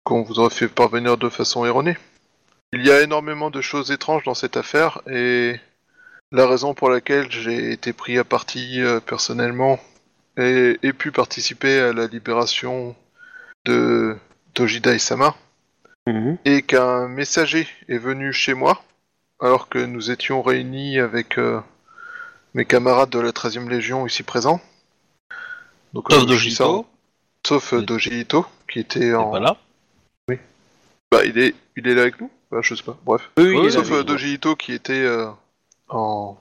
qu'on vous aurait fait parvenir de façon erronée. Il y a énormément de choses étranges dans cette affaire et la raison pour laquelle j'ai été pris à partie euh, personnellement et, et pu participer à la libération de Tojida Isama et qu'un messager est venu chez moi alors que nous étions réunis avec euh, mes camarades de la 13e Légion ici présents. Donc, Sauf euh, Sauf euh, Doji Ito, qui était en... voilà. Bah, il est, il est là avec nous? Bah, Je sais pas, bref. Oui, oui, Sauf euh, oui. Doji Ito qui était euh, en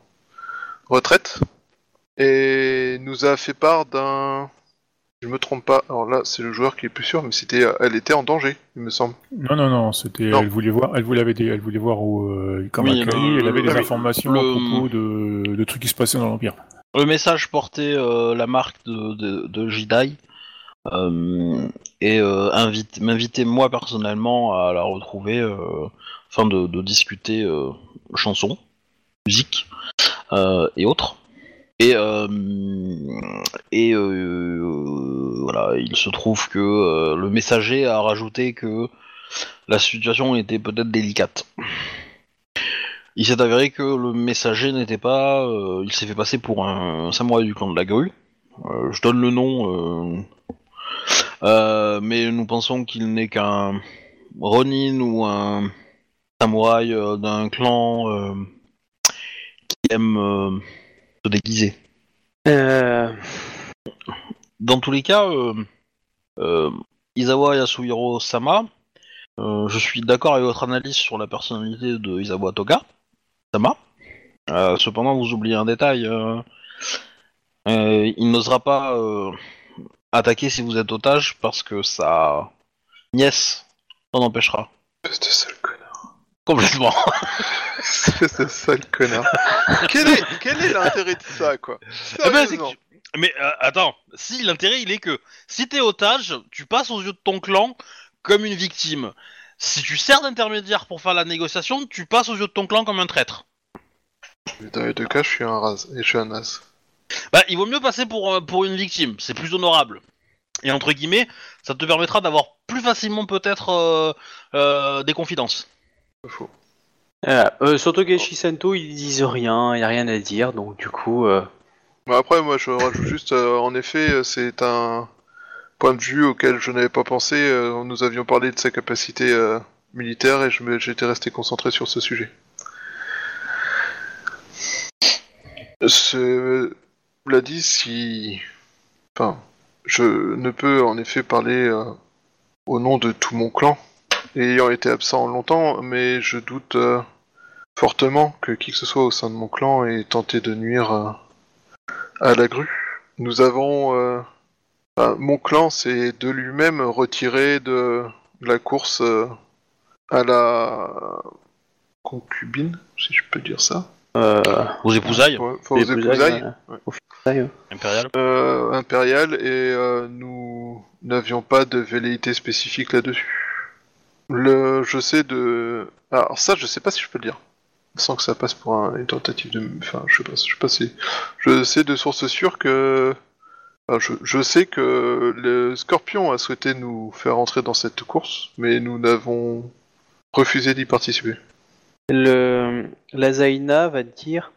retraite et nous a fait part d'un... Je me trompe pas, alors là c'est le joueur qui est plus sûr, mais c'était, euh, elle était en danger, il me semble. Non, non, non, c'était, elle voulait voir, elle voulait, elle voulait voir où, euh, comme Oui, elle avait le- des informations le- à propos de, de trucs qui se passaient dans l'Empire. Le message portait euh, la marque de, de, euh, et euh, invite, m'invitait moi personnellement à la retrouver euh, afin de, discuter euh, chansons, musique euh, et autres. Et, euh, euh, voilà, il se trouve que euh, le messager a rajouté que la situation était peut-être délicate. Il s'est avéré que le messager n'était pas. euh, il s'est fait passer pour un samouraï du clan de la grue. Euh, je donne le nom, euh, euh, mais nous pensons qu'il n'est qu'un Ronin ou un samouraï euh, d'un clan euh, qui aime euh, se déguiser. Euh, Dans tous les cas, euh, euh, Izawa Yasuhiro Sama, euh, je suis d'accord avec votre analyse sur la personnalité de Izawa Toga Sama. Euh, cependant, vous oubliez un détail. euh, euh, il n'osera pas euh, attaquer si vous êtes otage parce que sa nièce en empêchera. Espèce de sale connard. Complètement. Espèce de sale connard. quel est, quel est l'intérêt de ça, quoi? Eh ben, c'est que- Mais euh, attends, si l'intérêt il est que si t'es otage, tu passes aux yeux de ton clan comme une victime. Si tu sers d'intermédiaire pour faire la négociation, tu passes aux yeux de ton clan comme un traître. Dans les deux cas, je suis un ras et je suis un as. Bah, il vaut mieux passer pour, euh, pour une victime, c'est plus honorable. Et entre guillemets, ça te permettra d'avoir plus facilement peut-être euh, euh, des confidences. Voilà. Euh, sur Togeshi Sento, ils disent rien, il n'y a rien à dire, donc du coup, euh, Bah après, moi, je rajoute juste, euh, en effet, euh, c'est un point de vue auquel je n'avais pas pensé. euh, nous avions parlé de sa capacité euh, militaire et je me- j'étais resté concentré sur ce sujet. Dit, si... Enfin, je ne peux en effet parler euh, au nom de tout mon clan, ayant été absent longtemps, mais je doute euh, fortement que qui que ce soit au sein de mon clan ait tenté de nuire euh, à la grue. Nous avons... enfin, mon clan s'est de lui-même retiré de la course à la concubine, si je peux dire ça. euh, Aux épousailles Ouais, enfin, aux les épousailles, épousailles. voilà. ouais. Impériales. Euh, impériale et euh, nous n'avions pas de velléité spécifique là-dessus. Le, je sais de, alors ça, je sais pas si je peux le dire, sans que ça passe pour un- une tentative de, enfin, je sais pas, je sais pas si, je sais de sources sûres que, enfin, je, je sais que le Scorpion a souhaité nous faire entrer dans cette course, mais nous n'avons refusé d'y participer. le, la Zaina va te dire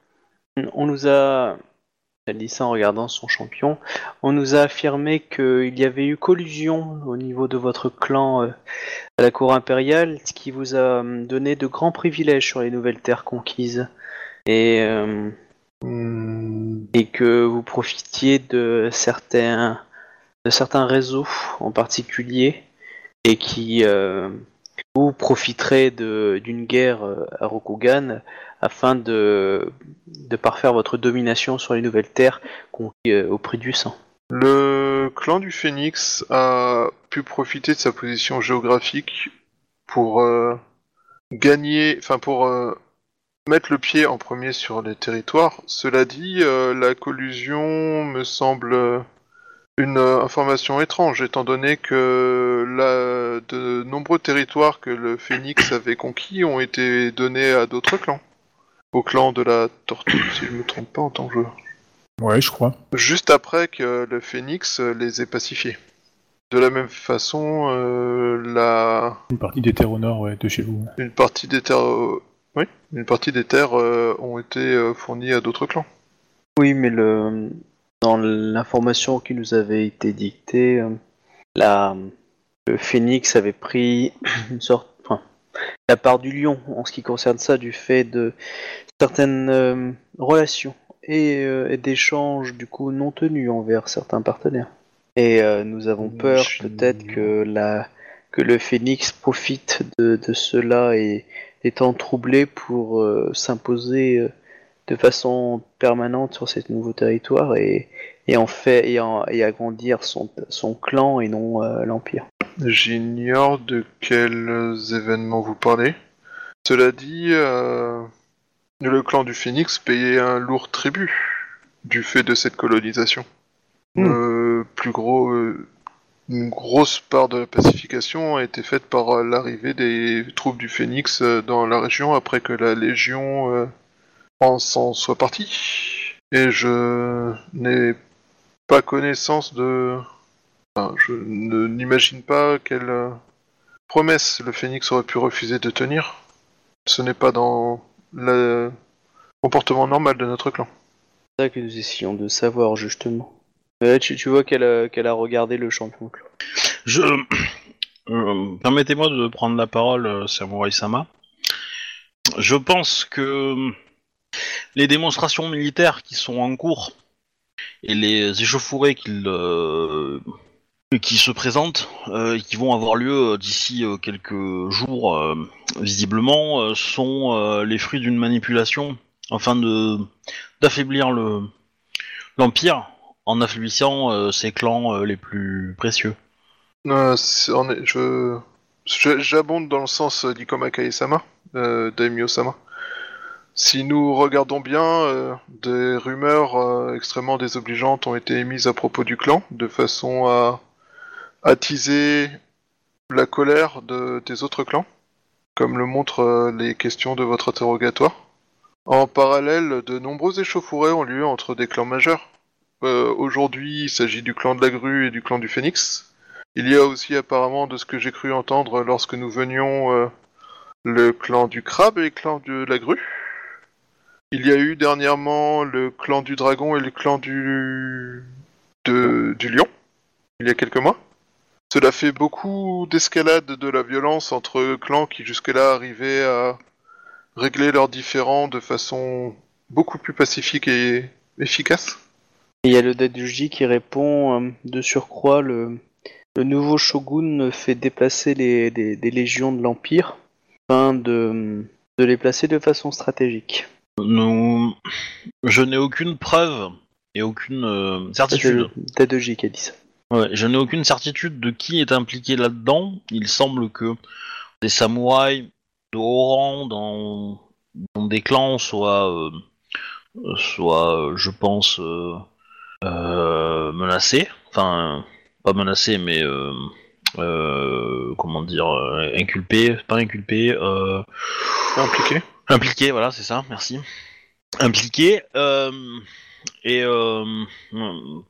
on nous a Elle dit ça en regardant son champion. On nous a affirmé qu'il y avait eu collusion au niveau de votre clan euh, à la cour impériale, ce qui vous a euh, donné de grands privilèges sur les nouvelles terres conquises. Et, euh, et que vous profitiez de certains, de certains réseaux en particulier et qui vous profiterez de- d'une guerre euh, à Rokugan afin de, parfaire votre domination sur les nouvelles terres conquises euh, au prix du sang. Le clan du Phénix a pu profiter de sa position géographique pour euh, gagner, enfin pour mettre le pied en premier sur les territoires. Cela dit, la collusion me semble une euh, information étrange, étant donné que la, de nombreux territoires que le Phénix avait conquis ont été donnés à d'autres clans. Au clan de la Tortue, si je me trompe pas en tant que joueur. Ouais, je crois. Juste après que le Phénix les ait pacifiés. De la même façon, euh, la... Une partie des terres au nord, ouais, de chez vous. une partie des terres, euh, oui, une partie des terres euh, ont été euh, fournies à d'autres clans. Oui, mais le, dans l'information qui nous avait été dictée, euh, la, le phénix avait pris une sorte, enfin, la part du lion en ce qui concerne ça, du fait de certaines euh, relations et, euh, et d'échanges du coup non tenus envers certains partenaires. Et nous avons peur Je- peut-être que la que le phénix profite de, de cela et étant troublé pour s'imposer de façon permanente sur ces nouveaux territoires et, et en fait et, en- et agrandir son, son clan et non euh, l'empire. J'ignore de quels événements vous parlez. Cela dit, euh, le clan du Phénix payait un lourd tribut du fait de cette colonisation. Hmm. Euh, plus gros, euh, une grosse part de la pacification a été faite par l'arrivée des troupes du Phénix dans la région après que la Légion en s'en soit partie. Et je n'ai pas connaissance de Enfin, je ne n'imagine pas quelle euh, promesse le Phénix aurait pu refuser de tenir. Ce n'est pas dans le comportement normal de notre clan. C'est ça que nous essayons de savoir justement. Là, tu, tu vois qu'elle a, qu'elle a regardé le champion. Je euh, permettez-moi de prendre la parole, euh, Samurai Sama. Je pense que les démonstrations militaires qui sont en cours et les échauffourées qu'ils, euh, qui se présentent, euh, qui vont avoir lieu euh, d'ici quelques jours, visiblement, sont les fruits d'une manipulation afin de d'affaiblir le l'empire en affaiblissant ses clans les plus précieux. Je j'abonde dans le sens d'Ikoma Kae-sama, euh, Daimyo-sama. Si nous regardons bien, euh, des rumeurs euh, extrêmement désobligeantes ont été émises à propos du clan, de façon à attiser la colère de, des autres clans, comme le montrent euh, les questions de votre interrogatoire. En parallèle, de nombreux échauffourées ont lieu entre des clans majeurs. Aujourd'hui, il s'agit du clan de la grue et du clan du phénix. Il y a aussi apparemment, de ce que j'ai cru entendre lorsque nous venions, le clan du crabe et le clan de la grue. Il y a eu dernièrement le clan du dragon et le clan du lion, il y a quelques mois. Cela fait beaucoup d'escalade de la violence entre clans qui jusque-là arrivaient à régler leurs différends de façon beaucoup plus pacifique et efficace. Il y a le Daduji qui répond euh, de surcroît le, nouveau shogun fait déplacer les, des légions de l'empire afin de les placer de façon stratégique. Nous... Je n'ai aucune preuve et aucune euh, certitude. Daduji qui a dit ça. Ouais, je n'ai aucune certitude de qui est impliqué là-dedans. Il semble que des samouraïs de haut rang dans, dans des clans soient, euh, soient euh, je pense, euh, euh, menacés. Enfin, pas menacés, mais euh, euh, comment dire, inculpés, pas inculpés. Euh, Impliqué. Voilà, c'est ça, merci. Impliqué. euh, et euh,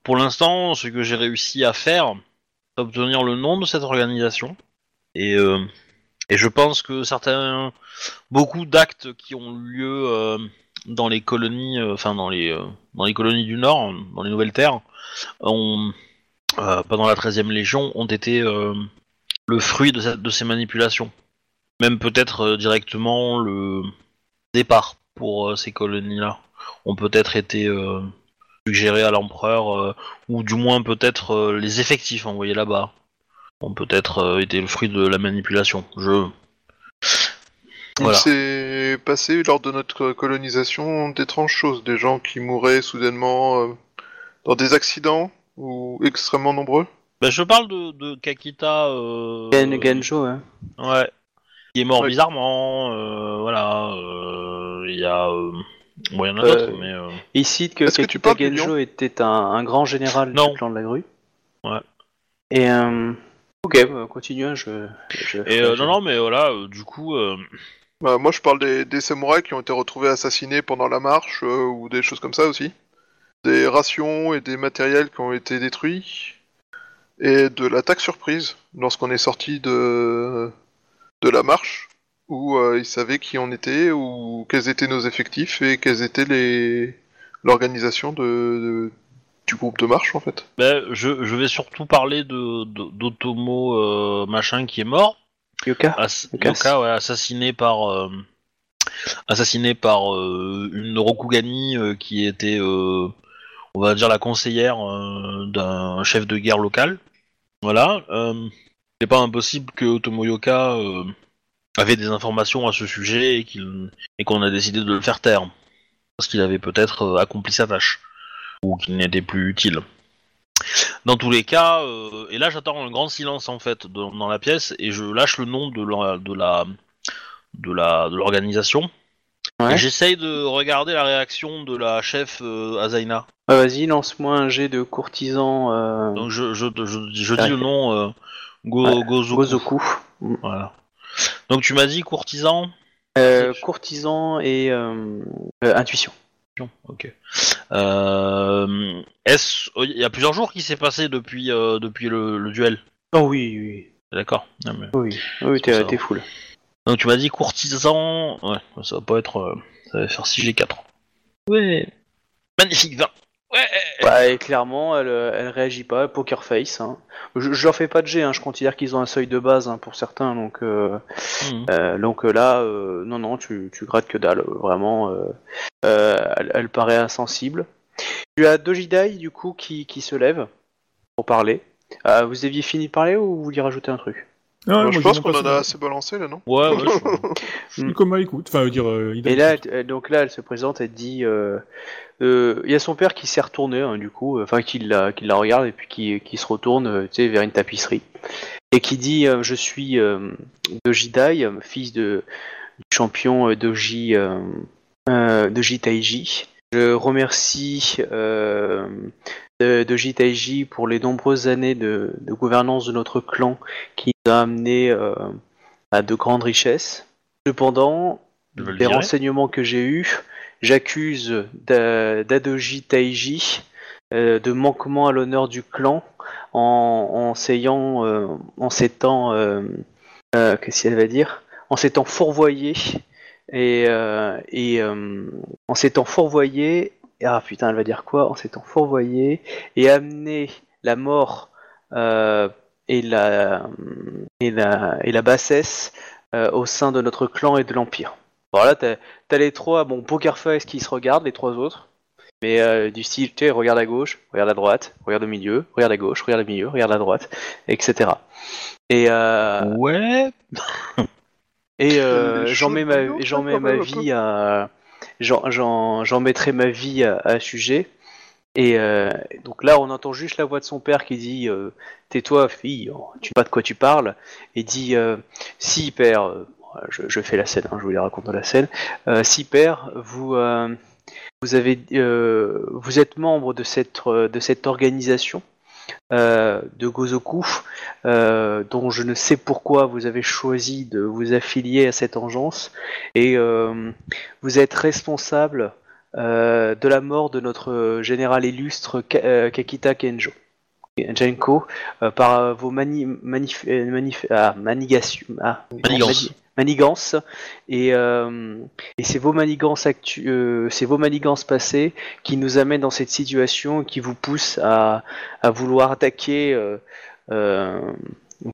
pour l'instant, ce que j'ai réussi à faire, c'est obtenir le nom de cette organisation. Et, euh, et je pense que certains, beaucoup d'actes qui ont eu lieu euh, dans les colonies, euh, enfin dans les euh, dans les colonies du Nord, dans les Nouvelles Terres, ont pendant la 13e Légion, ont été le fruit de, ces manipulations. Même peut-être directement le départ pour euh, ces colonies-là ont peut-être été euh, suggérés à l'empereur, euh, ou du moins peut-être euh, les effectifs envoyés là-bas ont peut-être euh, été le fruit de la manipulation. Je Voilà. Il s'est passé lors de notre colonisation d'étranges choses, des gens qui mouraient soudainement euh, dans des accidents ou extrêmement nombreux? Bah, je parle de, de Kakita. Euh, Gen- Genjo, hein. Ouais. Qui est mort Ouais. bizarrement. euh, voilà. euh, Il y a. euh, Bon, il y en a Euh, d'autres, mais. euh, Il cite que Est-ce que tu Kakita parles du Genjo était un, un grand général Non. du clan de la grue. Ouais. Et euh, ok, bah, continue, hein, je. je Et euh, non, non, mais voilà, euh, du coup. euh, Bah, moi, je parle des, des samouraïs qui ont été retrouvés assassinés pendant la marche euh, ou des choses comme ça aussi. Des rations et des matériels qui ont été détruits. Et de l'attaque surprise lorsqu'on est sorti de, de la marche où euh, ils savaient qui on était ou quels étaient nos effectifs et quelles étaient les l'organisation de, de- du groupe de marche en fait. bah, je, je vais surtout parler de d'Otomo euh, machin qui est mort. Yoka. Yoka, ouais, assassiné par. euh, assassiné par euh, une Rokugani euh, qui était. euh, on va dire la conseillère euh, d'un chef de guerre local. Voilà. C'est pas impossible que Otomo Yoka euh, avait des informations à ce sujet et qu'on a décidé de le faire taire parce qu'il avait peut-être euh, accompli sa tâche ou qu'il n'était plus utile. Dans tous les cas, euh, et là j'attends un grand silence en fait dans, dans la pièce et je lâche le nom de la de la de la de l'organisation. Ouais. Et j'essaye de regarder la réaction de la chef euh, Azaina. Vas-y, lance-moi un jet de courtisan euh, Donc je, je, je, je dis le nom Go, Ouais, Gozoku. Gozoku. Voilà. Donc tu m'as dit courtisan. Euh, courtisan et euh, euh, intuition. Ok. Est-ce il y a plusieurs jours qui s'est passé depuis depuis le, le duel? Oh oui, oui, D'accord. Mais- oui, oui, t'es t'es full. Donc tu m'as dit courtisan. Ouais, ça va pas être. ça va faire 6G4. Ouais. Magnifique 20. Ouais. Ouais, et clairement, elle, elle réagit pas, poker face. Hein. Je, je leur fais pas de jet, hein, je considère qu'ils ont un seuil de base hein, pour certains, donc euh, Mhm. euh, donc euh, là, euh, non, non, tu, tu grattes que dalle, vraiment. elle, elle paraît insensible. Tu as Dojidai, du coup, qui, qui se lève pour parler. Euh, vous aviez fini de parler ou vous vouliez rajouter un truc? Moi, je pense qu'on en a assez balancé là, non Ouais, ouais. je- Mm. Comme écoute, enfin, dire, euh, il Et là, elle- elle- donc là, elle se présente, elle dit, euh, euh, il y a son père qui s'est retourné, hein, du coup, enfin qui la, qui la regarde et puis qui, qui se retourne, euh, tu sais, vers une tapisserie et qui dit, euh, je suis euh, Dojidai, euh, fils de du champion euh, Doji euh, euh, Doji Taiji. Je remercie euh, de- Doji Taiji pour les nombreuses années de, de gouvernance de notre clan qui nous a amené euh, à de grandes richesses. Cependant, le les renseignements que j'ai eus, j'accuse Da- d'Adoji Taiji euh, de manquement à l'honneur du clan en, euh, en s'étant, qu'est-ce qu'elle va dire, en s'étant fourvoyé et, et en s'étant fourvoyé, ah putain, elle va dire quoi, en s'étant fourvoyé et amené la mort euh, et la et la et la bassesse euh, au sein de notre clan et de l'empire. Voilà, t'as t'as les trois, bon, Poker Face qui se regardent, les trois autres, mais euh, du style, tu sais, regarde à gauche, regarde à droite, regarde au milieu, regarde à gauche, regarde au milieu, regarde à droite, etc. Et, euh, Ouais. et euh, j'en mets ma, j'en mets ma vie à, j'en, mettrai ma vie à, à sujet. Et euh, donc là, on entend juste la voix de son père qui dit euh, "Tais-toi, fille, tu sais pas de quoi tu parles." Et dit euh, "Si père, je, fais la scène, hein, je vous les raconte dans la scène. Si père, vous vous avez vous êtes membre de cette de cette organisation euh, de Gozoku, euh, dont je ne sais pourquoi vous avez choisi de vous affilier à cette engeance, et euh, vous êtes responsable de la mort de notre général illustre Ka- Kakita Kenjo. Janko, euh, par euh, vos mani, manif, manif- ah, manigation- Manigance. mani- manigances et, euh, et c'est vos manigances actu- c'est vos manigances passées qui nous amènent dans cette situation et qui vous poussent à, à vouloir attaquer euh,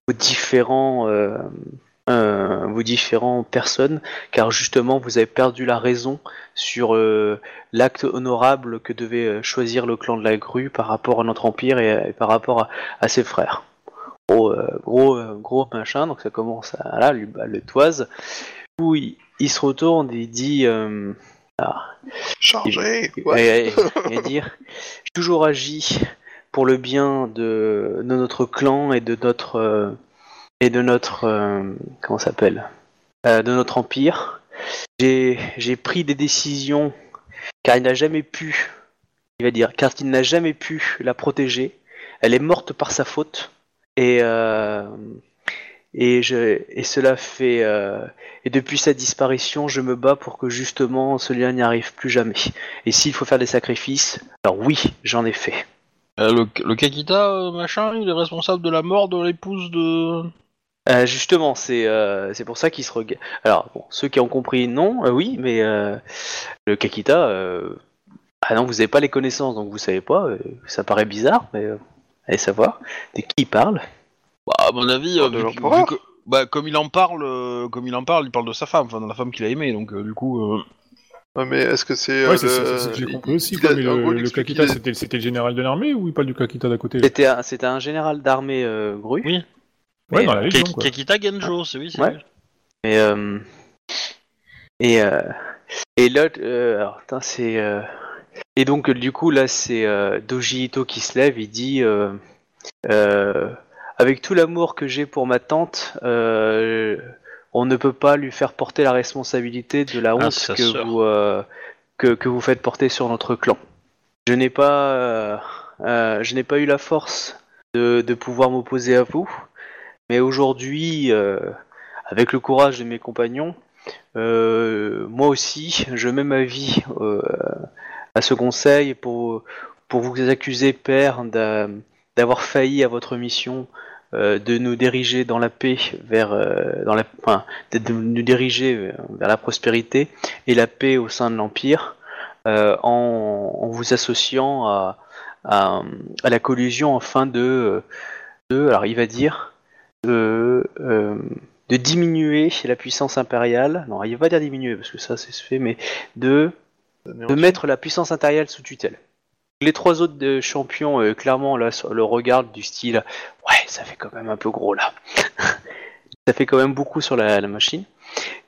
vos différents euh, vos différentes personnes car justement vous avez perdu la raison sur euh, l'acte honorable que devait euh, choisir le clan de la grue par rapport à notre empire et, et par rapport à, à ses frères. Gros, euh, gros, gros machin, donc ça commence à là, lui bah, le toise. Où il, il se retourne et il dit euh, Chargé et- ouais. et- et- et dire j'ai toujours agi pour le bien de, de notre clan et de notre et de notre euh, comment s'appelle Euh, de notre empire. J'ai pris des décisions car il n'a jamais pu il va dire car il n'a jamais pu la protéger. Elle est morte par sa faute et euh, et je et cela fait et depuis sa disparition, je me bats pour que justement ce lien n'y arrive plus jamais. Et s'il faut faire des sacrifices, alors oui, j'en ai fait. Le, le Kakita, machin, il est responsable de la mort de l'épouse de. Euh, justement, c'est euh, c'est pour ça qu'ils se regardent. Alors, bon, ceux qui ont compris, non, euh, oui, mais euh, le Kakita, euh, ah non, vous n'avez pas les connaissances, donc vous savez pas. euh, ça paraît bizarre, mais euh, allez savoir de qui il parle. Bah, à mon avis, vu- vu que- bah, comme il en parle, euh, comme il en parle, il parle de sa femme, enfin de la femme qu'il a aimée, donc euh, du coup. euh, Ouais, mais est-ce que c'est. Ouais, c'est le- j'ai compris aussi. il quoi, a- mais en le, Kakita, qu'il c'était c'était le général de l'armée ou il parle du Kakita d'à côté? C'était un, c'était un général d'armée euh, Gru. Oui. Ouais, dans la Kak- quoi. Kakita Genjo, c'est oui, c'est Ouais. lui. Mais euh, et euh, et l'autre, euh, alors, putain, c'est euh, et donc du coup là c'est euh, Doji Ito qui se lève, il dit euh, euh, avec tout l'amour que j'ai pour ma tante, euh, on ne peut pas lui faire porter la responsabilité de la Ah, honte sa que sœur. vous euh, que, que vous faites porter sur notre clan. Je n'ai pas euh, euh, je n'ai pas eu la force de, de pouvoir m'opposer à vous, mais aujourd'hui euh, avec le courage de mes compagnons, euh, moi aussi, je mets ma vie euh, à ce conseil pour, pour vous accuser, père, d'a- d'avoir failli à votre mission de nous diriger dans la paix vers dans la enfin, de, nous diriger vers, la prospérité et la paix au sein de l'empire en, en vous associant à, à, à la collusion afin de, de alors il va dire de, euh, de diminuer la puissance impériale. Non, il va pas dire diminuer parce que ça c'est fait, mais de, de mettre la puissance impériale sous tutelle. Les trois autres euh, champions, euh, clairement, là, le regardent du style Ouais, ça fait quand même un peu gros là. ça fait quand même beaucoup sur la, la machine.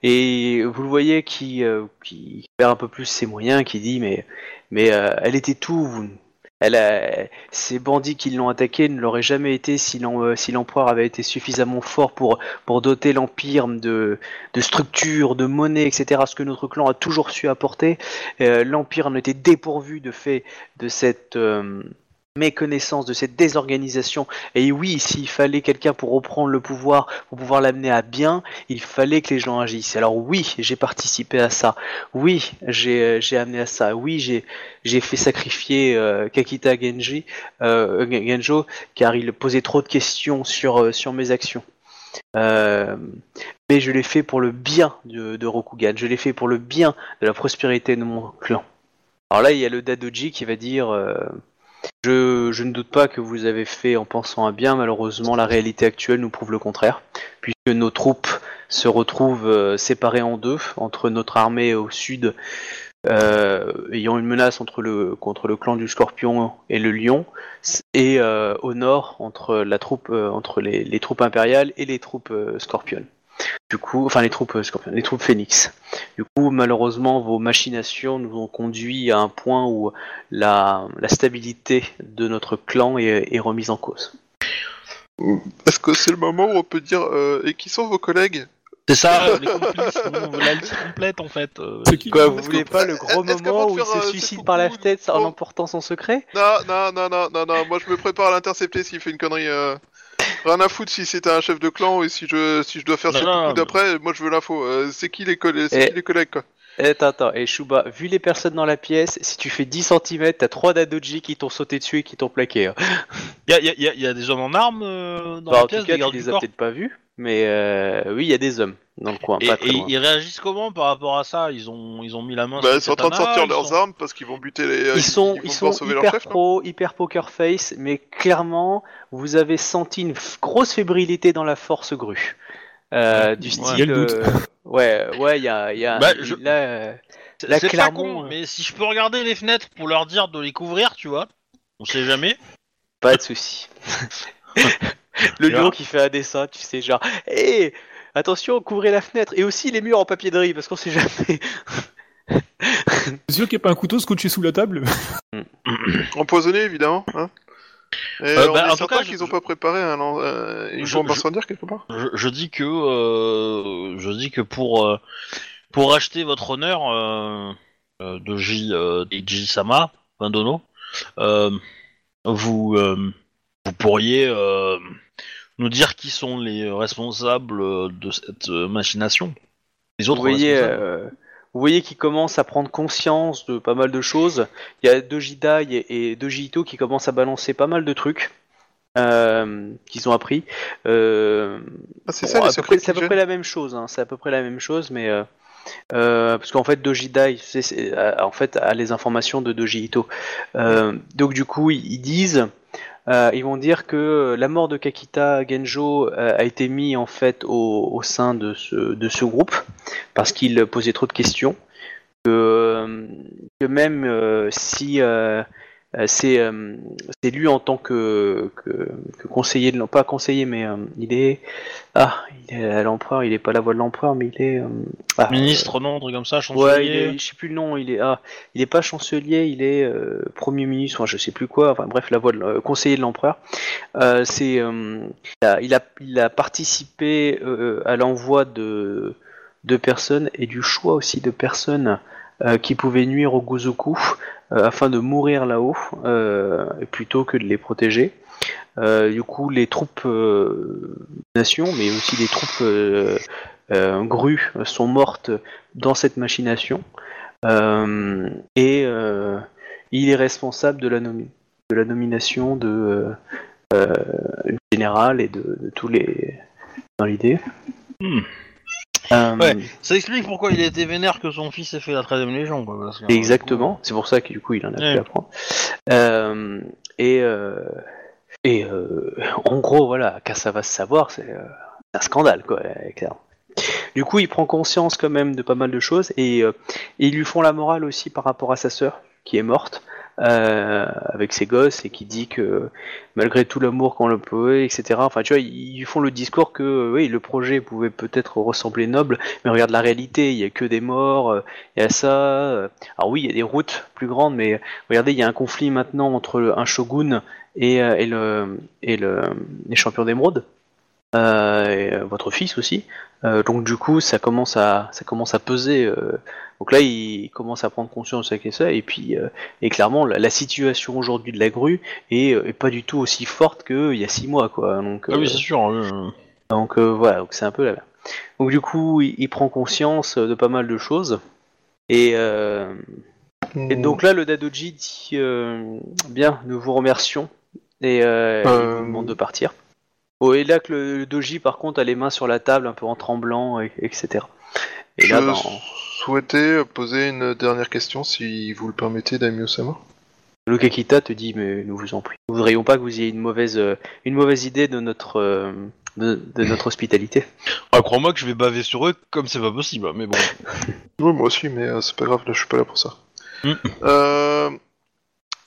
Et vous le voyez qui, euh, qui perd un peu plus ses moyens, qui dit Mais, mais elle était tout. vous- Ces bandits qui l'ont attaqué ne l'auraient jamais été euh, si l'empereur avait été suffisamment fort pour, pour doter l'empire de, de structures, de monnaie, etc. Ce que notre clan a toujours su apporter. Euh, l'empire en était dépourvu de fait de cette euh, méconnaissance, de cette désorganisation. Et oui, s'il fallait quelqu'un pour reprendre le pouvoir, pour pouvoir l'amener à bien, il fallait que les gens agissent. Alors oui, j'ai participé à ça. Oui, j'ai euh, amené à ça. Oui, j'ai fait sacrifier euh, Kakita Genji, euh, Genjo, car il posait trop de questions sur, euh, sur mes actions. Euh, mais je l'ai fait pour le bien de, de Rokugan, je l'ai fait pour le bien de la prospérité de mon clan. Alors là, il y a le Dadoji qui va dire je, ne doute pas que vous avez fait en pensant à bien, malheureusement, la réalité actuelle nous prouve le contraire, puisque nos troupes se retrouvent euh, séparées en deux, entre notre armée au sud euh, ayant une menace contre le clan du Scorpion et le Lion, et euh, au nord entre les, les troupes impériales et les troupes euh, Scorpion. Du coup, enfin les troupes euh, Scorpion, les troupes Phoenix. Du coup, malheureusement, vos machinations nous ont conduit à un point où la, la stabilité de notre clan est, est remise en cause. Est-ce que c'est le moment où on peut dire euh, et qui sont vos collègues? C'est ça, les complices, on veut la liste complète en fait. euh. Qui Quoi, vous voulez pas le gros moment où il euh, se ce suicide par la tête en emportant son secret? Non, non, non, non, non, non, moi je me prépare à l'intercepter s'il fait une connerie. Rien à foutre si c'était un chef de clan et si je, si je dois faire Non, ce non, coup mais- d'après, moi je veux l'info. Euh, c'est qui les collègues, c'est Et- qui les collègues quoi? Eh, Attends, attends, et Shuba, vu les personnes dans la pièce, si tu fais 10 cm, t'as 3 Dadoji qui t'ont sauté dessus et qui t'ont plaqué. hein. Il y a, y a- y a- y a des hommes en armes euh, dans Bah, la en pièce, tout cas, tu les as peut-être pas vus, mais euh, oui, il y a des hommes dans le coin, Et, pas très et loin. ils réagissent comment par rapport à ça? Ils ont ils ont mis la main Bah, sur ils sont en train de sortir leurs sont- armes parce qu'ils vont buter les. euh, Ils sont, vont ils sont hyper chef. non pro, hyper poker face, mais clairement, vous avez senti une grosse fébrilité dans la force grue. Euh, du Ouais. style. Il euh, ouais, ouais, il y a, il y a Bah, je- là, euh, C'est Là, c'est pas con, euh. mais si je peux regarder les fenêtres pour leur dire de les couvrir, tu vois, on sait jamais. pas de souci. le lion qui fait un dessin, tu sais, genre, hé, attention, couvrez la fenêtre et aussi les murs en papier de riz parce qu'on sait jamais. C'est sûr qu'il n'y a pas un couteau scotché sous la table Empoisonné, évidemment. Hein Euh, on bah, est en tout certain cas, qu'ils je- ont pas préparé un, euh, une Je- bombe je- incendiaire quelque part Je, je dis que euh, je dis que pour euh, pour acheter votre honneur euh, de J euh, J Sama, enfin Dono, euh, vous euh, vous pourriez euh, nous dire qui sont les responsables de cette machination. Les Vous autres voyez, responsables. euh, vous voyez qu'il commence à prendre conscience de pas mal de choses. Il y a Doji Dai et, et Ito qui commencent à balancer pas mal de trucs euh, qu'ils ont appris. Euh, Ah, c'est bon, ça à peu près- à peu la même chose. hein, C'est à peu près la même chose, mais euh, euh, parce qu'en fait Doji Dai, a- en fait, a les informations de Doji Ito. Euh, donc du coup, ils, ils disent. Euh, ils vont dire que la mort de Kakita Genjo euh, a été mis en fait au, au sein de ce, de ce groupe parce qu'il posait trop de questions. Que, euh, que même euh, si euh, euh, c'est euh, c'est lui en tant que, que, que conseiller, de l'em- pas conseiller, mais euh, il est ah, il est à l'empereur, il est pas la voix de l'empereur, mais il est euh, ah, Ministre, non, truc comme ça, Ouais, il chancelier. est, je sais plus le nom, il est ah, il est pas chancelier, il est euh, premier ministre, enfin je sais plus quoi, enfin bref, la voix de euh, conseiller de l'empereur. Euh, c'est euh, il, a, il a il a participé euh, à l'envoi de de personnes et du choix aussi de personnes euh, qui pouvaient nuire au Gozoku euh, afin de mourir là-haut euh, plutôt que de les protéger. Euh, du coup, les troupes euh, nation, mais aussi les troupes euh, euh, grues sont mortes dans cette machination. Euh, et euh, il est responsable de la, de la nomination de euh, euh, général et de, de tous les dans l'idée. Hmm. Euh, Ouais. Ça explique pourquoi il a été vénère que son fils ait fait la 13ème Légion. Quoi, parce que, euh, Exactement, c'est pour ça que du coup il en a Ouais. pu apprendre. Euh, et euh, et euh, en gros, voilà, qu'à ça va se savoir, c'est euh, un scandale, quoi, euh, clairement. Du coup, il prend conscience quand même de pas mal de choses et, euh, et ils lui font la morale aussi par rapport à sa sœur qui est morte euh, avec ses gosses et qui dit que malgré tout l'amour qu'on le peut, etc. Enfin, tu vois, ils font le discours que euh, oui, le projet pouvait peut-être ressembler noble, mais regarde la réalité, il y a que des morts, euh, il y a ça. alors oui, il y a des routes plus grandes, mais regardez, il y a un conflit maintenant entre un shogun et, le et le les champions d'émeraude. Euh, et, euh, votre fils aussi. Euh, donc du coup, ça commence à ça commence à peser. euh, donc là, il commence à prendre conscience avec ça, et puis euh, et clairement, la, la situation aujourd'hui de la grue est, est pas du tout aussi forte qu'il y a six mois, quoi. Donc Ah oui, c'est sûr. euh, donc euh, voilà, donc c'est un peu la merde. Donc du coup, il, il prend conscience de pas mal de choses. Et, euh, et Hmm. donc là, le Dadoji dit euh, Bien, nous vous remercions. Et euh, il Euh, vous demande de partir. Oh, et là que le, le doji, par contre, a les mains sur la table, un peu en tremblant, et- etc. Et Je là, ben, souhaitais poser une dernière question, si vous le permettez, Daimyo Sama. le Kakita te dit Mais nous vous en prie. Nous voudrions pas que vous ayez une mauvaise, euh, une mauvaise idée de notre, euh, de, de notre hospitalité. Ah, crois-moi que je vais baver sur eux comme c'est pas possible, mais bon. Oui, moi aussi, mais euh, c'est pas grave, là je suis pas là pour ça. Mm. Euh,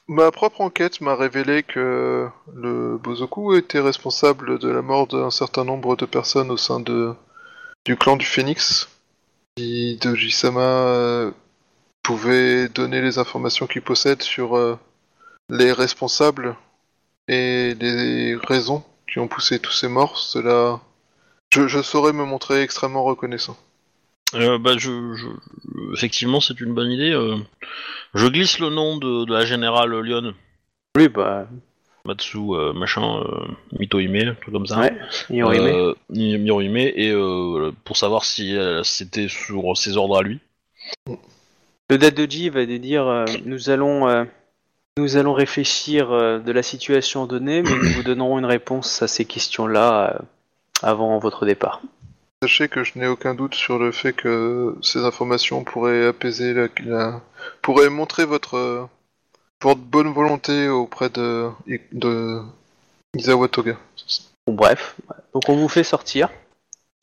ma propre enquête m'a révélé que le Bozoku était responsable de la mort d'un certain nombre de personnes au sein de du clan du Phénix. Si Doji-sama euh, pouvait donner les informations qu'il possède sur euh, les responsables et les raisons qui ont poussé tous ces morts, cela... Je, je saurais me montrer extrêmement reconnaissant. Euh, bah, je, je- effectivement, c'est une bonne idée. euh. Je glisse le nom de, de la générale Lyon, Oui, bah, Matsu, euh, machin, euh, Mitohime, truc comme ça. ouais, aimé. Euh, Mi- Mirohime, et euh, pour savoir si euh, c'était sur ses ordres à lui. Le Dadoji va nous dire euh, nous allons euh, nous allons réfléchir euh, de la situation donnée, mais nous vous donnerons une réponse à ces questions-là euh, avant votre départ. Sachez que je n'ai aucun doute sur le fait que ces informations pourraient apaiser la, la- pourraient montrer votre votre bonne volonté auprès de de Izawa Toga. Bon, bref, donc on vous fait sortir.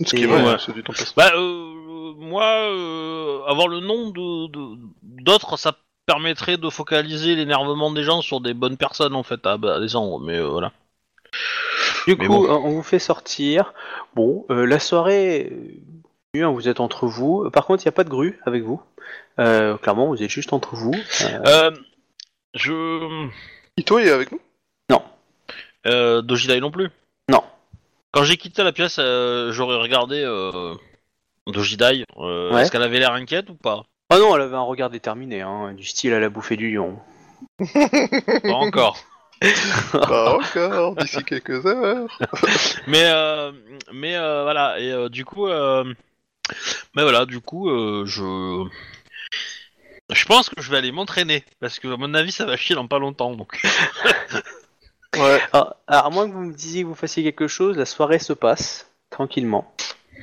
Ce qui est vrai, ouais. c'est du temps passé. Bah, euh, moi, euh, avoir le nom de de- d'autres, ça permettrait de focaliser l'énervement des gens sur des bonnes personnes, en fait, à, à descendre, mais euh, voilà. Du Mais coup, bon. on vous fait sortir. Bon, euh, la soirée, euh, vous êtes entre vous. Par contre, il n'y a pas de grue avec vous. Euh, clairement, vous êtes juste entre vous. Euh, Euh, je... Ito est avec nous? Euh, Dojidai non plus? Non. Quand j'ai quitté la pièce, euh, j'aurais regardé euh, Dojidai. Euh, Ouais. Est-ce qu'elle avait l'air inquiète ou pas? Oh non, elle avait un regard déterminé, hein, du style à la bouffée du lion. Pas encore. Pas encore, d'ici quelques heures. Mais euh, mais euh, voilà et euh, du coup euh, mais voilà du coup euh, je je pense que je vais aller m'entraîner parce que à mon avis ça va chier dans pas longtemps donc. Ouais. Ah, alors, à moins que vous me disiez que vous fassiez quelque chose, la soirée se passe tranquillement.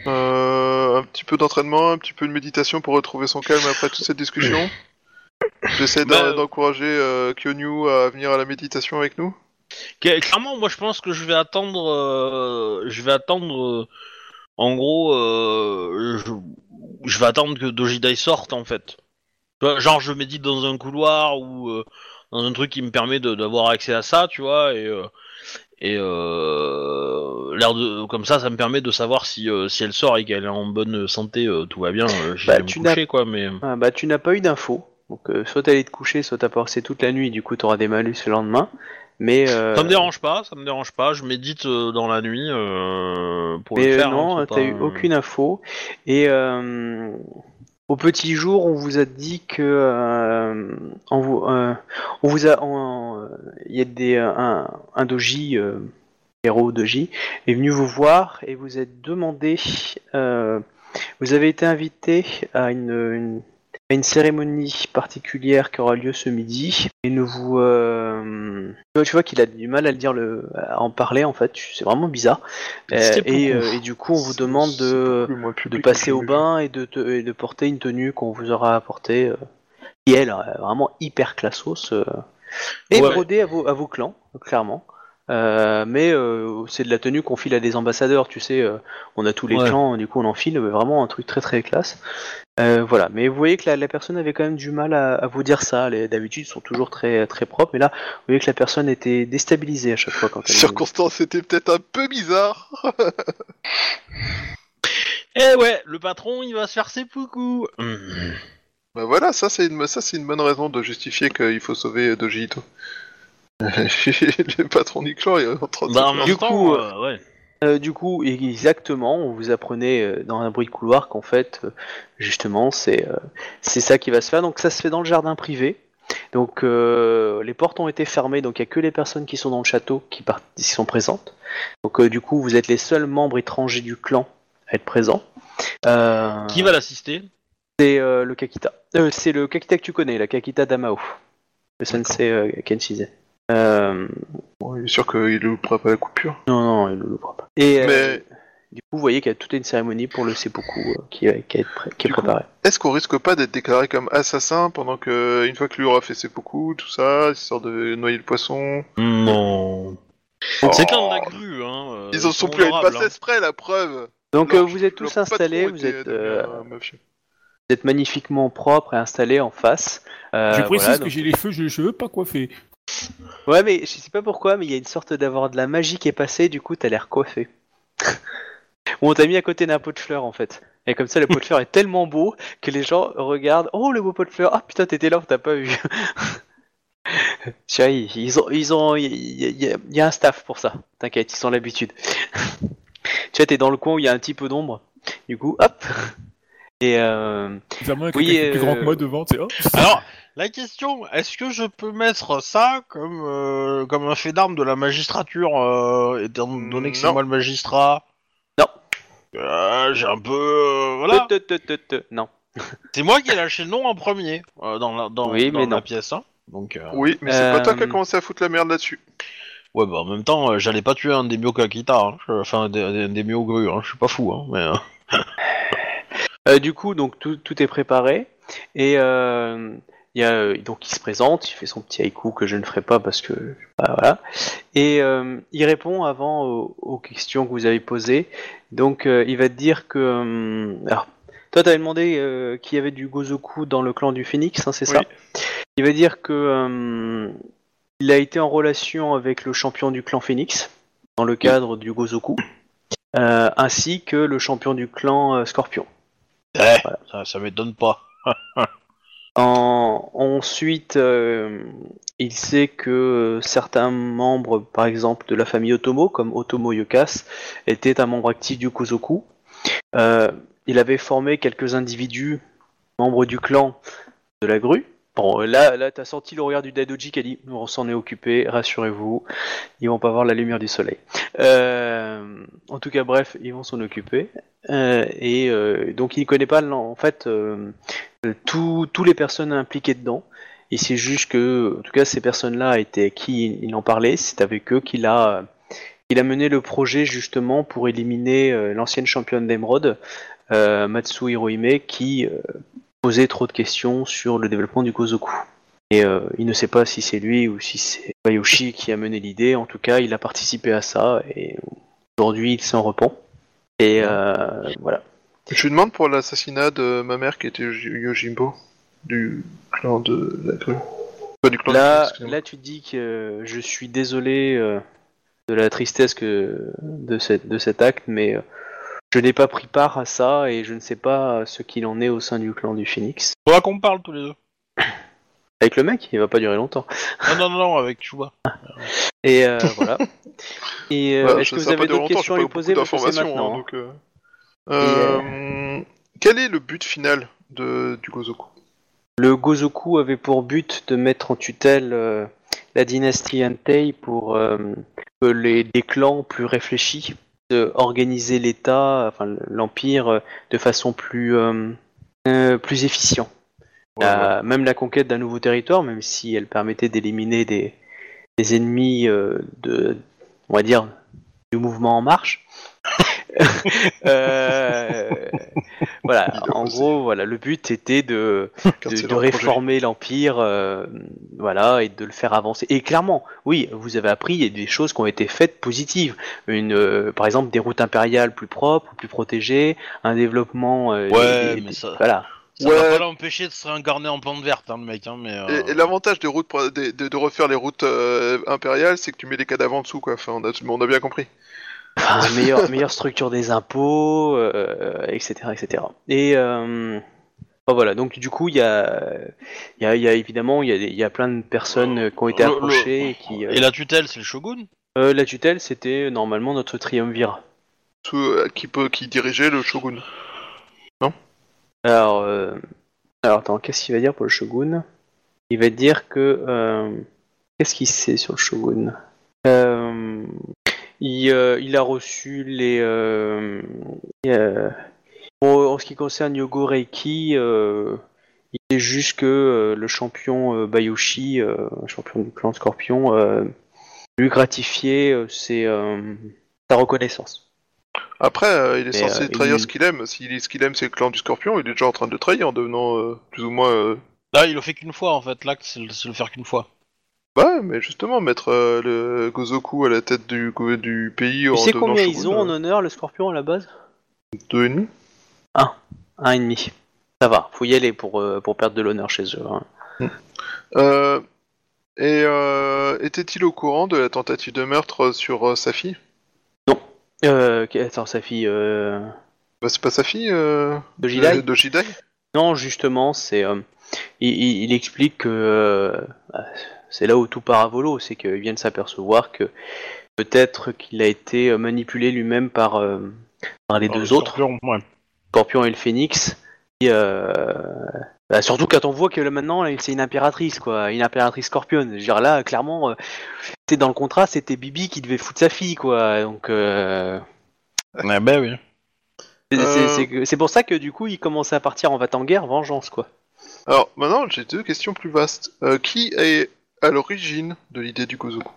Euh, un petit peu d'entraînement, un petit peu de méditation pour retrouver son calme après toute cette discussion. J'essaie Bah, euh, d'encourager euh, Kyonyu à venir à la méditation avec nous. Cla- Clairement moi je pense que je vais attendre euh, je vais attendre euh, en gros euh, je, je vais attendre que Dojidai sorte en fait. Tu vois, Genre je médite dans un couloir ou euh, dans un truc qui me permet de- d'avoir accès à ça, tu vois, et euh, et euh, l'air de comme ça, ça me permet de savoir si euh, si elle sort et qu'elle est en bonne santé, euh, tout va bien. Euh, J'irai Bah, me tu coucher quoi, mais Ah, bah, tu n'as pas eu d'infos. Donc, euh, soit allé te coucher, soit t'as passé toute la nuit, du coup, t'auras des malus le lendemain. Mais, euh, ça me dérange pas, ça me dérange pas. Je médite euh, dans la nuit euh, pour mais le faire. non, hein, c'est t'as pas- eu aucune info. Et au petit jour, on vous a dit que on vous, on vous a, il y a des un, un doji, héros doji, est venu vous voir et vous a demandé, vous avez été invité à une, une cérémonie particulière qui aura lieu ce midi et nous vous, euh, tu vois, qu'il a du mal à le dire le, à en parler en fait, c'est vraiment bizarre. Euh, et, euh, et du coup, on vous demande de passer au bain et de, te- et de porter une tenue qu'on vous aura apportée, qui elle, vraiment hyper classos, et Ouais. brodée à vos, à vos clans, clairement. Euh, mais euh, c'est de la tenue qu'on file à des ambassadeurs, tu sais, euh, on a tous les Ouais. clans, du coup on enfile, euh, vraiment un truc très très classe. Euh, voilà, mais vous voyez que la, la personne avait quand même du mal à, à vous dire ça. Les- D'habitude, ils sont toujours très très propres, mais là, vous voyez que la personne était déstabilisée à chaque fois quand elle. Circonstance c'était peut-être un peu bizarre. Eh ouais, le patron, il va se faire ses poucous. Bah voilà, ça c'est une, ça c'est une bonne raison de justifier qu'il faut sauver Doji Ito. le patron du clan est en train de se Bah, en faire- même Du temps, coup, euh, ouais. Euh, du coup, exactement, vous apprenait euh, dans un bruit de couloir qu'en fait, euh, justement, c'est euh, c'est ça qui va se faire. Donc ça se fait dans le jardin privé. Donc euh, les portes ont été fermées, donc il n'y a que les personnes qui sont dans le château qui, part- qui sont présentes. Donc euh, du coup, vous êtes les seuls membres étrangers du clan à être présents. Euh, Qui va l'assister? C'est euh, le Kakita. Euh, c'est le Kakita que tu connais, la Kakita Damao. Le sensei euh, Kenshise. Euh, Bon, il est sûr qu'il ne loupera pas la coupure. non, non, il ne l'ouvre pas. Et euh, Mais du coup, vous voyez qu'il y a toute une cérémonie pour le seppuku euh, qui, est- qui est, pré- qui est Du coup, préparée. est-ce qu'on risque pas d'être déclaré comme assassin pendant que, une fois que lui aura fait ses beaucoup, tout ça, histoire de noyer le poisson? Non. Oh. C'est quand la grue, hein. euh, Ils en sont plus à une honorables, bassesse près, la preuve Donc Leur- euh, vous êtes tous installés, vous êtes, euh, vous magnifiquement propres et installés en face. Euh, je précise voilà, que j'ai les feux, j'ai les cheveux pas coiffés. Ouais, mais je sais pas pourquoi, mais il y a une sorte d'avoir de la magie qui est passée, du coup t'as l'air coiffé. Ou on t'a mis à côté d'un pot de fleurs en fait. Et comme ça, le pot de fleurs est tellement beau que les gens regardent. Oh, le beau pot de fleurs. Ah putain, t'étais là, on t'a pas vu. Tu vois, ils ont, ils ont, il y, a- y y un staff pour ça. T'inquiète, ils ont l'habitude. tu vois, t'es dans le coin où il y a un petit peu d'ombre. Du coup, hop. Et euh, Oui, est plus grand euh, que moi devant, tu sais. oh. Alors, la question, est-ce que je peux mettre ça comme, euh, comme un fait d'arme de la magistrature, euh, étant donné que c'est Non. moi le magistrat? Non. Euh, J'ai un peu... euh, voilà. te- te- te- te- non. C'est moi qui ai lâché le nom en premier euh, dans la, dans, Oui, dans mais la non. pièce. Hein. Donc, euh, Oui, mais c'est pas toi qui as Euh, commencé à foutre la merde là-dessus. ouais, bah en même temps, euh, j'allais pas tuer un des Kakita, hein. Je- enfin des, des, des Myogru, hein. je suis pas fou, hein, mais. euh, Euh, du coup, donc tout, tout est préparé et euh, il y a, euh, donc il se présente, il fait son petit haïku que je ne ferai pas parce que bah, voilà. Et euh, il répond avant aux, aux questions que vous avez posées. Donc euh, il va te dire que alors toi t'avais demandé qu'il y avait du Gozoku dans le clan du Phénix, hein, c'est ça Oui. Il va dire que il a été en relation avec le champion du clan Phénix dans le cadre du Gozoku, ainsi que le champion du clan Scorpion. eh, ça, ça m'étonne pas. En- ensuite, euh, il sait que certains membres, par exemple de la famille Otomo, comme Otomo Yokas, étaient un membre actif du Kozoku. Euh, il avait formé quelques individus, membres du clan de la grue. Bon, là, là t'as senti le regard du Daidoji qui a dit On s'en est occupé, rassurez-vous, ils vont pas voir la lumière du soleil. Euh, en tout cas, bref, ils vont s'en occuper. Et donc, il connaît pas, en fait. Euh, tous les personnes impliquées dedans. Et c'est juste que, en tout cas, ces personnes-là étaient qui il en parlait. C'est avec eux qu'il a, mené le projet justement pour éliminer euh, l'ancienne championne d'émeraude, euh, Matsu Hirohime, qui euh, posait trop de questions sur le développement du Gozoku. Et il ne sait pas si c'est lui ou si c'est Bayoshi qui a mené l'idée. En tout cas, il a participé à ça et aujourd'hui, il s'en repent. Et voilà. Je lui demande pour l'assassinat de ma mère qui était Yoji- Yojimbo, du clan de la grue. Pas du clan Là, de là, tu dis que je suis désolé euh, de la tristesse que de, cette, de cet acte, mais euh, je n'ai pas pris part à ça et je ne sais pas ce qu'il en est au sein du clan du Phoenix. Faudra qu'on parle tous les deux. Avec le mec, il va pas durer longtemps. Non, non, non, avec Chouba. Et euh, voilà. Et euh, est-ce que vous avez d'autres questions à lui poser Parce que c'est d'informations, maintenant. hein, hein. donc, euh, euh, Quel est le but final de, du Gozoku? Le Gozoku avait pour but de mettre en tutelle euh, la dynastie Entei pour euh, que les, les clans plus réfléchis de organiser l'État, enfin l'Empire, euh, de façon plus, euh, euh, plus efficient. Ouais, La- Même la conquête d'un nouveau territoire, même si elle permettait d'éliminer des, des ennemis euh, de, on va dire, du mouvement en marche. Euh, voilà, en gros, voilà, le but était de, réformer l'empire, euh, voilà, et de le faire avancer. Et clairement, oui, vous avez appris, il y a des choses qui ont été faites positives. Une, euh, par exemple, des routes impériales plus propres, plus protégées, un développement. euh, Ouais, des- mais ça- Voilà. Ça Ouais. va pas l'empêcher de se réincarner en plante verte, hein, le mec, hein, mais. euh, Et, et l'avantage des routes, de, de refaire les routes euh, impériales, c'est que tu mets les cadavres en dessous, quoi. Enfin, on a, on a bien compris. Enfin, meilleure, meilleure structure des impôts, euh, etc., etc. Et euh, bon, voilà, donc du coup, il y a, il y, a, il y a évidemment, il y a, il y a plein de personnes euh, qui ont été Le- le- approchées et qui. euh, Et la tutelle, c'est le shogun? Euh, la tutelle, c'était normalement notre triumvirat. Euh, qui, peut, qui dirigeait le shogun. Alors, euh, alors attends, qu'est-ce qu'il va dire pour le shogun? Il va dire que euh, qu'est-ce qu'il sait sur le shogun? Euh, il, euh, il a reçu les euh, euh, en ce qui concerne Yogo Reiki, euh, il sait juste que euh, le champion euh, Bayoshi, euh, champion du clan Scorpion, euh, lui gratifier euh, c'est euh, sa reconnaissance. Après, euh, il est Mais, censé euh, trahir il- ce qu'il aime. S'il est ce qu'il aime, c'est le clan du scorpion, il est déjà en train de trahir en devenant euh, plus ou moins. euh, Là, il le fait qu'une fois, en fait. L'acte, c'est le, c'est le faire qu'une fois. Ouais, mais justement, mettre euh, le Gozoku à la tête du, du pays en Tu sais combien shogun, ils ont en euh, honneur le Scorpion à la base? Deux et demi Un et demi. Ça va, faut y aller pour, euh, pour perdre de l'honneur chez eux. hein. Euh, et euh, était-il au courant de la tentative de meurtre sur euh, sa fille? Euh, qu- attends, sa fille. Euh... bah, C'est pas sa fille euh, De Jidai? de Jidai? Non, justement, c'est. euh, il, il- il explique que. euh, c'est là où tout part à volo, c'est qu'il vient de s'apercevoir que peut-être qu'il a été euh, manipulé lui-même par, euh, par les deux le autres, scorpion, ouais. Scorpion et le Phénix. Et, euh, bah, surtout quand on voit que là, maintenant, c'est une impératrice, quoi, une impératrice Scorpion. Je veux dire, là, clairement, euh, c'était dans le contrat, c'était Bibi qui devait foutre sa fille, quoi. Donc. Euh... Ouais, bah oui. C'est- Euh. Pour ça que du coup, il commençait à partir en va en guerre, vengeance, quoi. Alors, maintenant, j'ai deux questions plus vastes. Euh, qui est à l'origine de l'idée du Gozoku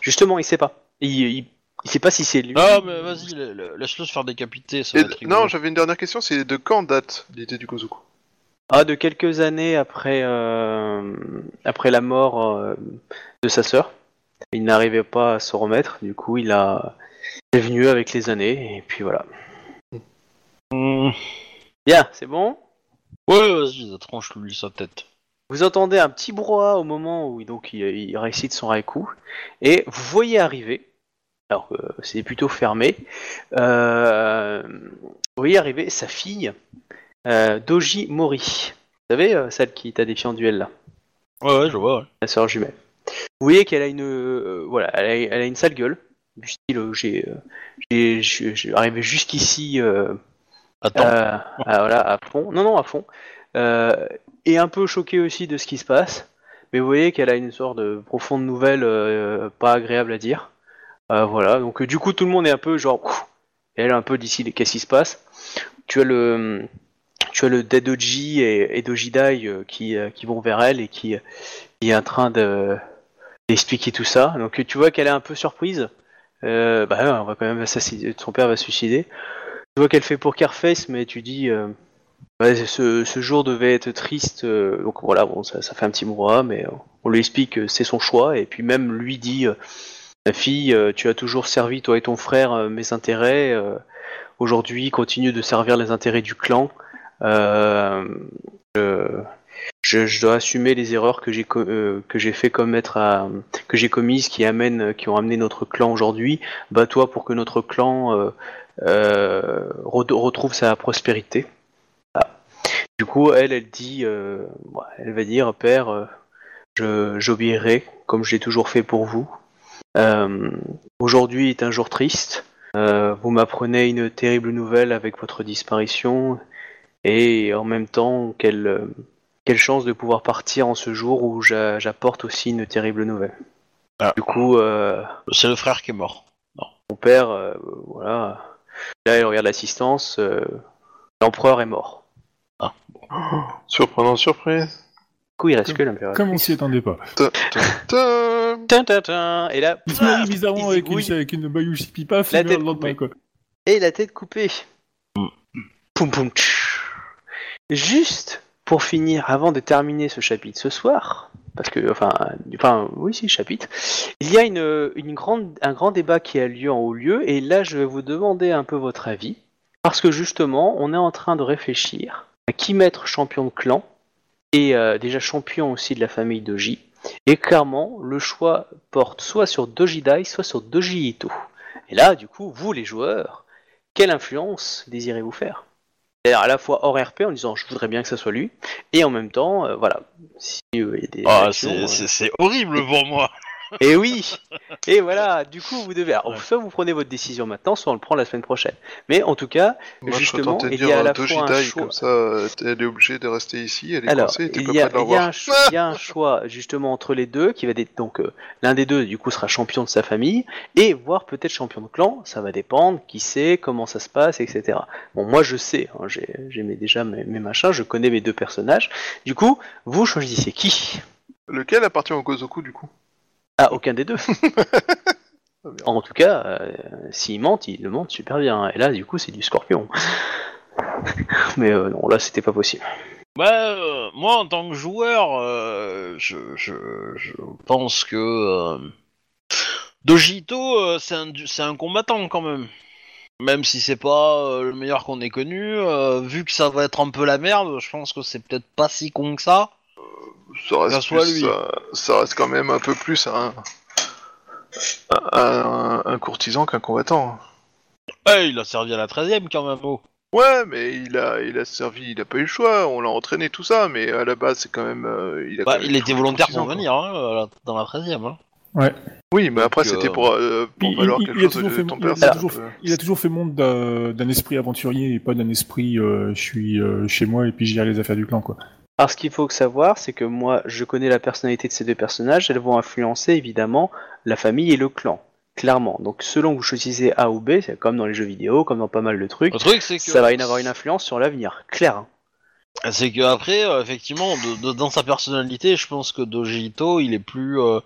Justement, il sait pas. Il, il, il sait pas si c'est lui. Ah, mais vas-y, la- la- laisse-le se faire décapiter, ça Et- va être rigolo. Non, j'avais une dernière question, c'est de quand date l'idée du Gozoku Ah, de quelques années après, euh, après la mort euh, de sa sœur. Il n'arrivait pas à se remettre, du coup, il a. Il est venu avec les années, et puis voilà. Hmm. Bien, c'est bon? Ouais, vas-y, tranche lui sa tête. Vous entendez un petit brouhaha au moment où donc il, il récite son haïku et vous voyez arriver, alors que c'est plutôt fermé, euh, vous voyez arriver sa fille euh, Doji Mori. Vous savez, euh, celle qui t'a défié en duel là, Ouais, ouais, je vois, ouais. la sœur jumelle. Vous voyez qu'elle a une, euh, voilà, elle a, elle a une sale gueule, du style euh, j'ai, euh, j'ai, arrivé jusqu'ici. euh, Attends. euh, voilà, à fond. Non, non, à fond. Euh, et un peu choqué aussi de ce qui se passe. Mais vous voyez qu'elle a une sorte de profonde nouvelle euh, pas agréable à dire. Euh, voilà, donc euh, du coup tout le monde est un peu genre... ouf, Elle est un peu d'ici, qu'est-ce qui se passe? Tu as le... Tu as le Dedoji et, et Dojidai euh, qui, euh, qui vont vers elle et qui, qui est en train de d'expliquer tout ça. Donc tu vois qu'elle est un peu surprise. Euh, bah on va quand même assassiner, son père va se suicider. Tu vois qu'elle fait pour Carface, mais tu dis, ce, ce jour devait être triste. euh, donc voilà, bon, ça, fait un petit brouhaha, mais euh, on lui explique que c'est son choix, et puis même lui dit, euh, ma fille, tu as toujours servi toi et ton frère mes intérêts. Aujourd'hui, continue de servir les intérêts du clan. Je, dois assumer les erreurs que j'ai que j'ai fait commettre que j'ai commises qui amènent qui ont amené notre clan aujourd'hui. Bats-toi pour que notre clan re- retrouve sa prospérité. Du coup, elle, elle dit, euh, elle va dire, père, euh, je j'obéirai comme j'ai toujours fait pour vous. Euh, Aujourd'hui est un jour triste. Vous m'apprenez une terrible nouvelle avec votre disparition et en même temps, quelle quelle chance de pouvoir partir en ce jour où j'a- j'apporte aussi une terrible nouvelle. Ah. Du coup, C'est le frère qui est mort. mon père, voilà. Là, il regarde l'assistance. L'empereur est mort. Surprenant surprise. Du coup, il reste que l'impératrice. Comme on s'y attendait pas. Ta- ta- ta. Tin, tin, tin. Et là, Il se marie bizarrement avec une, zigouille. avec une Bayouchi Pipaf, La il meurt tête le lendemain, coupée. quoi. et la tête coupée. Mm. Poum poum. tch. Juste pour finir, avant de terminer ce chapitre ce soir, parce que, enfin, enfin, oui, si, chapitre, il y a une, une grande, un grand débat qui a lieu en haut lieu, et là, je vais vous demander un peu votre avis, parce que justement, on est en train de réfléchir à qui mettre champion de clan, et euh, déjà champion aussi de la famille Doji, et clairement, le choix porte soit sur Doji Dai, soit sur Doji Ito. Et là, du coup, vous, les joueurs, quelle influence désirez-vous faire? C'est-à-dire à la fois hors RP en disant je voudrais bien que ça soit lui, et en même temps, euh, voilà, si euh, il y a des Ah, actions, c'est- euh, c'est c'est horrible pour moi. Et oui Et voilà, du coup, vous devez. Alors, Ouais. soit vous prenez votre décision maintenant, soit on le prend la semaine prochaine. Mais en tout cas, Moi, Justement, il y a à la euh, fois un choix- comme ça, euh, elle est obligée de rester ici, elle est alors, coincée, il pas y, a, il y revoir. un cho- il y a un choix justement entre les deux qui va être donc euh, l'un des deux du coup sera champion de sa famille et voire peut-être champion de clan. Ça va dépendre qui c'est, comment ça se passe, etc. Bon, moi je sais, hein, j'ai j'ai mes- déjà mes, mes machins, je connais mes deux personnages. Du coup, vous choisissez qui? Lequel appartient au Gozoku, du coup? Ah, aucun des deux. Ah, en tout cas, euh, s'il mente, il le mente super bien. Et là, du coup, c'est du scorpion. Mais euh, non, là, c'était pas possible. Bah, euh, moi, en tant que joueur, je, je, je pense que Dojito, c'est un, un combattant quand même. Même si c'est pas le meilleur qu'on ait connu, vu que ça va être un peu la merde, je pense que c'est peut-être pas si con que ça. Ça reste, Ça soit plus, lui. ça, ça reste quand même un peu plus un, un, un- un courtisan qu'un combattant. Ouais, il a servi à la 13ème quand même, oh. Ouais, mais il a, il a servi, il a pas eu le choix, on l'a entraîné tout ça, mais à la base c'est quand même, euh, il a. Bah, quand même il était volontaire pour venir, hein, euh, dans la 13ème. Hein. Oui, mais après c'était euh, pour, euh, pour Il, valoir il- quelque il a chose toujours de fait, ton il a père. toujours- ça peut- il a toujours fait monde d'un d'un esprit aventurier et pas d'un esprit euh, je suis euh, chez moi et puis je gère les affaires du clan quoi. Alors, ce qu'il faut savoir, c'est que moi, je connais la personnalité de ces deux personnages. Elles vont influencer évidemment la famille et le clan. clairement. Donc selon que vous choisissez A ou B, c'est comme dans les jeux vidéo, comme dans pas mal de trucs, Le truc, c'est que ça va y avoir une influence sur l'avenir, clair. hein. C'est que après, euh, effectivement, de- de- dans sa personnalité, je pense que Doji Ito, il est plus, euh,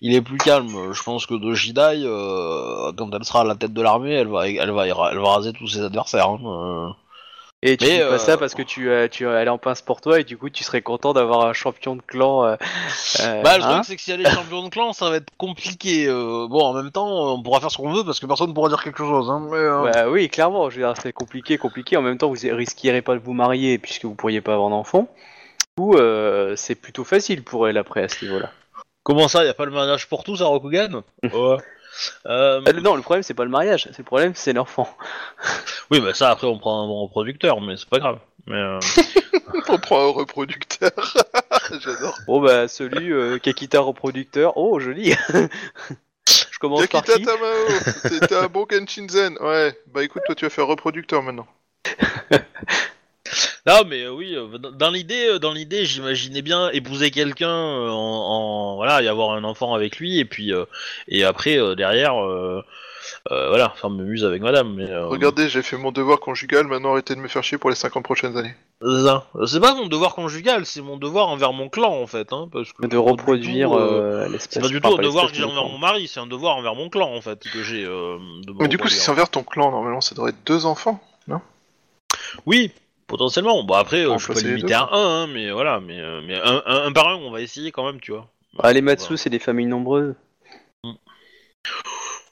il est plus calme. Je pense que Doji Dai, euh, quand elle sera à la tête de l'armée, elle va, elle va, elle va raser tous ses adversaires. hein, euh. Et tu Mais, dis pas euh, ça parce que tu, euh, tu elle est en pince pour toi et du coup tu serais content d'avoir un champion de clan. euh, euh, Bah, le hein truc, c'est que si elle est championne de clan, ça va être compliqué. euh, bon, en même temps, on pourra faire ce qu'on veut parce que personne ne pourra dire quelque chose. Hein, mais, euh, Bah oui, clairement, je veux dire, c'est compliqué, compliqué. En même temps, vous risquerez pas de vous marier puisque vous pourriez pas avoir d'enfant. Ou euh, c'est plutôt facile pour elle après à ce niveau-là. Comment ça, y a pas le mariage pour tous à Rokugan Ouais. Euh, Euh, non, le problème c'est pas le mariage, c'est le problème c'est l'enfant. oui, bah ça, après, on prend un bon reproducteur, mais c'est pas grave. Mais, euh, On prend un reproducteur. J'adore. Bon bah celui euh, qui a quitté un reproducteur, oh joli. je commence par Yakita qui Tamao, c'était un bon Kenshinzen. Ouais, bah écoute, toi tu vas faire reproducteur maintenant. Non, mais euh, oui, euh, dans- dans l'idée, euh, dans l'idée, j'imaginais bien épouser quelqu'un euh, en, en- voilà, y avoir un enfant avec lui, et puis euh, et après euh, derrière, euh, euh, voilà, faire me muse avec Madame. Mais euh, Regardez, j'ai fait mon devoir conjugal, maintenant arrêtez de me faire chier pour les 50 prochaines années. c'est ça. C'est pas mon devoir conjugal, c'est mon devoir envers mon clan en fait, hein, parce que De c'est pas du reproduire tout, euh, euh, l'espèce. C'est pas du enfin, tout un devoir que j'ai envers mon mari, c'est un devoir envers mon clan en fait que j'ai. Euh, de me Mais du coup, si reproduire. c'est envers ton clan, normalement ça devrait être deux enfants. Oui, potentiellement. Bon après, euh, On je peux limiter deux, à un, hein, mais voilà, mais, euh, mais un, un- un par un, on va essayer quand même, tu vois. Ah, les Matsu, Voilà. c'est des familles nombreuses.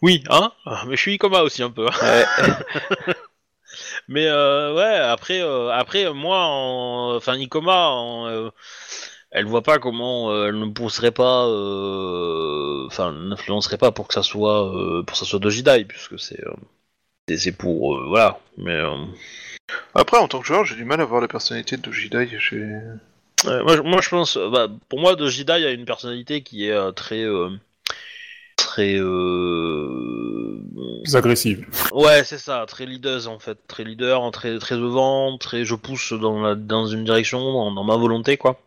Oui, hein Ah, Mais je suis Ikoma aussi un peu. hein. Ouais. Mais euh, ouais, après, euh, après moi, en... enfin Ikoma, en, euh, elle voit pas comment euh, elle ne pousserait pas, euh, enfin, n'influencerait pas pour que ça soit, euh, pour que ça soit Dojidai, puisque c'est, euh, c'est- c'est pour, euh, voilà. Mais euh, Après, en tant que joueur, j'ai du mal à voir la personnalité de Dojidai. Ouais, moi, je- moi, je pense, euh, bah, pour moi, Dojidai a une personnalité qui est euh, très, euh, très, euh, agressive. Ouais, c'est ça, très leader en fait, très leader, très très devant, très je pousse dans la dans une direction, dans, dans ma volonté quoi.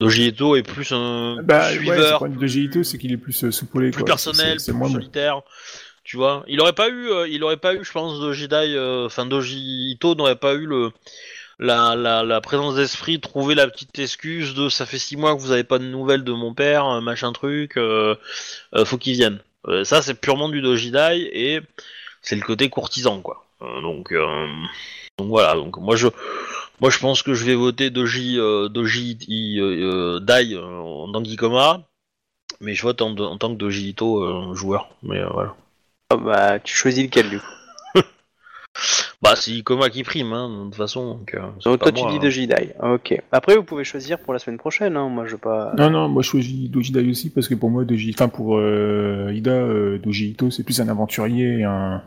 Doji Eto est plus un Bah, ouais, le suiveur, problème de Gito, c'est qu'il est plus euh, soupolé. plus quoi. personnel, C'est- c'est plus moins bon. Tu vois, il aurait pas eu, euh, il aurait pas eu, je pense, Doji Dai, euh, enfin Doji Ito n'aurait pas eu le la, la, la présence d'esprit, trouver la petite excuse de ça fait six mois que vous avez pas de nouvelles de mon père, euh, machin truc, faut qu'il vienne. Ça c'est purement du Doji Dai et c'est le côté courtisan quoi. Donc donc voilà, donc moi je moi je pense que je vais voter Doji euh, Doji euh, Dai euh, en mais je vote en, en tant que Doji Ito joueur. Mais voilà. Ah, bah, tu choisis lequel du coup Bah c'est Ikoma qui prime hein, de toute façon. Donc, euh, c'est Donc pas toi, tu dis hein. de Jidai. Ok. Après, vous pouvez choisir pour la semaine prochaine. Hein. Moi, je veux pas. Non, non, moi je choisis Doji Dai aussi parce que pour moi, Doji, enfin pour euh, Ida, euh, Doji Ito, c'est plus un aventurier, un,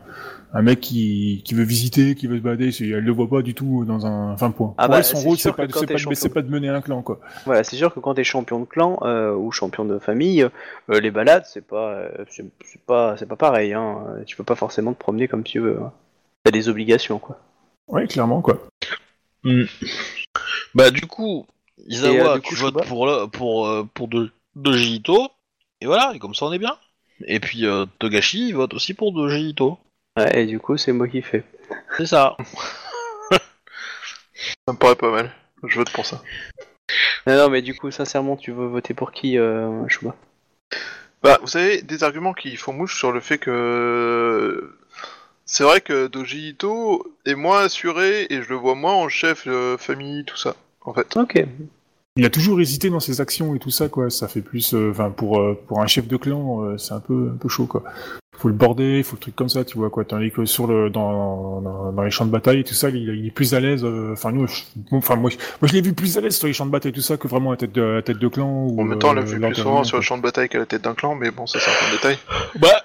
un mec qui, qui veut visiter, qui veut se balader. c'est- Elle le voit pas du tout dans un. Enfin, point. Ah bah, son c'est rôle, sûr c'est pas, c'est pas, de- champion- c'est pas de mener un clan, quoi. Voilà, c'est sûr que quand t'es champion de clan euh, ou champion de famille, euh, les balades, c'est pas, euh, c'est c'est pas, c'est pas pareil. Hein. Tu peux pas forcément te promener comme tu veux. hein. T'as des obligations, quoi. Ouais, clairement, quoi. Bah du coup, Isawa, euh, du tu coup, votes Shuba pour le, pour euh, pour de, Doji Ito, et voilà, et comme ça on est bien. Et puis euh, Togashi il vote aussi pour Doji Ito. Ouais, et du coup, c'est moi qui fais. C'est ça. Ça me paraît pas mal. Je vote pour ça. Non, non, mais du coup, sincèrement, tu veux voter pour qui, euh, Shuba Bah, vous savez, des arguments qui font mouche sur le fait que c'est vrai que Doji Ito est moins assuré et je le vois moins en chef de famille, tout ça. En fait. Ok. Il a toujours hésité dans ses actions et tout ça, quoi. Ça fait plus, euh, enfin, pour euh, pour un chef de clan, euh, c'est un peu un peu chaud, quoi. Faut le border, faut le truc comme ça, tu vois, quoi. Tandis que sur le dans dans, dans les champs de bataille et tout ça, il, il est plus à l'aise. euh, Enfin, nous, je- bon, enfin moi, je- moi, je l'ai vu plus à l'aise sur les champs de bataille et tout ça que vraiment à tête de à tête de clan. Ou, En même temps, on l'a euh, vu plus souvent sur le quoi. champ de bataille qu'à la tête d'un clan, mais bon, ça c'est un peu de détail. Bah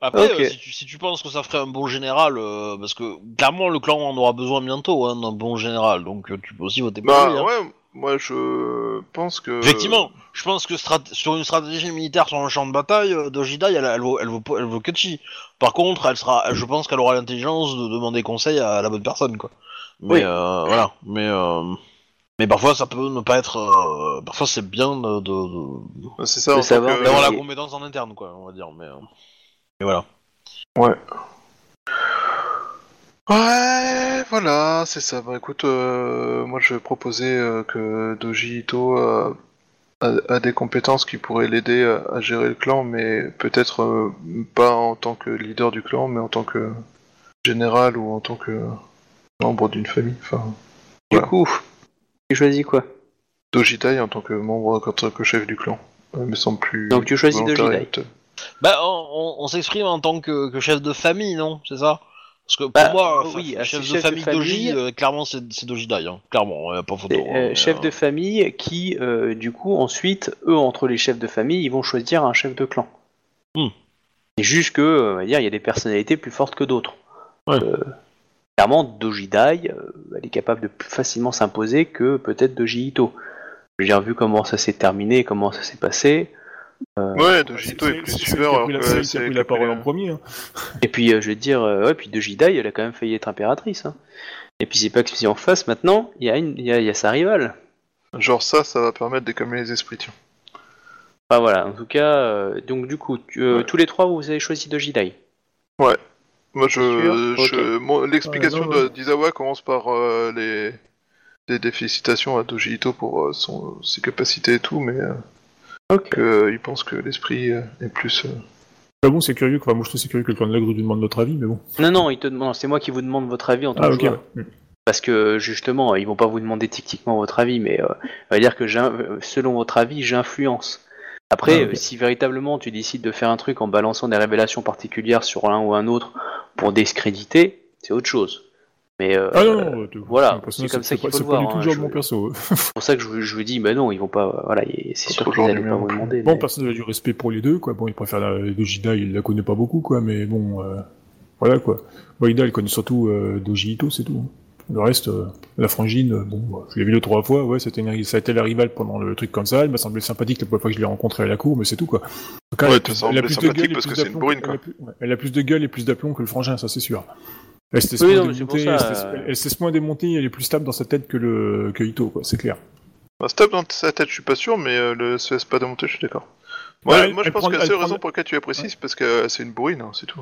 après, euh, si, tu, si tu penses que ça ferait un bon général, euh, parce que clairement le clan en aura besoin bientôt hein, d'un bon général, donc euh, tu peux aussi voter pour Bah lui. hein. ouais, moi je pense que. Effectivement, je pense que strat- sur une stratégie militaire sur un champ de bataille, euh, Dojidai, elle, elle, vaut, elle, vaut, elle vaut que chi. Par contre, elle sera, je pense qu'elle aura l'intelligence de demander conseil à la bonne personne, quoi. Mais Oui. euh, voilà, mais euh, mais parfois ça peut ne pas être, euh, parfois c'est bien de, de, de- C'est ça, d'avoir la compétence en interne, quoi, on va dire. Mais euh, Et voilà. Ouais. Ouais, voilà, c'est ça. Bah écoute, euh, moi je vais proposer euh, que Doji Ito euh, a, a des compétences qui pourraient l'aider à, à gérer le clan, mais peut-être euh, pas en tant que leader du clan, mais en tant que général ou en tant que membre d'une famille. Enfin, Du Voilà. coup, tu choisis quoi? Doji Tai en tant que membre, en tant que chef du clan. Me semble plus. Donc tu choisis Doji Bah, on, on- on s'exprime en tant que, que chef de famille, non? C'est ça? Parce que pour Bah, moi, oui, ah, chef, de chef de famille Doji, famille. euh, clairement c'est Doji Dai, hein. clairement, a pas photo. Hein, euh, chef euh, de famille qui, du coup, ensuite, eux, entre les chefs de famille, ils vont choisir un chef de clan. Hmm. C'est juste que, on va dire, il y a des personnalités plus fortes que d'autres. Ouais. Clairement, Doji Dai, euh, elle est capable de plus facilement s'imposer que peut-être Doji Ito. J'ai vu comment ça s'est terminé, comment ça s'est passé. Ouais, Doji Ito est plus suiveur. c'est pris la le parole en premier. hein. Et puis, euh, je vais te dire, euh, ouais, puis Doji Dai, elle a quand même failli être impératrice. hein. Et puis, c'est pas que si en face, maintenant, il y, a une- il y a- il y a sa rivale. Genre ça, ça va permettre de calmer les esprits. Tiens. Enfin voilà, en tout cas, euh, donc du coup, tu- euh, Ouais. tous les trois, vous avez choisi Doji Dai. Moi, je, Sûr je- mon- l'explication Ouais, non, de- d'Izawa commence par euh, les, des, des félicitations à Doji Ito pour euh, son, ses capacités et tout, mais euh, Ok. euh, il pense que l'esprit euh, est plus. euh, Bah bon, c'est curieux. Enfin, moi, je trouve c'est curieux que le clan de la grue nous demande notre avis, mais bon. Non, non, il te demande, c'est moi qui vous demande votre avis en tant Ah, que ok. joueur. ouais. Parce que justement, ils vont pas vous demander techniquement votre avis, mais euh, on va dire que selon votre avis, j'influence. Après, Ah, si véritablement tu décides de faire un truc en balançant des révélations particulières sur l'un ou un autre pour discréditer, c'est autre chose. Mais euh, Ah non, non, voilà, c'est comme ça qu'il pas- faut c'est le pas voir, du tout hein, le genre je- de mon perso. c'est pour ça que je, vous- je vous dis, bah non, ils vont pas. Voilà, c'est Pas sûr qu'ils n'allaient pas vous demander. Bon, mais- personne n'a du respect pour les deux, quoi. Bon, il préfère la Dojida, il la connaît pas beaucoup, quoi, mais bon, euh, voilà, quoi. Elle connaît surtout euh, Doji Ito, c'est tout. Le reste, euh, la frangine, bon, bah, je l'ai vu deux, trois fois, ouais, c'était ça a été la rivale pendant le truc comme ça, elle m'a semblé sympathique la première fois que je l'ai rencontrée à la cour, mais c'est tout, quoi. En tout cas, Ouais, elle a plus- de gueule parce que c'est une quoi. Elle a plus de gueule et plus d'aplomb que le frangin, ça c'est sûr. Elle se laisse Oui, moins ça, elle est plus stable dans sa tête que le que Ito, quoi, c'est clair. Bah, stable dans sa tête, je suis pas sûr, mais euh, le se laisse pas démonter, je suis d'accord. Moi, Ouais, elle- moi je pense prend- que la elle seule prend- raison pour laquelle tu apprécies, c'est parce que euh, c'est une bourrine, hein, c'est tout.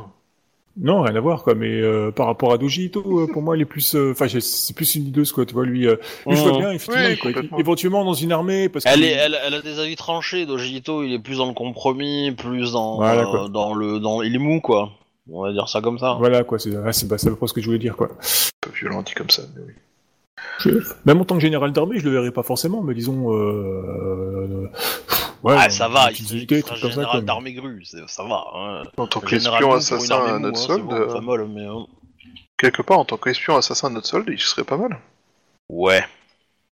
Non, rien à voir, quoi. Mais euh, par rapport à Doji Ito, euh, pour moi, il est plus, enfin, c'est plus une leaduse, quoi. Tu vois, lui, euh, lui, je vois bien, effectivement, Oui, quoi. complètement. éventuellement dans une armée, parce Elle, que est, elle, elle a des avis tranchés, Dojito, il est plus dans le compromis, plus dans, Voilà, euh, dans le... Dans, il est mou, quoi. On va dire ça comme ça. voilà, quoi. C'est, ah, c'est, bah, c'est à peu près ce que je voulais dire, quoi. Un peu violent dit comme ça, mais oui. Je- Même en tant que général d'armée, je le verrais pas forcément, mais disons, euh, euh, ouais, ah, ça va, il comme ça, général d'armée grue, ça va. Hein. En tant qu'espion assassin à notre hein, solde, bon, euh, pas molle, mais... hein. quelque part, en tant qu'espion assassin à notre solde, il serait pas mal. Ouais.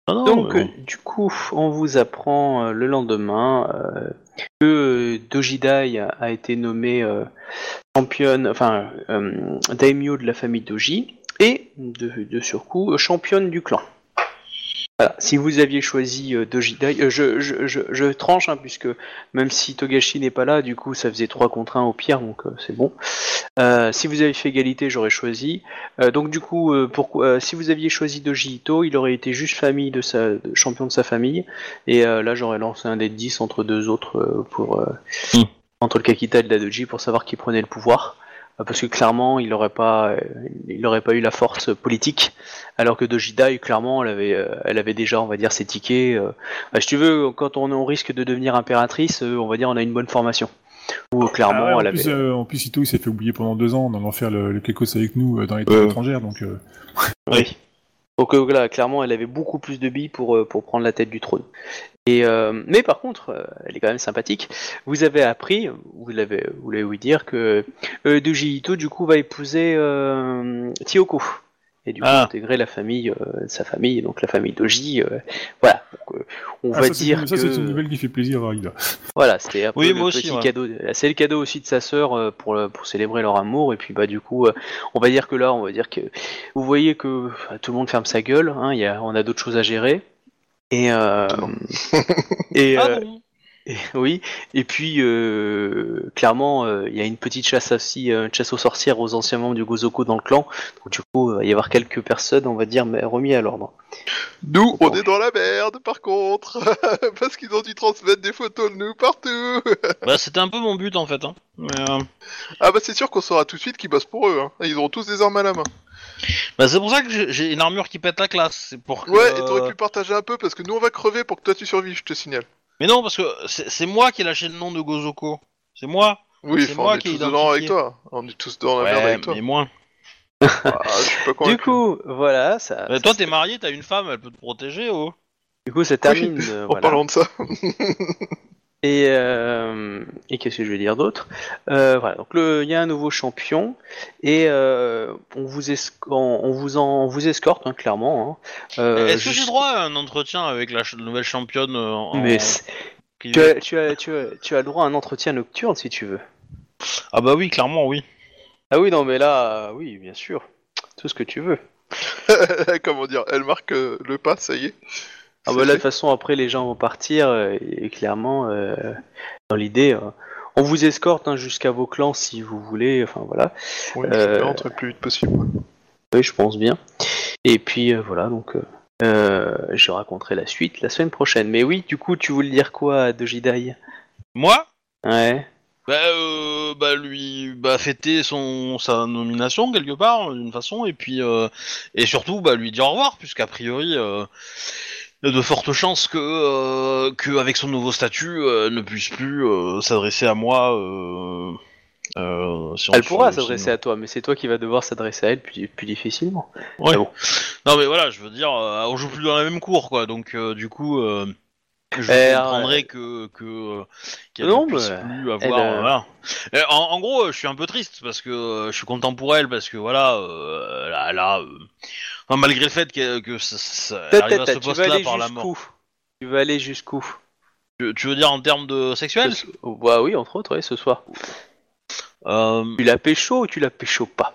Ah non, Donc, euh, bon. du coup, on vous apprend euh, le lendemain euh, que euh, Dojidai a, été nommé euh, championne, enfin, euh, daimyo de la famille Doji, et de, de surcoup, euh, championne du clan. Voilà. Si vous aviez choisi euh, Dojidai, euh, je, je, je, je tranche, hein, puisque même si Togashi n'est pas là, du coup, ça faisait 3 contre 1 au pire, donc euh, c'est bon. Euh, si vous avez fait égalité, j'aurais choisi. Euh, donc du coup, pourquoi, si vous aviez choisi Doji Ito, il aurait été juste famille de sa, de- champion de sa famille. Et là, j'aurais lancé un dé de 10 entre deux autres pour euh, Hmm. entre le Kakita et le Dadoji pour savoir qui prenait le pouvoir. Euh, Parce que clairement, il n'aurait pas, euh, il aurait pas eu la force politique, alors que Doji Dai, clairement, elle avait, euh, elle avait déjà, on va dire, ses tickets. euh. Bah, si tu veux, quand on est au risque de devenir impératrice, on va dire, on a une bonne formation. Ou clairement, Ah ouais, en, elle plus, avait. euh, en plus, Ito, il s'est fait oublier pendant deux ans en allant faire le, le Kekos avec nous dans les Ouais. terres étrangères, donc. euh, Oui. Donc voilà, clairement, elle avait beaucoup plus de billes pour, pour prendre la tête du trône. Et, euh, mais par contre, euh, elle est quand même sympathique. Vous avez appris, vous l'avez, vous l'avez ouï dire, que euh, Doji Ito, du coup, va épouser euh, Tiyoko. Et du coup, Ah. intégrer la famille, euh, sa famille, donc la famille Doji. euh, voilà. Donc, euh, on ah, va ça, dire une- ça, que... c'est une nouvelle qui fait plaisir à Ida. Voilà, c'était un peu Oui, le aussi, petit ouais. cadeau. C'est le cadeau aussi de sa sœur euh, pour, pour célébrer leur amour. Et puis bah du coup, euh, on va dire que là, on va dire que vous voyez que enfin, tout le monde ferme sa gueule. Hein, il y a, on a d'autres choses à gérer. Et euh, et, Ah euh, bon et- oui, et puis euh, clairement, euh, il y a une petite chasse aussi, une chasse aux sorcières aux anciens membres du Gozoko dans le clan. Donc du coup, il va y avoir quelques personnes, on va dire, mais remis à l'ordre. Nous, on est dans la merde, par contre, parce qu'ils ont dû transmettre des photos de nous partout. Bah, c'était un peu mon but en fait. Hein. Mais, euh, ah bah c'est sûr qu'on saura tout de suite qu'ils bossent pour eux. Hein. Ils auront tous des armes à la main. Bah, c'est pour ça que j'ai- une armure qui pète la classe. C'est pour que, Ouais, et t'aurais euh, pu partager un peu parce que nous on va crever pour que toi tu survives, je te signale. Mais non, parce que c'est c'est moi qui ai lâché le nom de Gozoko. C'est moi. Oui, C'est enfin, moi on est qui ai tous dedans avec identifié. toi. On est tous dans la merde avec toi. mais moins. Ah, je suis pas Du coup, voilà, ça. Mais toi, t'es marié, t'as une femme, elle peut te protéger, oh. Du coup, ça termine. euh, En voilà. parlant de ça. Et, euh, et qu'est-ce que je vais dire d'autre? Euh, Voilà, donc il y a un nouveau champion et euh, on vous on, on vous en, on vous escorte hein, clairement. hein. Euh, Est-ce que j'ai droit à un entretien avec la ch- nouvelle championne euh, en Mais tu as, tu, as, tu, as, tu as le droit à un entretien nocturne si tu veux. Ah bah oui, clairement, oui. Ah oui, non, mais là, euh, oui, bien sûr. Tout ce que tu veux. Comment dire? Elle marque euh, le pas, ça y est. Ah bah là, de toute façon, après, les gens vont partir euh, et, clairement, euh, dans l'idée, euh, on vous escorte hein, jusqu'à vos clans si vous voulez. Enfin, voilà. Oui, Euh, le plus vite possible. Oui, je pense bien. Et puis euh, voilà, donc je raconterai la suite la semaine prochaine. Mais oui, du coup, tu voulais dire quoi à Dojidai? Moi? Ouais. bah, euh, bah lui bah fêter son sa nomination quelque part d'une façon et puis euh, et surtout bah lui dire au revoir puisqu'a priori euh, il y a de fortes chances que euh, que avec son nouveau statut euh, ne puisse plus euh, s'adresser à moi euh, euh, si Elle pourra s'adresser à toi, mais c'est toi qui vas devoir s'adresser à elle plus, plus difficilement. Ouais. Ah bon. Non mais voilà, je veux dire, on joue plus dans la même cour, quoi. Donc du coup, je Eh, comprendrais ouais. que que qu'elle Non, ne puisse plus avoir. elle, euh, voilà. En, en gros, je suis un peu triste parce que je suis content pour elle parce que voilà, euh, là, là, euh, enfin, malgré le fait que, que ça, ça- elle arrive à ce poste-là par la mort. Tu vas aller jusqu'où? Tu, tu veux dire en termes de sexuel? Ce- Bah oui, entre autres, ce soir. euh, Tu la pécho ou tu la pécho pas?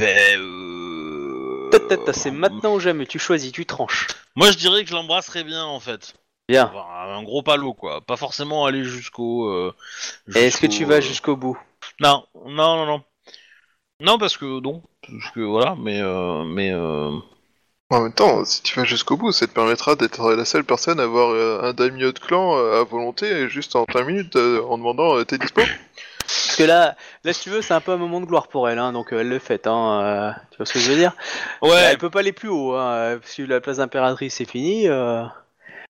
Ben, euh, c'est maintenant ou jamais. Tu choisis, tu tranches. Moi, je dirais que je l'embrasserais bien en fait. Bien. Enfin, un gros palo, quoi. Pas forcément aller jusqu'au. euh, Est-ce que tu vas euh, jusqu'au bout? Non, non, non, non. Non, parce que non, parce que voilà, mais euh, mais euh, En même temps, si tu vas jusqu'au bout, ça te permettra d'être la seule personne à avoir euh, un daimyo de clan à volonté, juste en 5 minutes, en demandant t'es dispo Parce que là, là, si tu veux, c'est un peu un moment de gloire pour elle, hein, donc elle le fait. Hein, euh, tu vois ce que je veux dire? Ouais. Elle peut pas aller plus haut, hein, parce que la place d'impératrice c'est fini. euh,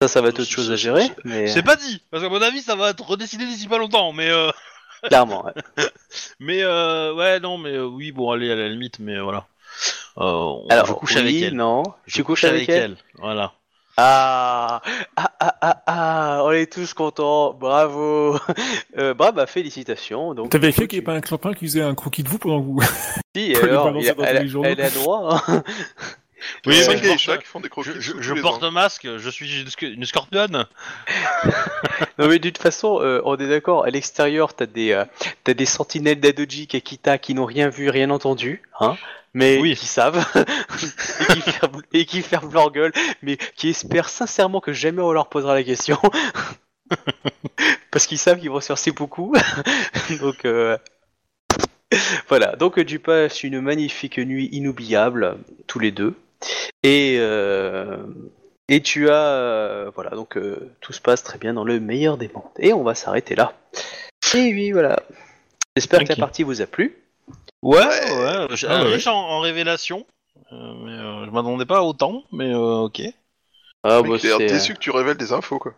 Ça, ça va être autre chose à gérer, mais C'est pas dit, parce qu'à mon avis, ça va être redécidé d'ici pas longtemps, mais euh, clairement. ouais. mais euh, ouais, non, mais euh, oui, bon, allez, à la limite, mais voilà. Euh, on- Alors, je couche oui, avec elle. non. Je tu couches avec, elle, Voilà. Ah, ah, ah, ah, ah, on est tous contents, bravo. Euh, bah, bah, félicitations. Donc, T'as vérifié du coup, qu'il n'y ait pas un clampin qui faisait un croquis de vous pendant que vous. Si, alors, il- elle a droit. hein. Oui, les porte- chats qui font des croquis Je, porte un masque, je suis une, sc- une scorpionne. Non mais de toute façon, euh, on est d'accord, à l'extérieur, t'as des, euh, t'as des sentinelles d'Adoji et Kita qui n'ont rien vu, rien entendu, hein, mais Oui. qui savent, et, qui ferment, et qui ferment leur gueule, mais qui espèrent sincèrement que jamais on leur posera la question. Parce qu'ils savent qu'ils vont se faire seppuku. donc euh, voilà, donc tu passes une magnifique nuit inoubliable, tous les deux. Et, euh, et tu as... euh, voilà, donc euh, tout se passe très bien dans le meilleur des mondes. Et on va s'arrêter là. Et oui, voilà. J'espère que la partie vous a plu. Ouais, Ouais. ouais, je- Ah, ouais. riche en, en révélation. Euh, mais euh, je m'attendais pas autant, mais euh, ok. Ah, bah, J'ai c'est, déçu que tu révèles des infos, quoi.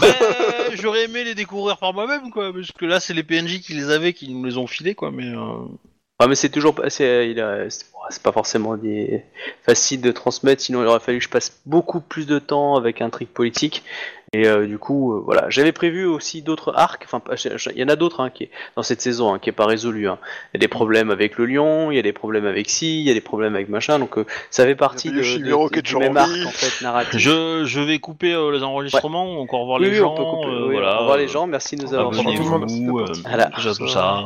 Bah, J'aurais aimé les découvrir par moi-même, quoi, parce que là, c'est les PNJ qui les avaient, qui nous les ont filés, quoi, mais... mais c'est toujours pas, c'est, il a- c'est, pas forcément des, facile de transmettre, sinon il aurait fallu que je passe beaucoup plus de temps avec un trick politique. Et euh, du coup, euh, voilà. J'avais prévu aussi d'autres arcs, enfin, il y en a d'autres hein, qui est, dans cette saison hein, qui est pas résolu. hein. Il y a des problèmes avec le lion, il y a des problèmes avec ci, il y a des problèmes avec machin, donc euh, ça fait partie de, de- de- même en arc en fait narratif. Je, je vais couper euh, les enregistrements, encore revoir Oui, les oui, gens, on peut couper. euh, oui, voilà. Au revoir les gens, merci de nous avoir suivis. Voilà. tout ça, tout ça.